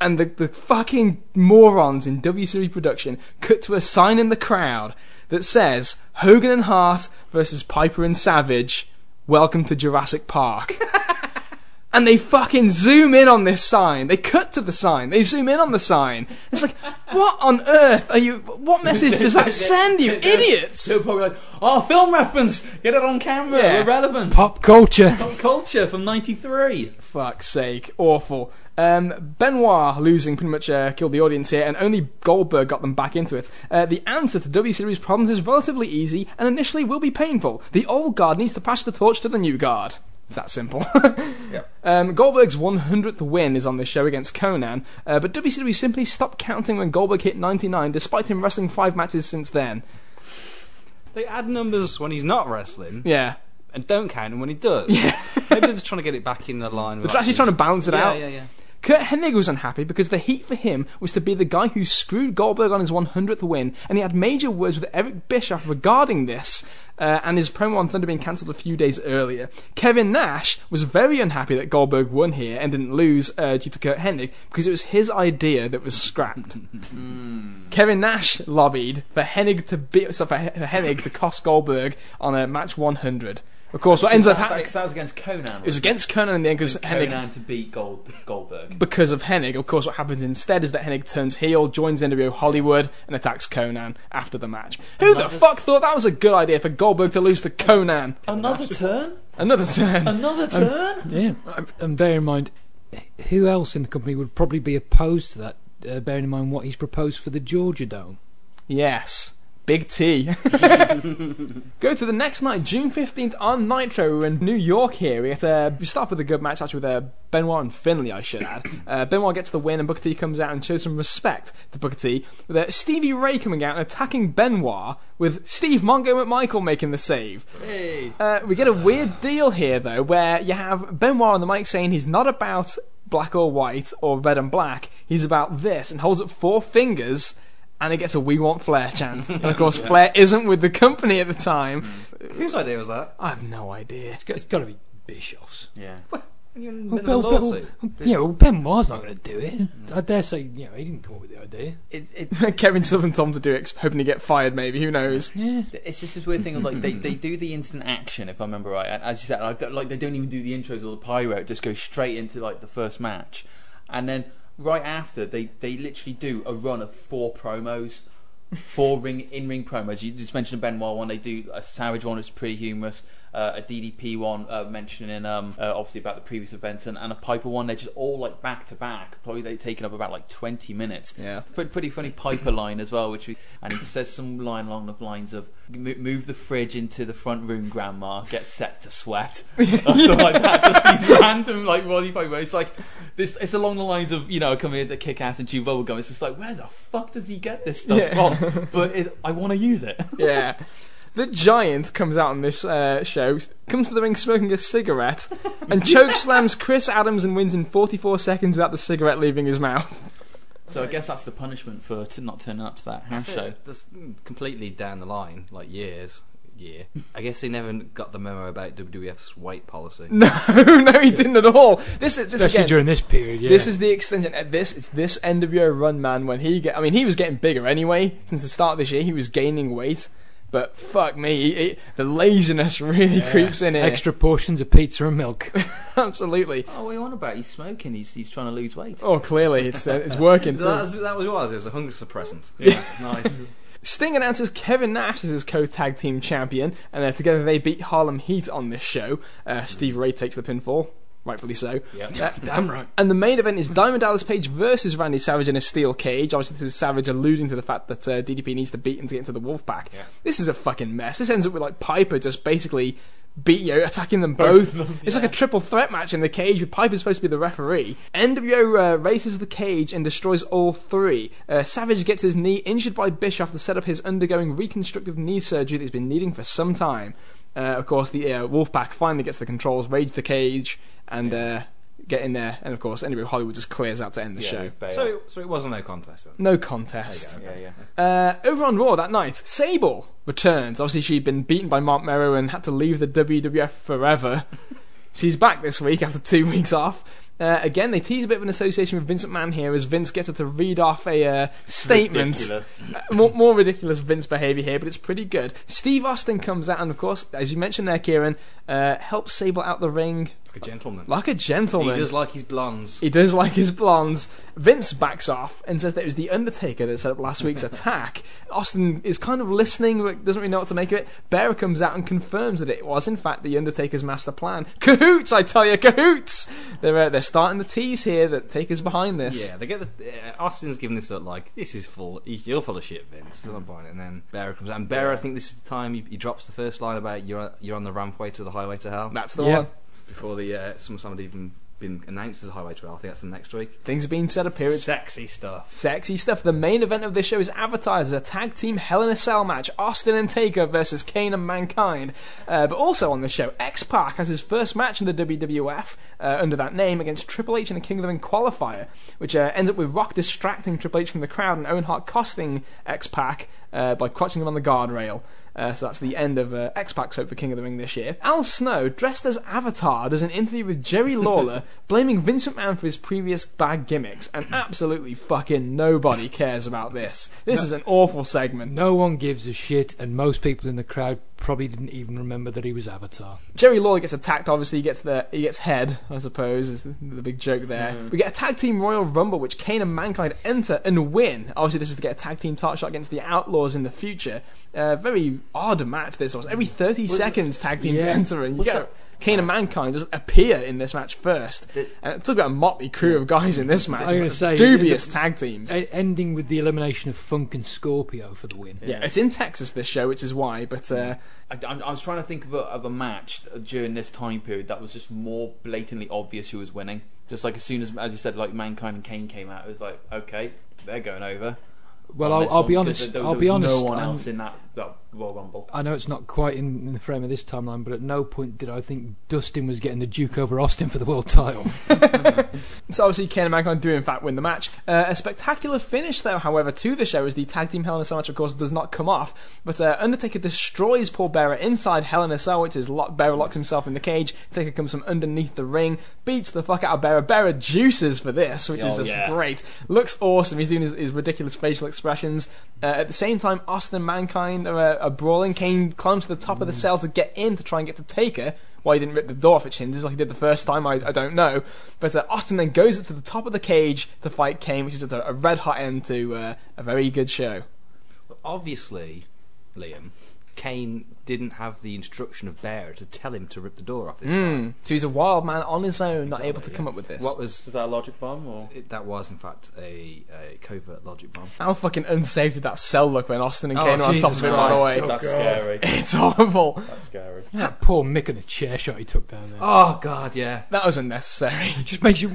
And the, the fucking morons in WCW production cut to a sign in the crowd that says Hogan and Hart versus Piper and Savage. Welcome to Jurassic Park. and they fucking zoom in on this sign. They cut to the sign. They zoom in on the sign. It's like, what on earth are you? What message does that send, you idiots? They're probably like, oh, film reference! Get it on camera, Yeah. we're relevant. Pop culture. Pop culture from 93. Fuck's sake, awful. Um, Benoit losing pretty much uh, killed the audience here, and only Goldberg got them back into it. Uh, the answer to W Series problems is relatively easy, and initially will be painful. The old guard needs to pass the torch to the new guard. It's that simple. um, Goldberg's 100th win is on this show against Konnan, uh, but WCW simply stopped counting when Goldberg hit 99, despite him wrestling five matches since then. They add numbers when he's not wrestling, Yeah. and don't count them when he does. Maybe they're just trying to get it back in the line. They're actually trying to balance it yeah, out. Yeah, yeah, Curt Hennig was unhappy because the heat for him was to be the guy who screwed Goldberg on his 100th win, and he had major words with Eric Bischoff regarding this, uh, and his promo on Thunder being cancelled a few days earlier. Kevin Nash was very unhappy that Goldberg won here and didn't lose uh, due to Curt Hennig because it was his idea that was scrapped. Kevin Nash lobbied for Hennig to be so for for Hennig to cost Goldberg on a match 100. Of course, what ends up happening Because that was against Konnan. it was against Konnan in the end because Hennig Konnan to beat Gold, Goldberg. because of Hennig. Of course, what happens instead is that Hennig turns heel, joins NWO Hollywood, and attacks Konnan after the match. Who the fuck thought that was a good idea for Goldberg to lose to Konnan? Another turn? Another turn. Another turn? Yeah, and bear in mind, who else in the company would probably be opposed to that? Uh, bearing in mind what he's proposed for the Georgia Dome. Yes. Big T. Go to the next night, June 15th on Nitro. We're in New York here. We, get, uh, we start with a good match, actually, with uh, Benoit and Finlay, I should add. Uh, Benoit gets the win, and Booker T comes out and shows some respect to Booker T, with uh, Stevie Ray coming out and attacking Benoit, with Steve Mongo McMichael making the save. Hey. Uh, we get a weird deal here, though, where you have Benoit on the mic saying he's not about black or white or red and black. He's about this, and holds up four fingers, and it gets a "We Want Flair" chant. And of course, Flair isn't with the company at the time. Mm. Whose idea was that? I have no idea. It's got, it's got to be Bischoff's. Yeah. You're in Well, middle Bill, Bill, yeah, well, Benoit's not going to do it. Mm. I dare say, you know, he didn't come up with the idea. It, it, Kevin Southern Tom to do it, hoping to get fired. Maybe who knows? Yeah. it's just this weird thing of like they, they do the instant action if I remember right. As you said, like, like they don't even do the intros or the pyro. It just goes straight into like the first match, and then right after they they literally do a run of four promos, four ring in ring promos. You just mentioned a Benoit one. They do a Savage one, is pretty humorous. Uh, a DDP one uh, mentioning um, uh, obviously about the previous events and, and a Piper one. They're just all like back to back. Probably they've taken up about like twenty minutes. Yeah. Pretty, pretty funny Piper line as well, which we, and he says some line along the lines of "Move the fridge into the front room, Grandma. Get set to sweat." or something like that. Just these random like Roddy Piper. It's like this. It's along the lines of you know come here to kick ass and chew bubblegum. It's just like where the fuck does he get this stuff Yeah. from? But it, I want to use it. yeah. The Giant comes out on this uh, show, comes to the ring smoking a cigarette, and choke slams Chris Adams and wins in 44 seconds without the cigarette leaving his mouth. So I guess that's the punishment for t- not turning up to that house That's show. it. Just mm, completely down the line, like years, year. I guess he never got the memo about WWF's weight policy. No, no, he didn't at all. This is this Especially again. during this period, yeah. This is the extension. At this, it's this NWO run man when he get. I mean, he was getting bigger anyway since the start of this year. He was gaining weight, but fuck me, he, he- the laziness really creeps in here. Extra portions of pizza and milk. Absolutely. Oh, what are you on about? He's smoking. He's he's trying to lose weight. Oh, clearly it's uh, it's working. That too. was, that was what it was. It was a hunger suppressant. Yeah, nice. Sting announces Kevin Nash as his co-tag team champion, and uh, together they beat Harlem Heat on this show. Uh, Stevie Ray takes the pinfall, rightfully so. Yeah. Damn right. And the main event is Diamond Dallas Page versus Randy Savage in a steel cage. Obviously, this is Savage alluding to the fact that uh, DDP needs to beat him to get into the Wolfpack. Yeah. This is a fucking mess. This ends up with like Piper just basically beat you, attacking them both. it's like a triple threat match in the cage with Piper supposed to be the referee. NWO uh, races the cage and destroys all three. Uh, Savage gets his knee injured by Bischoff to set up his undergoing reconstructive knee surgery that he's been needing for some time. Uh, of course, the uh, Wolfpack finally gets the controls, rage the cage, and uh, get in there. And of course, anyway, Hollywood just clears out to end the show. so, so it wasn't no contest then. No contest. yeah, yeah. Uh, over on Raw that night, Sable returns. Obviously, she'd been beaten by Marc Mero and had to leave the WWF forever. She's back this week after two weeks off. Uh, again, they tease a bit of an association with Vincent McMahon here as Vince gets her to read off a uh, statement. Ridiculous. Uh, more, more ridiculous Vince behaviour here, but it's pretty good. Steve Austin comes out and, of course, as you mentioned there, Kieran, uh, helps Sable out the ring Like a gentleman. like a gentleman. He does like his blondes. He does like his blondes. Vince backs off and says that it was the Undertaker that set up last week's attack. Austin is kind of listening, but doesn't really know what to make of it. Bearer comes out and confirms that it was, in fact, the Undertaker's master plan. Cahoots, I tell you, cahoots! They're uh, they're starting the tease here that Taker's behind this. Yeah, they get the uh, Austin's giving this up like this is full. You're full of shit, Vince. I'm buying it. And then Bearer comes out, and Bearer, I think this is the time he, he drops the first line about you're you're on the rampway to the highway to hell That's the Yeah. one. Before the uh, some somebody even been announced as a highway trail. I think that's the next week. Things are being set up here. It's Sexy stuff. Sexy stuff. The main event of this show is advertised as a tag team Hell in a Cell match: Austin and Taker versus Kane and Mankind. Uh, but also on the show, X Pac has his first match in the WWF uh, under that name against Triple H in a King of the Ring qualifier, which uh, ends up with Rock distracting Triple H from the crowd and Owen Hart costing X Pac uh, by crotching him on the guardrail. Uh, so that's the end of uh, X Pac's hope for King of the Ring this year. Al Snow, dressed as Avatar, does an interview with Jerry Lawler, blaming Vincent McMahon for his previous bad gimmicks, and absolutely fucking nobody cares about this. This is an awful segment. No one gives a shit, and most people in the crowd probably didn't even remember that he was Avatar. Jerry Lawler gets attacked. Obviously, he gets the he gets head. I suppose is the, the big joke there. We get a tag team Royal Rumble, which Kane and Mankind enter and win. Obviously, this is to get a tag team title shot against the Outlaws in the future. Uh, very odd match. This was every thirty seconds tag teams Yeah. enter, and you Was get Kane and Mankind just appear in this match first. And talk about a motley crew of guys in this match. I was gonna say, dubious the- tag teams. Ending with the elimination of Funk and Scorpio for the win. yeah, it's in Texas this show, which is why. But uh, I, I'm- was trying to think of a, of a match during this time period that was just more blatantly obvious who was winning. Just like as soon as, as you said, like Mankind and Kane came out, it was like, okay, they're going over. Well, I'll, this I'll one, be 'cause honest. There, I'll there be honest. No one I'm- else in that, that Royal Rumble. I know it's not quite in, in the frame of this timeline, but at no point did I think Dustin was getting the Duke over Austin for the world title. So obviously, Kane and Mankind do in fact win the match. Uh, a spectacular finish, though, however, to the show as the tag team Hell in a Cell match, of course, does not come off. But uh, Undertaker destroys Paul Bearer inside Hell in a Cell, which is lock- Bearer locks himself in the cage. Taker comes from underneath the ring, beats the fuck out of Bearer. Bearer juices for this, which is Oh, just yeah. great. Looks awesome. He's doing his, his ridiculous facial expressions. Uh, at the same time, Austin and Mankind are, uh, are brawling. Kane climbs to the top of the cell to get in to try and get to Taker. Why he didn't rip the door off its hinges like he did the first time, I, I don't know. But uh, Austin then goes up to the top of the cage to fight Kane, which is just a, a red hot end to uh, a very good show. Well, Obviously, Liam, Kane didn't have the instruction of Bear to tell him to rip the door off this time. Mm. So he's a wild man on his own, not Exactly, able to yeah. come up with this. What was Was that a logic bomb or? it, that? Was in fact a, a covert logic bomb. How fucking unsafe did that cell look when Austin and Oh, Kane were on top Jesus of it right Christ. away? That's scary. It's horrible. That's scary. that poor Mick and the chair shot he took down there. Oh God, yeah. That was unnecessary. It just makes you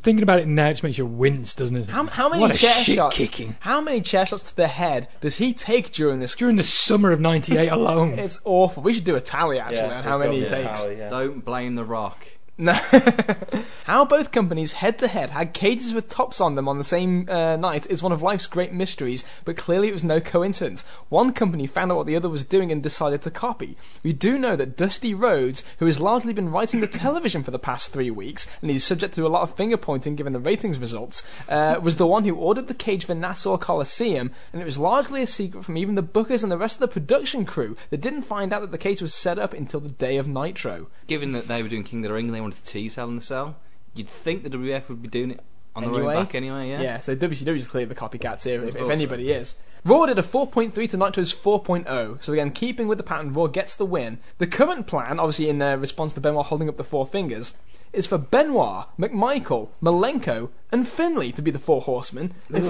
thinking about it now. It just makes you wince, doesn't it? How, how many what a chair shit shots? kicking How many chair shots to the head does he take during this? during the summer of '98 alone. It's awful. We should do a tally actually on how many he takes. Don't blame the Rock. No. How both companies head to head had cages with tops on them on the same uh, night is one of life's great mysteries, but clearly it was no coincidence. One company found out what the other was doing and decided to copy. We do know that Dusty Rhodes, who has largely been writing the television for the past three weeks, and he's subject to a lot of finger pointing given the ratings results, uh, was the one who ordered the cage for Nassau Coliseum, and it was largely a secret from even the bookers and the rest of the production crew that didn't find out that the cage was set up until the day of Nitro. Given that they were doing King of the Ring they wanted to tease Hell in the Cell, you'd think the WF would be doing it on the Anyway? way back anyway. Yeah. Yeah, so WCW is clearly the copycats here, if, if so. anybody is. Raw did a 4.3 to Nitro's 4.0, so again, keeping with the pattern, Raw gets the win. The current plan, obviously in uh, response to Benoit holding up the four fingers, is for Benoit, McMichael, Malenko, and Finlay to be the four horsemen if,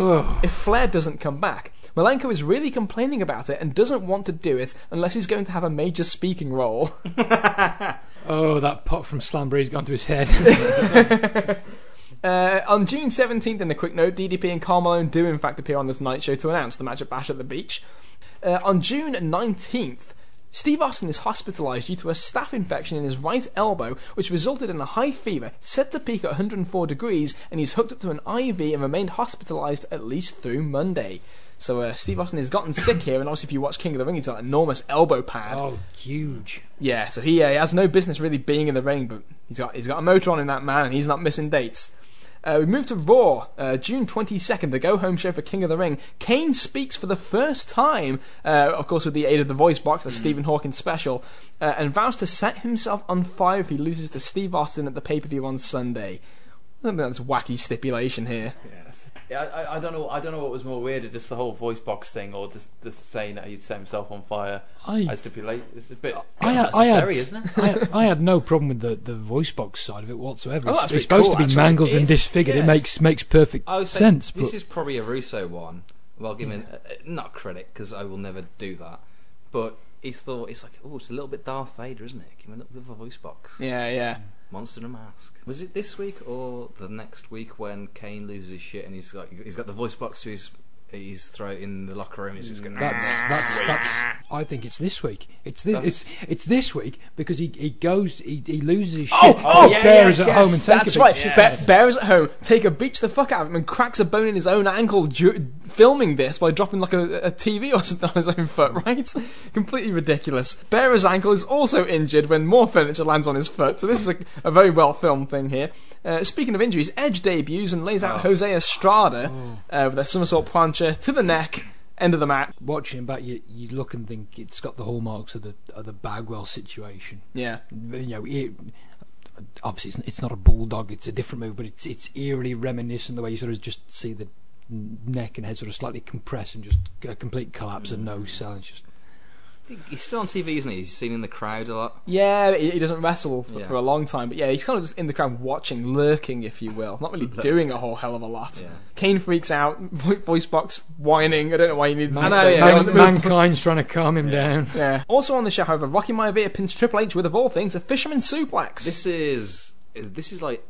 if Flair doesn't come back. Malenko is really complaining about it and doesn't want to do it unless he's going to have a major speaking role. Oh, that pot from Slamboree's gone to his head. Uh, on June 17th, in a quick note, DDP and Karl Malone do in fact appear on this night Show to announce the match at Bash at the Beach. Uh, on June 19th, Steve Austin is hospitalised due to a staph infection in his right elbow, which resulted in a high fever, set to peak at 104 degrees, and he's hooked up to an IV and remained hospitalised at least through Monday. So uh, Steve Austin has gotten sick here, and obviously, if you watch King of the Ring, he's got an enormous elbow pad. oh, huge. Yeah, so he, uh, he has no business really being in the ring, but he's got he's got a motor on in that man, and he's not missing dates. Uh, we move to Raw, uh, June 22nd, the go home show for King of the Ring. Kane speaks for the first time, uh, of course, with the aid of the voice box, the Stephen Hawking's special, uh, and vows to set himself on fire if he loses to Steve Austin at the pay per view on Sunday. I think that's wacky stipulation here. Yes. Yeah, I, I- I don't know. I don't know what was more weirder, just the whole voice box thing, or just just saying that he'd set himself on fire. I- I stipulate. It's a bit I had, I, unnecessary, had, isn't it? I, had, I had no problem with the, the voice box side of it whatsoever. Oh, it's that's it's supposed cool, to be actually. mangled and It's- disfigured. It makes makes perfect I sense. this but is probably a Russo one. Well, given uh, uh, not credit because I will never do that, but he thought it's like, oh, it's a little bit Darth Vader, isn't it? Give him a little bit of a voice box. Yeah, yeah. Monster in a Mask. Was it this week or the next week when Kane loses his shit and he's got he's got the voice box to his his throat in the locker room? He's just going. That's that's that's. I think it's this week. It's this. It's it's this week because he he goes he, he loses his shit. Oh, oh, yeah, bears yes, at yes, home and take That's a right. big shit. Bear, bears at home take a beats the fuck out of him and cracks a bone in his own ankle du- filming this by dropping like a, a TV or something on his own foot. Right? Completely ridiculous. Bear's ankle is also injured when more furniture lands on his foot. So this is a, a very well filmed thing here. Uh, speaking of injuries, Edge debuts and lays out Jose Estrada uh, with a somersault plancha to the neck. End of the match. Watching him back, you you look and think it's got the hallmarks of the of the Bagwell situation. Yeah. You know, it, obviously it's, it's not a bulldog; it's a different move, but it's it's eerily reminiscent the way you sort of just see the neck and head sort of slightly compress and just a complete collapse and no mm. cell. It's just He's still on TV, isn't he? He's seen in the crowd a lot. Yeah, he, he doesn't wrestle for, Yeah. for a long time, but yeah, he's kind of just in the crowd watching, lurking, if you will. Not really doing a whole hell of a lot. Yeah. Kane freaks out, voice box whining. I don't know why he needs Man- to yeah. Man- mankind's trying to calm him down. Yeah. Also on the show, however, Rocky Maivia pins Triple H with, of all things, a fisherman suplex. This is this is like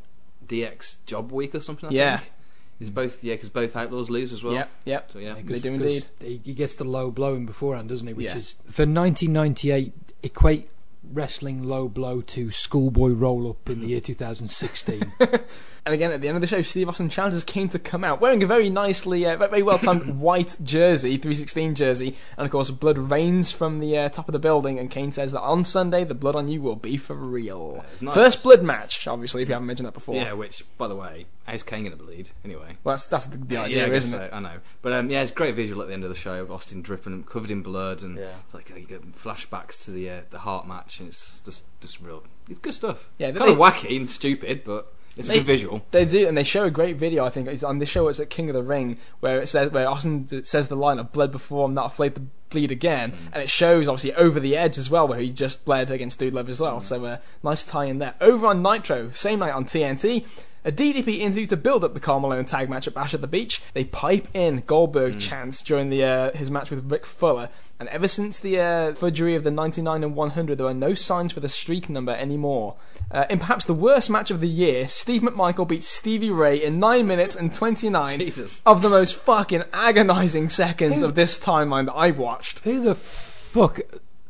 DX Job Week or something. I Yeah. think. Is both yeah because both Outlaws lose as well. Yep, yep. So yeah. They do indeed. He, he gets the low blow in beforehand, doesn't he? Which Yeah. is for 1998 equate wrestling low blow to schoolboy roll up in the year 2016. And again, at the end of the show, Steve Austin challenges Kane to come out wearing a very nicely, uh, very well timed white jersey, 316 jersey, and of course, blood rains from the uh, top of the building. And Kane says that on Sunday, the blood on you will be for real. nice. First blood match, obviously, if you haven't mentioned that before. Yeah, which by the way, how's Kane going to bleed anyway? Well, that's, that's the, the yeah, idea, I isn't so, it? I know, but um, yeah, it's a great visual at the end of the show of Austin dripping, covered in blood, and Yeah. it's like uh, you get flashbacks to the uh, the heart match, and it's just just real, it's good stuff. Yeah, kind of wacky and stupid, but it's a good visual. They do, and they show a great video. I think it's on this show. It's at King of the Ring, where it says where Austin says the line "I've bled before. I'm not afraid to bleed again," Mm. and it shows obviously over the edge as well, where he just bled against Dude Love as Mm. well. So uh, nice tie in there. Over on Nitro, same night on TNT. A DDP interview to build up the Karl Malone tag match at Bash at the Beach. They pipe in Goldberg Mm. chants during the uh, his match with Rick Fuller, and ever since the uh, fudgery of the 99 and 100, there are no signs for the streak number anymore. Uh, in perhaps the worst match of the year, Steve McMichael beats Stevie Ray in 9 minutes and 29 Jesus. of the most fucking agonizing seconds of this timeline that I've watched. Who the fuck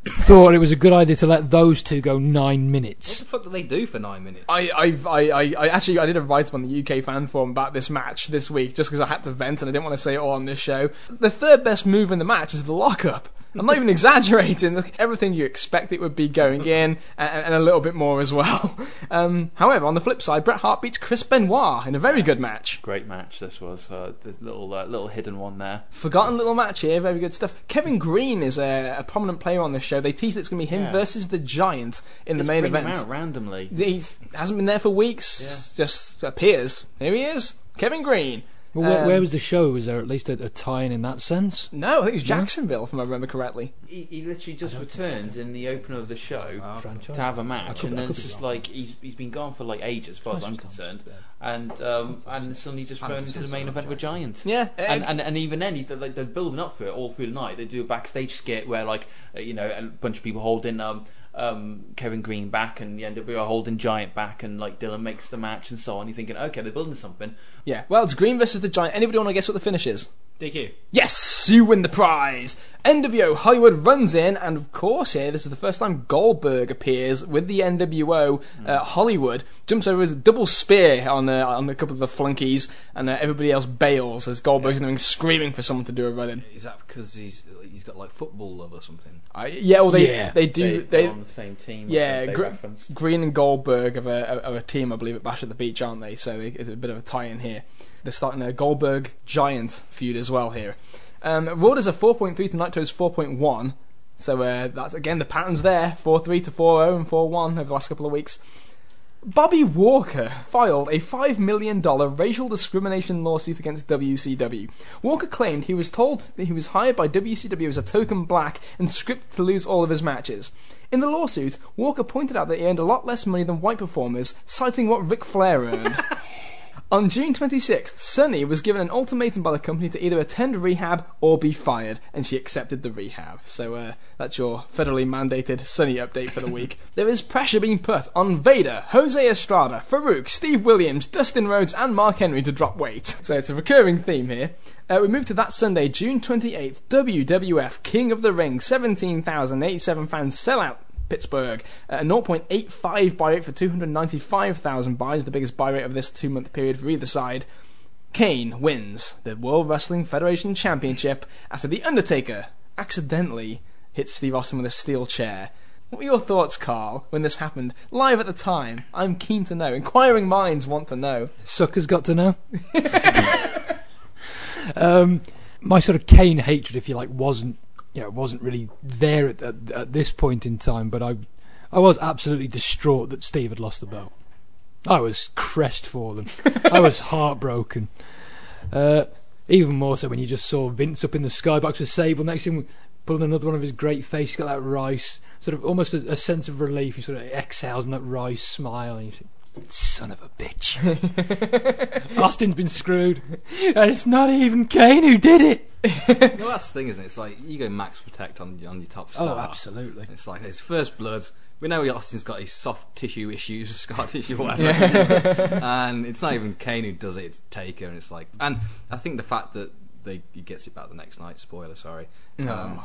thought it was a good idea to let those two go nine What minutes? the fuck do they do for nine minutes? I, I've, I, I, I actually I did a write up on the UK fan forum about this match this week just because I had to vent and I didn't want to say it all on this show. The third best move in the match is the lockup. I'm not even exaggerating. Look, Everything you expect it would be going in, and, and a little bit more as well. Um, however, on the flip side, Bret Hart beats Chris Benoit in a very good match. Great match this was. Uh, the little uh, little hidden one there. Forgotten little match here, very good stuff. Kevin Greene is a, a prominent player on this show. They teased it's going to be him Yeah. versus the Giant in Just the main bring him event. out randomly. He hasn't been there for weeks. Just appears. Here he is, Kevin Greene. Well, where, Um, where was the show? Was there at least a, a tie-in in that sense? No, I think it was Jacksonville, if I remember correctly. He, he literally just returns in the opener of the show Franchise. to have a match, could- and then it's just wrong. like he's he's been gone for like ages, as far as I'm concerned, and um, and suddenly just thrown into the main event with Giant. Yeah, And, uh, and and even then, he, like, they're building up for it all through the night. They do a backstage skit where, like, uh, you know, a bunch of people holding um, um, Kevin Greene back, and the NWO are holding Giant back, and like Dillon makes the match and so on. You're thinking, okay, they're building something. yeah. Well, it's Greene versus the Giant. Anybody want to guess what the finish is? DQ. Yes, you win the prize. NWO Hollywood runs in, and of course, here this is the first time Goldberg appears with the NWO uh, Hollywood. Jumps over his double spear on uh, on a couple of the flunkies, and uh, everybody else bails as Goldberg's going screaming for someone to do a run in. Is that because he's he's got like football love or something? I yeah, well they Yeah. they do they, they. are on the same team. Yeah, they Gr- Greene and Goldberg of a, of a team, I believe, at Bash at the Beach, aren't they? So it's a bit of a tie-in here. They're starting a Goldberg Giant feud as well here. Um, is a 4.3 to Nitro's 4.1. So uh, that's again the patterns there: 4.3 to 4.0 and 4.1 over the last couple of weeks. Bobby Walker filed a $5 million racial discrimination lawsuit against WCW. Walker claimed he was told that he was hired by WCW as a token black and scripted to lose all of his matches. In the lawsuit, Walker pointed out that he earned a lot less money than white performers, citing what Ric Flair earned. On June 26th, Sunny was given an ultimatum by the company to either attend rehab or be fired, and she accepted the rehab. So uh, that's your federally mandated Sunny update for the week. there is pressure being put on Vader, Jose Estrada, Farouk, Steve Williams, Dustin Rhodes, and Mark Henry to drop weight. So it's a recurring theme here. Uh, we move to that Sunday, June 28th, WWF King of the Ring, 17,087 fans sell out Pittsburgh. Uh, 0.85 buy rate for 295,000 buys, the biggest buy rate of this two month period for either side. Kane wins the World Wrestling Federation Championship after The Undertaker accidentally hits Steve Austin with a steel chair. What were your thoughts, Carl, when this happened? Live at the time. I'm keen to know. Inquiring minds want to know. Suckers got to know. um, my sort of Kane hatred, if you like, wasn't you know wasn't really there at, at, at this point in time, but I I was absolutely distraught that Steve had lost the belt. I was crestfallen. I was heartbroken. Uh, even more so when you just saw Vince up in the skybox with Sable next to him, pulling another one of his great face. He's got that rice, sort of almost a, a sense of relief. He sort of exhales and that rice smile. And you think, Son of a bitch. Austin's been screwed. And it's not even Kane who did it. well, that's the thing, isn't it? It's like you go max protect on on your top Oh, absolutely. It's like his first blood. We know Austin's got his soft tissue issues, scar tissue, whatever. and it's not even Kane who does it; it's Taker, and it's like. And I think the fact that they he gets it back the next night. Spoiler, sorry. Um,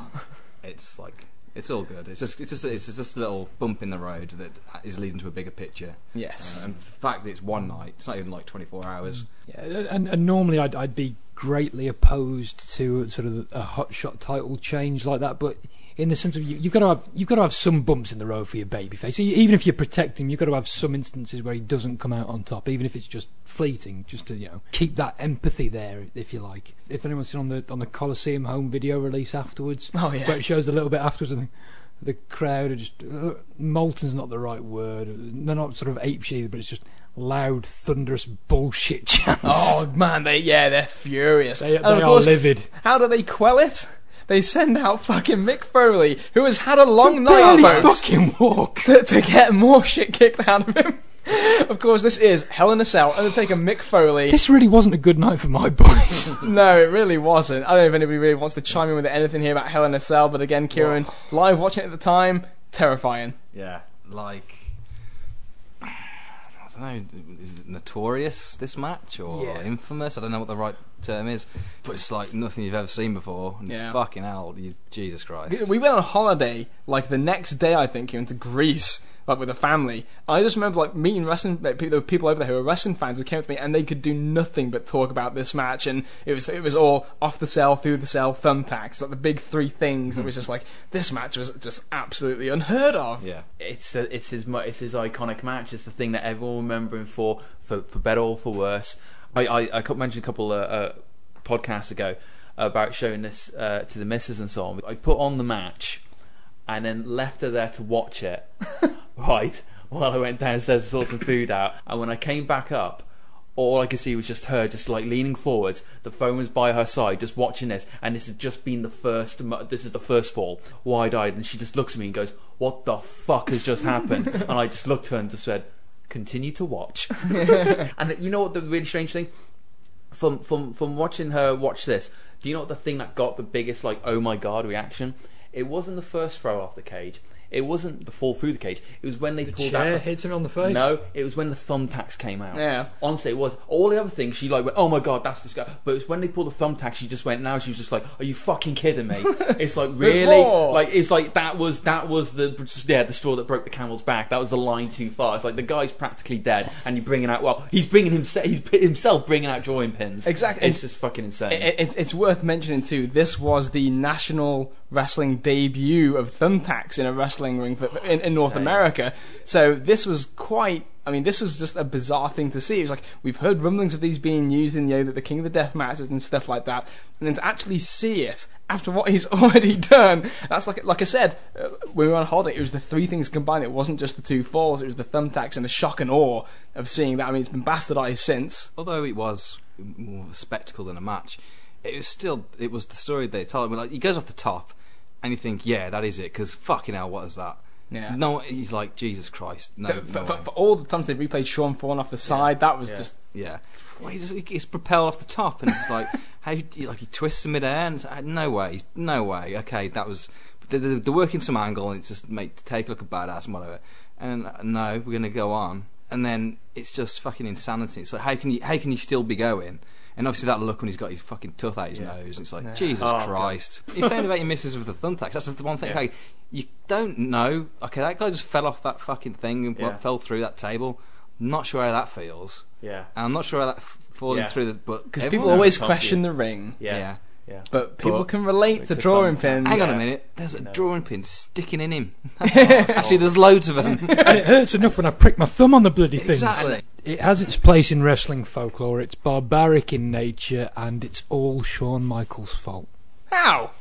it's like it's all good. It's just it's just it's just a little bump in the road that is leading to a bigger picture. Yes. Uh, and the fact that it's one night, it's not even like twenty four hours. Yeah, and, and normally I'd, I'd be greatly opposed to sort of a hot shot title change like that, but in the sense of you, you've got to have you've got to have some bumps in the road for your babyface. Even if you protect him, you've got to have some instances where he doesn't come out on top, even if it's just fleeting, just to you know keep that empathy there, if you like. If anyone's seen on the on the Coliseum home video release afterwards, Oh, yeah. where it shows a little bit afterwards, and the, the crowd are just uh, molten's not the right word. They're not sort of apeshit either, but it's just loud, thunderous bullshit chants. Oh man, they yeah, they're furious. They, they are course, livid. How do they quell it? They send out fucking Mick Foley, who has had a long night Barely of fucking walk. to, to get more shit kicked out of him. of course, this is Hell in a Cell. Undertaker Mick Foley. This really wasn't a good night for my boys. No, it really wasn't. I don't know if anybody really wants to chime in with anything here about Hell in a Cell, but again, Kieran, live watching it at the time, terrifying. Yeah, like I don't know. Is it notorious this match or Yeah. infamous? I don't know what the right term is, but it's like nothing you've ever seen before. Yeah. Fucking hell, you, Jesus Christ. We went on holiday like the next day, I think, you went to Greece, like with a family. I just remember like meeting wrestling like, people, there were people over there who were wrestling fans who came to me, and they could do nothing but talk about this match, and it was it was all off the cell, through the cell, thumbtacks, like the big three things. It was just like this match was just absolutely unheard of. Yeah. It's a, it's his it's his iconic match. It's the thing that everyone will remember him for, for for better or for worse. I I, I mentioned a couple uh, uh, podcasts ago about showing this uh, to the missus and so on. I put on the match and then left her there to watch it. right while I went downstairs to sort some food out, and when I came back up. All I could see was just her, just like leaning forward. The phone was by her side, just watching this, and this had just been the first. This is the first fall, wide-eyed, and she just looks at me and goes, "What the fuck has just happened?" and I just looked at her and just said, "Continue to watch." and you know what the really strange thing? from from from watching her watch this, do you know what the thing that got the biggest like oh my god reaction? It wasn't the first throw off the cage. It wasn't the fall through the cage. It was when they The pulled chair out. hits him on the face. No, it was when the thumbtacks came out. Yeah. Honestly, it was. All the other things, she like went, oh my god, that's disgusting. But it was when they pulled the thumbtacks, she just went, now she was just like, are you fucking kidding me? it's like, really? Like, it's like, that was, that was the, yeah, the straw that broke the camel's back. That was the line too far. It's like, the guy's practically dead, and you're bringing out, well, he's bringing himself, he's himself bringing out drawing pins. Exactly. It's just fucking insane. It, it's, it's worth mentioning too. This was the national wrestling debut of thumbtacks in a wrestling ring for, in, in North. America. So this was quite. I mean, this was just a bizarre thing to see. It was like we've heard rumblings of these being used in you know, the King of the Death matches and stuff like that, and then to actually see it after what he's already done. That's like like I said uh, when we were on holiday. It was the three things combined. It wasn't just the two falls. It was the thumbtacks and the shock and awe of seeing that. I mean, it's been bastardized since. Although it was more of a spectacle than a match, it was still it was the story they told. I mean, like he goes off the top, and you think, yeah, that is it. Because fucking hell, what is that? Yeah. No, he's like Jesus Christ. No, for, no for, for all the times they replayed Sean falling off the side, that was Yeah. just Yeah. Well, he's, he's propelled off the top, and it's like how you, like he twists in midair, and it's like, no way, no way. Okay, that was they're, they're they're working some angle, and it's just make to take a look a badass and whatever. And uh, no, we're gonna go on, and then it's just fucking insanity. It's like how can you how can you still be going? And obviously that look when he's got his fucking tooth out his nose, and it's like Jesus Oh, God. Christ. He's saying about your misses with the thumbtacks. That's the one thing. Yeah. Okay, you don't know. Okay, that guy just fell off that fucking thing and Yeah. fell through that table. Not sure how that feels. Yeah. And I'm not sure how that f- falling Yeah. through the but because everyone- people always can't question the ring, Yeah. Yeah. Yeah. but people But- can relate to It's a drawing fun- pins. Hang on a minute. There's a No. drawing pin sticking in him. Actually, there's loads of them. and it hurts enough when I prick my thumb on the bloody things. exactly. It has its place in wrestling folklore. It's barbaric in nature, and it's all Shawn Michaels' fault. How?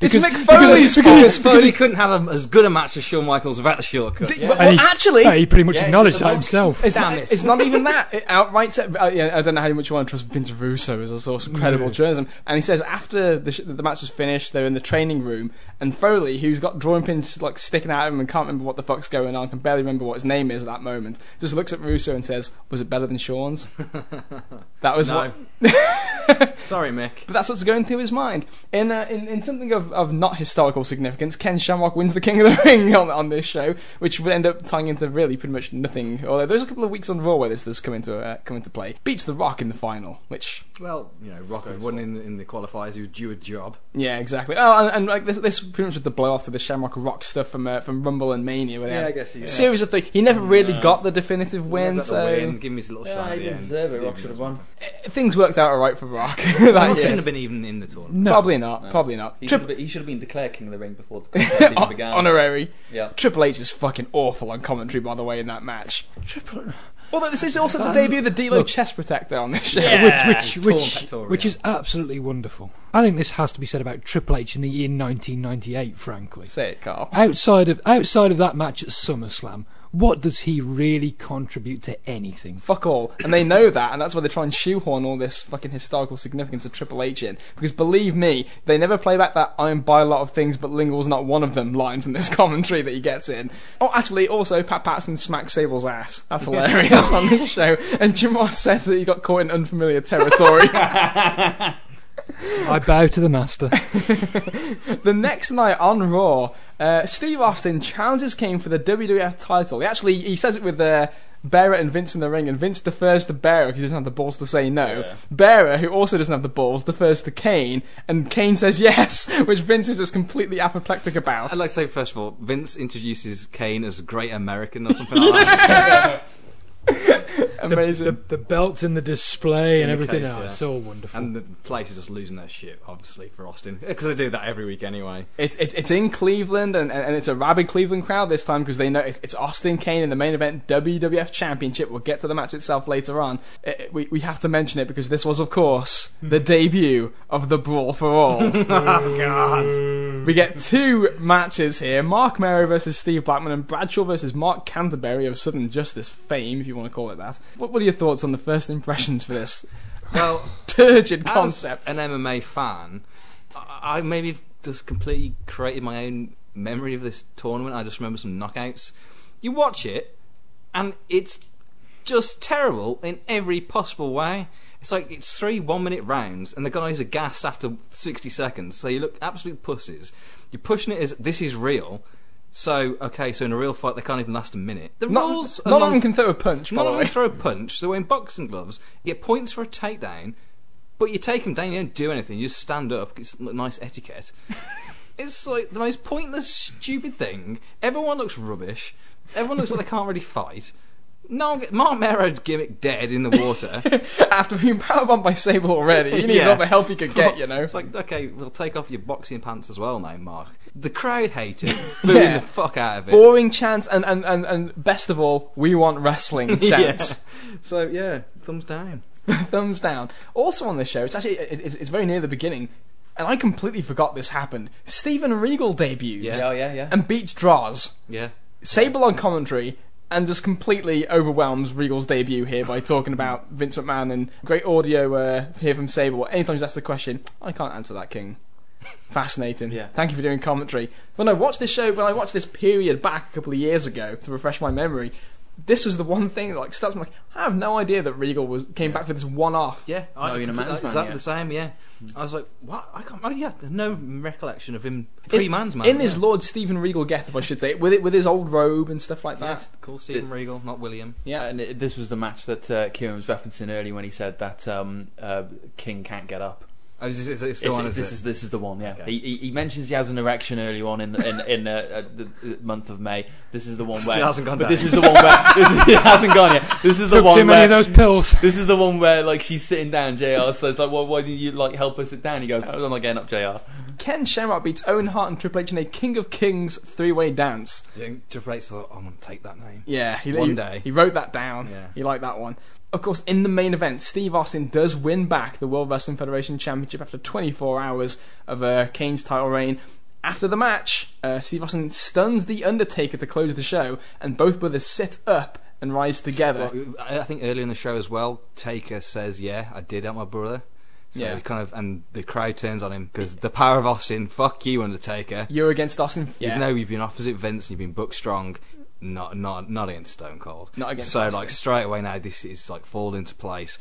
It's Because- Mick Foley's Because, fault. because he couldn't have a, as good a match as Shawn Michaels without the shortcut. Well, And he's- actually, Yeah, he pretty much Yeah, acknowledged that himself. It's Damn not, it. it's not even that. It outright said, uh, yeah, I don't know how much you want to trust Vince Russo as a source of credible journalism. And he says after the, sh- the match was finished, they're in the training room, and Foley, who's got drawing pins like sticking out of him and can't remember what the fuck's going on, can barely remember what his name is at that moment, just looks at Russo and says, "Was it better than Shawn's?" that was No. what. Sorry, Mick. But that's what's going through his mind. In uh, in, in something of, of not historical significance, Ken Shamrock wins the King of the Ring on, on this show, which would end up tying into really pretty much nothing. Although there's a couple of weeks on Raw where this does come into uh, come into play. Beats The Rock in the final, which Well, you know, Rock had won in the, in the qualifiers. He was due a job. yeah, exactly. Oh, and, and like this, this pretty much was the blow off to the Shamrock Rock stuff from uh, from Rumble and Mania. Where Yeah, I guess he- yeah. series of things. He never really got the definitive win, Got so win, give him his little shot. Yeah, at he didn't end. deserve it. Rock should have won. uh, things worked out alright for Rock. Rock that shouldn't have been even in the tournament. No. Probably not. Probably not. He Trip- should, have been, he should have been declared king of the ring before the contest even began. honorary. Yeah. Triple H is fucking awful on commentary, by the way, in that match. Triple. Although this is also the debut of the D'Lo chest protector on this show. Yeah. which which which, pectoral, which yeah. is absolutely wonderful. I think this has to be said about Triple H in the year 1998. Frankly, Say it, Carl. outside of outside of that match at SummerSlam, what does he really contribute to anything? Fuck all. And they know that, and that's why they try and shoehorn all this fucking historical significance of Triple H in. Because believe me, they never play back that I'm by a lot of things, but Lingle's not one of them line from this commentary that he gets in. Oh, actually, also, Pat Patterson smacks Sable's ass. That's hilarious on this show. And Jim Ross says that he got caught in unfamiliar territory. I bow to the master. the next night on Raw, uh, Steve Austin challenges Kane for the WWF title. He actually he says it with uh, Bearer and Vince in the ring, and Vince defers to Bearer because he doesn't have the balls to say no. Yeah. Bearer, who also doesn't have the balls, defers to Kane, and Kane says yes, which Vince is just completely apoplectic about. I'd like to say first of all, Vince introduces Kane as a great American or something like that. Amazing. The, the belt and the display and the everything case, else. yeah. It's all wonderful. and the place is just losing their shit, obviously, for Austin. Because they do that every week anyway. It's, it's it's in Cleveland and, and, and it's a rabid Cleveland crowd this time because they know it's, it's Austin Kane in the main event WWF Championship. We'll get to the match itself later on. Uh, we we have to mention it because this was of course the debut of the Brawl for All. oh God! We get two matches here: Marc Mero versus Steve Blackman and Bradshaw versus Mark Canterbury of Southern Justice fame, if you want to call it that. What, are your thoughts on the first impressions for this Well, turgid as concept? an MMA fan, I, I maybe just completely created my own memory of this tournament. I just remember some knockouts. You watch it, and it's just terrible in every possible way. It's like it's three one-minute rounds, and the guys are gassed after sixty seconds. So you look absolute pussies. You're pushing it as this is real. So okay, so in a real fight they can't even last a minute. The Not, rules. are none of them can throw a punch. By None the of them throw a punch. So in boxing gloves, you get points for a takedown, but you take them down. You don't do anything. You just stand up. It's nice etiquette. it's like the most pointless, stupid thing. Everyone looks rubbish. Everyone looks like they can't really fight. No, Marc Mero's gimmick dead in the water. After being powerbombed by Sable already, you need Yeah. all the help you could get, you know. It's like, okay, we'll take off your boxing pants as well now, Mark. The crowd hate it. Booing Yeah. the fuck out of it. Boring chance, and, and, and, and best of all, we want wrestling chance. Yeah. So, yeah, thumbs down. Thumbs down. Also on this show, it's actually it- it's, it's very near the beginning, and I completely forgot this happened. Steven Regal debuts Yeah. Oh, yeah, yeah. and beats Draws. Yeah. Sable on commentary. And just completely overwhelms Regal's debut here by talking about Vince McMahon and great audio uh, here from Sable. Anytime he's asked the question, I can't answer that, King. Fascinating. Yeah. Thank you for doing commentary. When I watched this show, when I watched this period back a couple of years ago to refresh my memory, this was the one thing that like starts me like I have no idea that Regal was came back for this one off. Yeah, Oh, you're in a man's man, exactly yeah. the same. Yeah, I was like, what? I can't. Oh, yeah, no recollection of him pre man's man. in yeah. his Lord Steven Regal getup, I should say, with it with his old robe and stuff like that. Yes, call Steven Regal, not William. Yeah, And it, this was the match that uh, Kieran was referencing earlier when he said that um, uh, King can't get up. Oh, is this, is this the one? Is this it? is this is the one. Yeah, Okay. he, he he mentions he has an erection early on in in in uh, uh, the the month of May. This is the one Still where hasn't gone but down. this is the one where this is, it hasn't gone yet. This is the Took one too many where of those pills. this is the one where like she's sitting down. Jr. says like, "Why, why didn't you like help her sit down?" He goes, "I'm not getting up, Jr." Ken Shamrock beats Owen Hart and Triple H in a King of Kings three way dance. I think Triple H thought, I'm going to take that name. Yeah, he, One he- day. he wrote that down. Yeah. He liked that one. Of course, in the main event, Steve Austin does win back the World Wrestling Federation Championship after 24 hours of uh, Kane's title reign. After the match, uh, Steve Austin stuns The Undertaker to close the show, and both brothers sit up and rise together. Well, I think earlier in the show as well, Taker says, "Yeah, I did help my brother." So Yeah. kind of, and the crowd turns on him because the power of Austin. Fuck you, Undertaker. You're against Austin. Yeah. Even though you've been opposite Vince and you've been booked strong, not not not against Stone Cold. Not against So Austin. like straight away now, this is like fall into place.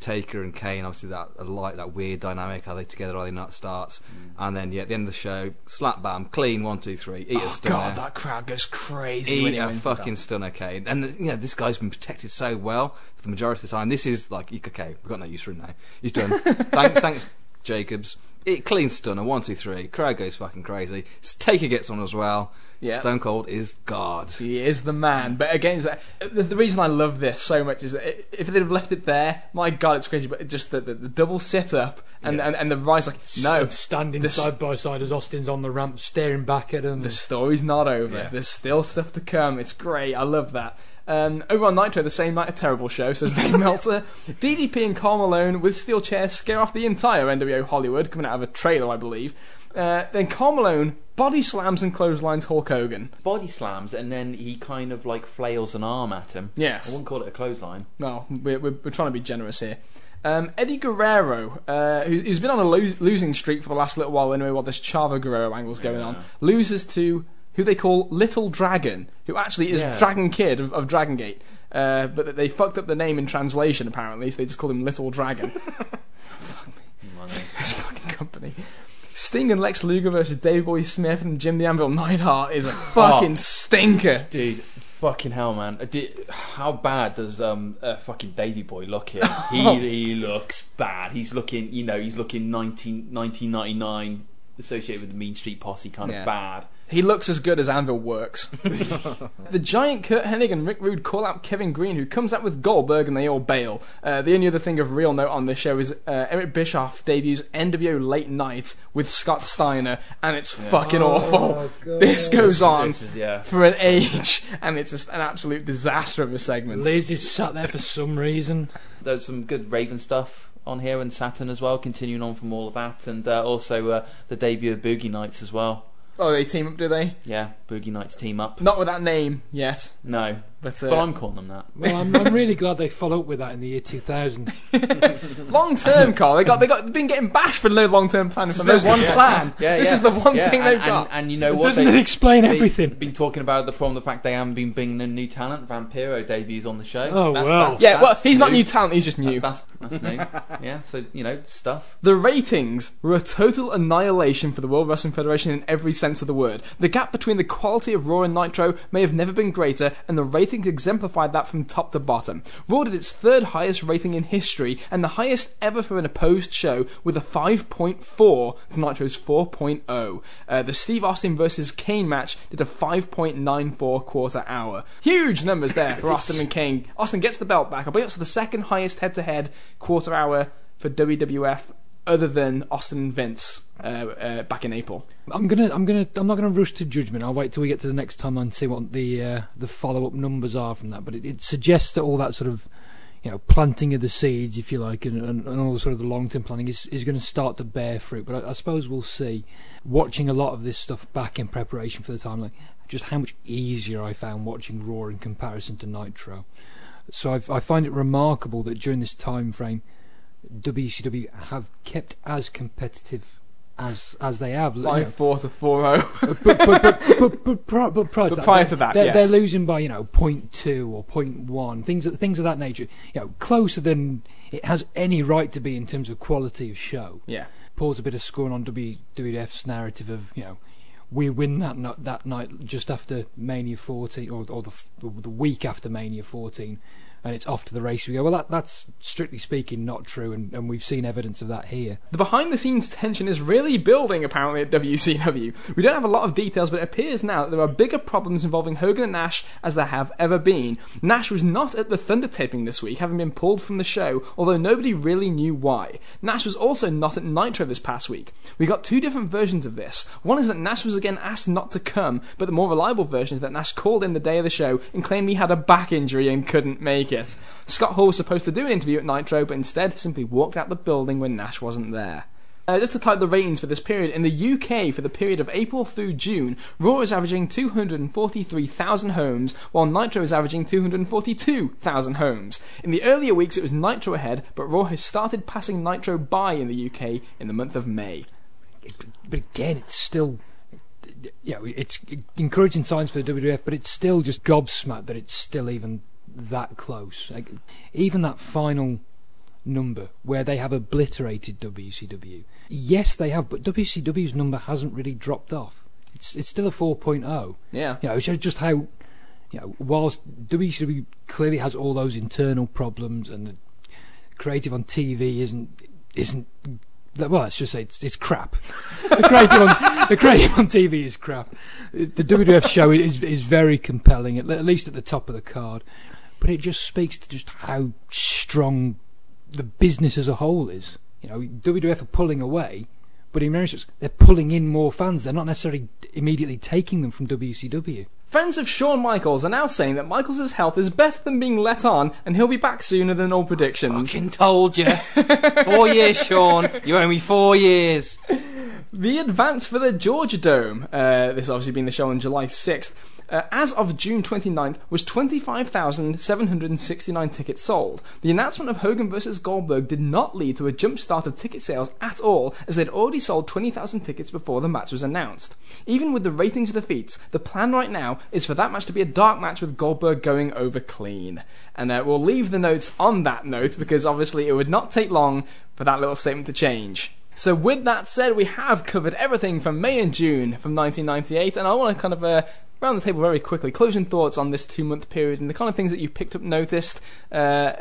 Taker and Kane, obviously that like that weird dynamic. Are they together? Are they not? Starts, mm. and then yeah, at the end of the show, slap bam, clean one two three, eat a oh stunner. god, that crowd goes crazy Eat a fucking stunner, Kane. And you know this guy's been protected so well for the majority of the time. This is like okay, we've got no use for him now. He's done. thanks, thanks, Jacobs. It clean stunner, one, two, three. Crowd goes fucking crazy. Taker gets on as well. Yeah. Stone Cold is God. He is the man. But again, the, the reason I love this so much is that if they'd have left it there, my god, it's crazy. But just the, the, the double sit up and, Yeah. and, and the rise, like, no, standing this- side by side as Austin's on the ramp, staring back at him. the story's not over. Yeah. There's still stuff to come. It's great. I love that. Um, over on Nitro, the same night, a terrible show, says Dave Meltzer. DDP and Karl Malone with steel chairs scare off the entire NWO Hollywood, coming out of a trailer, I believe. Uh, then Karl Malone body slams and clotheslines Hulk Hogan. Body slams, and then he kind of like flails an arm at him. Yes. I wouldn't call it a clothesline. No, we're, we're, we're trying to be generous here. Um, Eddie Guerrero, uh, who's, who's been on a lo- losing streak for the last little while anyway, while this Chavo Guerrero angle's going on, loses to who they call Little Dragon, who actually is Yeah. Dragon Kid of, of Dragon Gate. Uh, but they fucked up the name in translation apparently, so they just called him Little Dragon. Fuck me. This fucking company. Sting and Lex Luger versus Davey Boy Smith and Jim the Anvil Neidhart is a fucking stinker. Dude, fucking hell, man. Uh, How bad does um uh, fucking Davey Boy look here? He he looks bad. He's looking, you know, he's looking 19, 1999 associated with the Mean Street Posse kind Yeah. of bad. He looks as good as Anvil works. the giant Curt Hennig and Rick Rude call out Kevin Greene, who comes out with Goldberg, and they all bail. Uh, the only other thing of real note on this show is uh, Eric Bischoff debuts NWO Late Night with Scott Steiner, and it's fucking awful. This goes on This is yeah. for an age, and it's just an absolute disaster of a segment. Liz is sat there for some reason. There's some good Raven stuff on here and Saturn as well, continuing on from all of that, and uh, also uh, the debut of Boogie Nights as well. Oh, they team up, do they? Yeah, Boogie Nights team up. Not with that name yet, No, but, uh, but I'm calling them that. Well, I'm, I'm really glad they followed up with that in the year 2000. long term, Carl. They got they got they've been getting bashed for no long term planning. For no There's one yeah. plan. Yeah, this yeah. is the one Yeah, thing and, they've and, got. And, you know what? Doesn't they, it explain they've everything? Been talking about the problem, the fact they haven't been bringing in new talent. Vampiro debuts on the show. Oh, That's- well. that's- yeah, well, that's he's not new. new talent. He's just new. That's that's new. yeah, so you know stuff. The ratings were a total annihilation for the World Wrestling Federation in every sense of the word. The gap between the quality of Raw and Nitro may have never been greater, and the ratings exemplified that from top to bottom. Raw did its third highest rating in history, and the highest ever for an opposed show, with a 5.4 to Nitro's 4.0. Uh, the Steve Austin versus Kane match did a 5.94 quarter hour. Huge numbers there for Austin and Kane. Austin gets the belt back. I believe it's the second highest head to head quarter hour for WWF other than Austin and Vince uh, uh, back in April. I'm gonna, I'm gonna, I'm not gonna rush to judgment. I'll wait till we get to the next timeline and see what the uh, the follow up numbers are from that. But it, it suggests that all that sort of, you know, planting of the seeds, if you like, and, and, and all sort of the long term planning is is going to start to bear fruit. But I, I suppose we'll see. Watching a lot of this stuff back in preparation for the timeline, just how much easier I found watching Raw in comparison to Nitro. So I've, I find it remarkable that during this time frame, WCW have kept as competitive as as they have. You Five know, four to four oh. zero. but, but, but, but, but, pri- but prior to But that, prior they're- to that, they're, yes. they're losing by you know point two or point one things of, things of that nature. You know, closer than it has any right to be in terms of quality of show. Yeah. Pours a bit of scorn on WWF's narrative of you know we win that no- that night just after Mania 14 or or the f- the week after Mania 14. And it's off to the race. We go. Well, that, that's strictly speaking not true, and, and we've seen evidence of that here. The behind the scenes tension is really building apparently at WCW. We don't have a lot of details, but it appears now that there are bigger problems involving Hogan and Nash as there have ever been. Nash was not at the Thunder taping this week, having been pulled from the show, although nobody really knew why. Nash was also not at Nitro this past week. We got two different versions of this. One is that Nash was again asked not to come, but the more reliable version is that Nash called in the day of the show and claimed he had a back injury and couldn't make it. Scott Hall was supposed to do an interview at Nitro, but instead simply walked out the building when Nash wasn't there. Uh, just to type the ratings for this period, in the UK for the period of April through June, Raw is averaging 243,000 homes, while Nitro is averaging 242,000 homes. In the earlier weeks it was Nitro ahead, but Raw has started passing Nitro by in the UK in the month of May. but again, it's still, know, it's encouraging signs for the WWF, but it's still just gobsmacked that it's still even that close. Like, even that final number where they have obliterated WCW. Yes, they have, but WCW's number hasn't really dropped off. It's it's still a 4.0. Yeah. You know, it's just- just how, you know, whilst WCW clearly has all those internal problems and the creative on TV isn't isn't well, let's just say it's, it's crap. the creative on the creative on TV is crap. The WWF show is is very compelling, at least at the top of the card, but it just speaks to just how strong the business as a whole is. You know, WWF are pulling away, but in America they're pulling in more fans. They're not necessarily immediately taking them from WCW. Friends of Shawn Michaels are now saying that Michaels' health is better than being let on, and he'll be back sooner than all predictions. Fucking told you. four years, Shawn. You owe me four years. The advance for the Georgia Dome, uh, this obviously being the show on July 6th, uh, as of June 29th, was 25,769 tickets sold. The announcement of Hogan vs. Goldberg did not lead to a jump start of ticket sales at all, as they'd already sold 20,000 tickets before the match was announced. Even with the ratings of defeats, the plan right now is for that match to be a dark match with Goldberg going over clean. And uh, we'll leave the notes on that note because obviously it would not take long for that little statement to change. So, with that said, we have covered everything from May and June from 1998, and I want to kind of uh, round the table very quickly. Closing thoughts on this two month period and the kind of things that you picked up, noticed. Uh,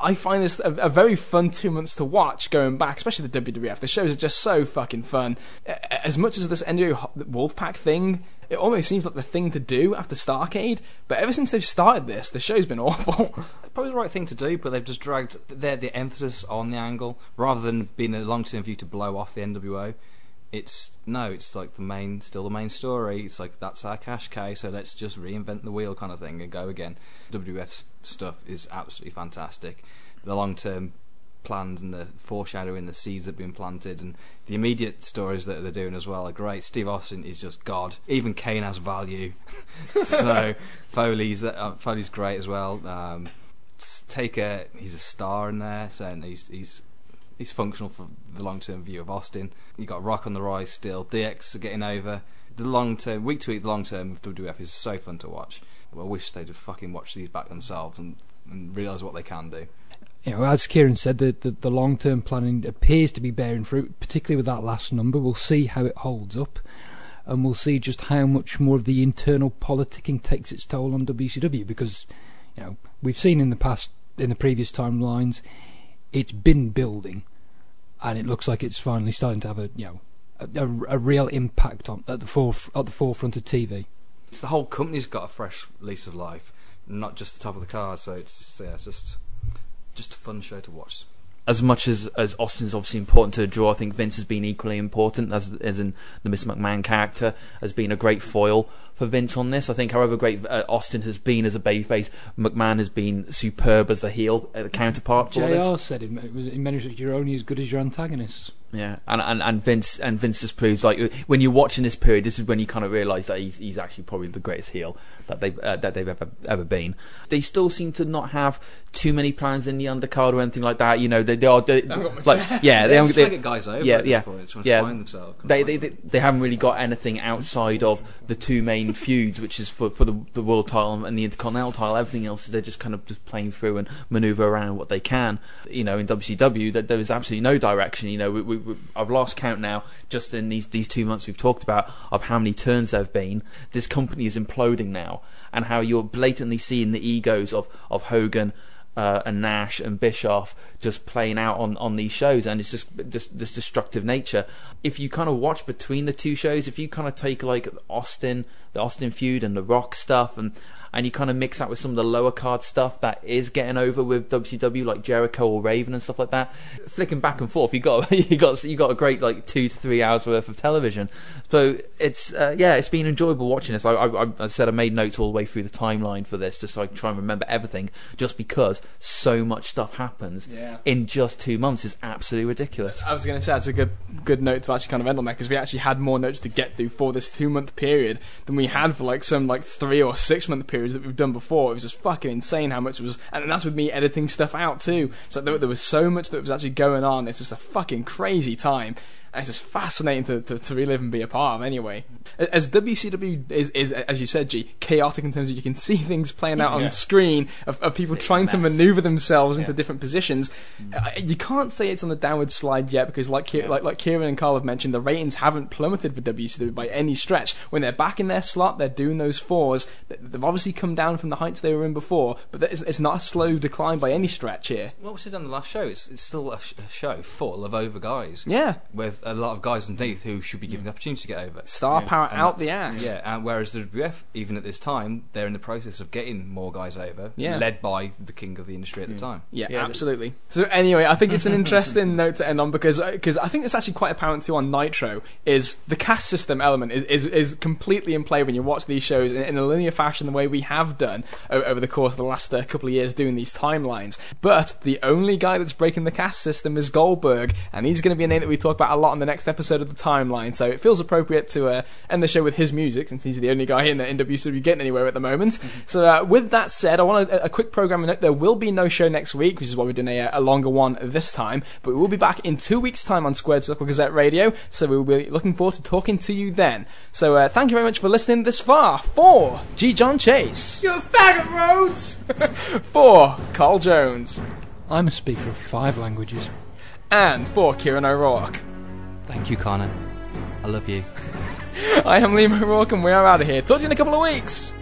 I find this a, a very fun two months to watch going back, especially the WWF. The shows are just so fucking fun. As much as this NWO Wolfpack thing, it almost seems like the thing to do after Starcade, but ever since they've started this, the show's been awful. Probably the right thing to do, but they've just dragged their the emphasis on the angle rather than being a long term view to blow off the NWO. It's no, it's like the main, still the main story. It's like that's our cash cow, so let's just reinvent the wheel kind of thing and go again. WWF stuff is absolutely fantastic. The long term plans and the foreshadowing, the seeds that have been planted, and the immediate stories that they're doing as well are great. Steve Austin is just God. Even Kane has value. so Foley's uh, Foley's great as well. Um, s- take a he's a star in there, so he's he's he's functional for the long term view of Austin. You got Rock on the rise still. DX are getting over. The long term, week to week, the long term of WWF is so fun to watch. I wish they'd have fucking watched these back themselves and, and realise what they can do. you know, as Kieran said, the, the, the long term planning appears to be bearing fruit, particularly with that last number. We'll see how it holds up, and we'll see just how much more of the internal politicking takes its toll on WCW because, you know, we've seen in the past, in the previous timelines, it's been building, and it looks like it's finally starting to have a, you know, a, a, a real impact on at the foref- at the forefront of TV. It's the whole company's got a fresh lease of life, not just the top of the card. So it's just, yeah, it's just just a fun show to watch. as much as as Austin's obviously important to the draw, I think Vince has been equally important as as in the Miss McMahon character has been a great foil for for Vince on this. I think, however great uh, Austin has been as a babyface, McMahon has been superb as the heel uh, counterpart for JR this. said in, it was in many respects, you're only as good as your antagonists. Yeah, and, and and Vince and Vince just proves like when you're watching this period, this is when you kind of realise that he's he's actually probably the greatest heel that they've uh, that they've ever ever been. They still seem to not have too many plans in the undercard or anything like that. You know, they, they are they, like yeah, they, They're haven't- just get guys over Yeah, at this yeah, point, yeah. find themselves, They, they they they haven't really got anything outside of the two main feuds, which is for for the the world title and the intercontinental title. Everything else, is they're just kind of just playing through and maneuver around what they can. You know, in WCW, that there is absolutely no direction. You know, we, we, we, I've lost count now. Just in these these two months we've talked about of how many turns there've been. This company is imploding now, and how you're blatantly seeing the egos of of Hogan. Uh, and Nash and Bischoff just playing out on, on these shows, and it's just just this destructive nature. If you kind of watch between the two shows, if you kind of take like Austin, the Austin feud, and the Rock stuff, and and you kind of mix that with some of the lower card stuff that is getting over with WCW, like Jericho or Raven and stuff like that, flicking back and forth, you got you got you got a great like two to three hours worth of television. So it's uh, yeah, it's been enjoyable watching this. I, I, I said I made notes all the way through the timeline for this, just so I can try and remember everything. Just because so much stuff happens Yeah. in just two months is absolutely ridiculous. I was going to say that's a good good note to actually kind of end on that because we actually had more notes to get through for this two month period than we had for like some like three or six month periods that we've done before. It was just fucking insane how much was, and that's with me editing stuff out too. So there, there was so much that was actually going on. It's just a fucking crazy time. It's just fascinating to, to, to relive and be a part of anyway. As WCW is, is, as you said, G, chaotic in terms of you can see things playing out on Yeah. screen of, of people It's trying to maneuver themselves into different positions. Uh, you can't say it's on the downward slide yet because, like, Ki- like like Kieran and Carl have mentioned, the ratings haven't plummeted for WCW by any stretch. When they're back in their slot, they're doing those fours. They've obviously come down from the heights they were in before, but it's, it's not a slow decline by any stretch here. What we said on the last show, it's, it's still a, sh- a show full of over guys. Yeah. With a lot of guys underneath who should be given the opportunity to get over. Star power And out the that's- ass. Yeah, and whereas the WWF, even at this time, they're in the process of getting more guys over, Yeah. led by the king of the industry at the time. Yeah, Yeah, absolutely. So anyway, I think it's an interesting note to end on because because I think it's actually quite apparent too on Nitro is the caste system element is, is, is completely in play when you watch these shows in, in a linear fashion the way we have done o- over the course of the last uh, couple of years doing these timelines. But the only guy that's breaking the caste system is Goldberg, and he's going to be a name that we talk about a lot on the next episode of the timeline. So it feels appropriate to uh, end the show with his music since he's the only guy in, in WCW getting anywhere at the moment. So uh, with that said, I want a, a quick programming note. There will be no show next week, which is why we're doing a, a longer one this time. But we will be back in two weeks' time on Squared Circle Gazette Radio. So we will be looking forward to talking to you then. So uh, thank you very much for listening this far. For G. John Chase. You faggot roads! For Carl Jones. I'm a speaker of five languages. And for Kieran O'Rourke. Thank you, Connor. I love you. I am Liam and we are out of here. Talk to you in a couple of weeks.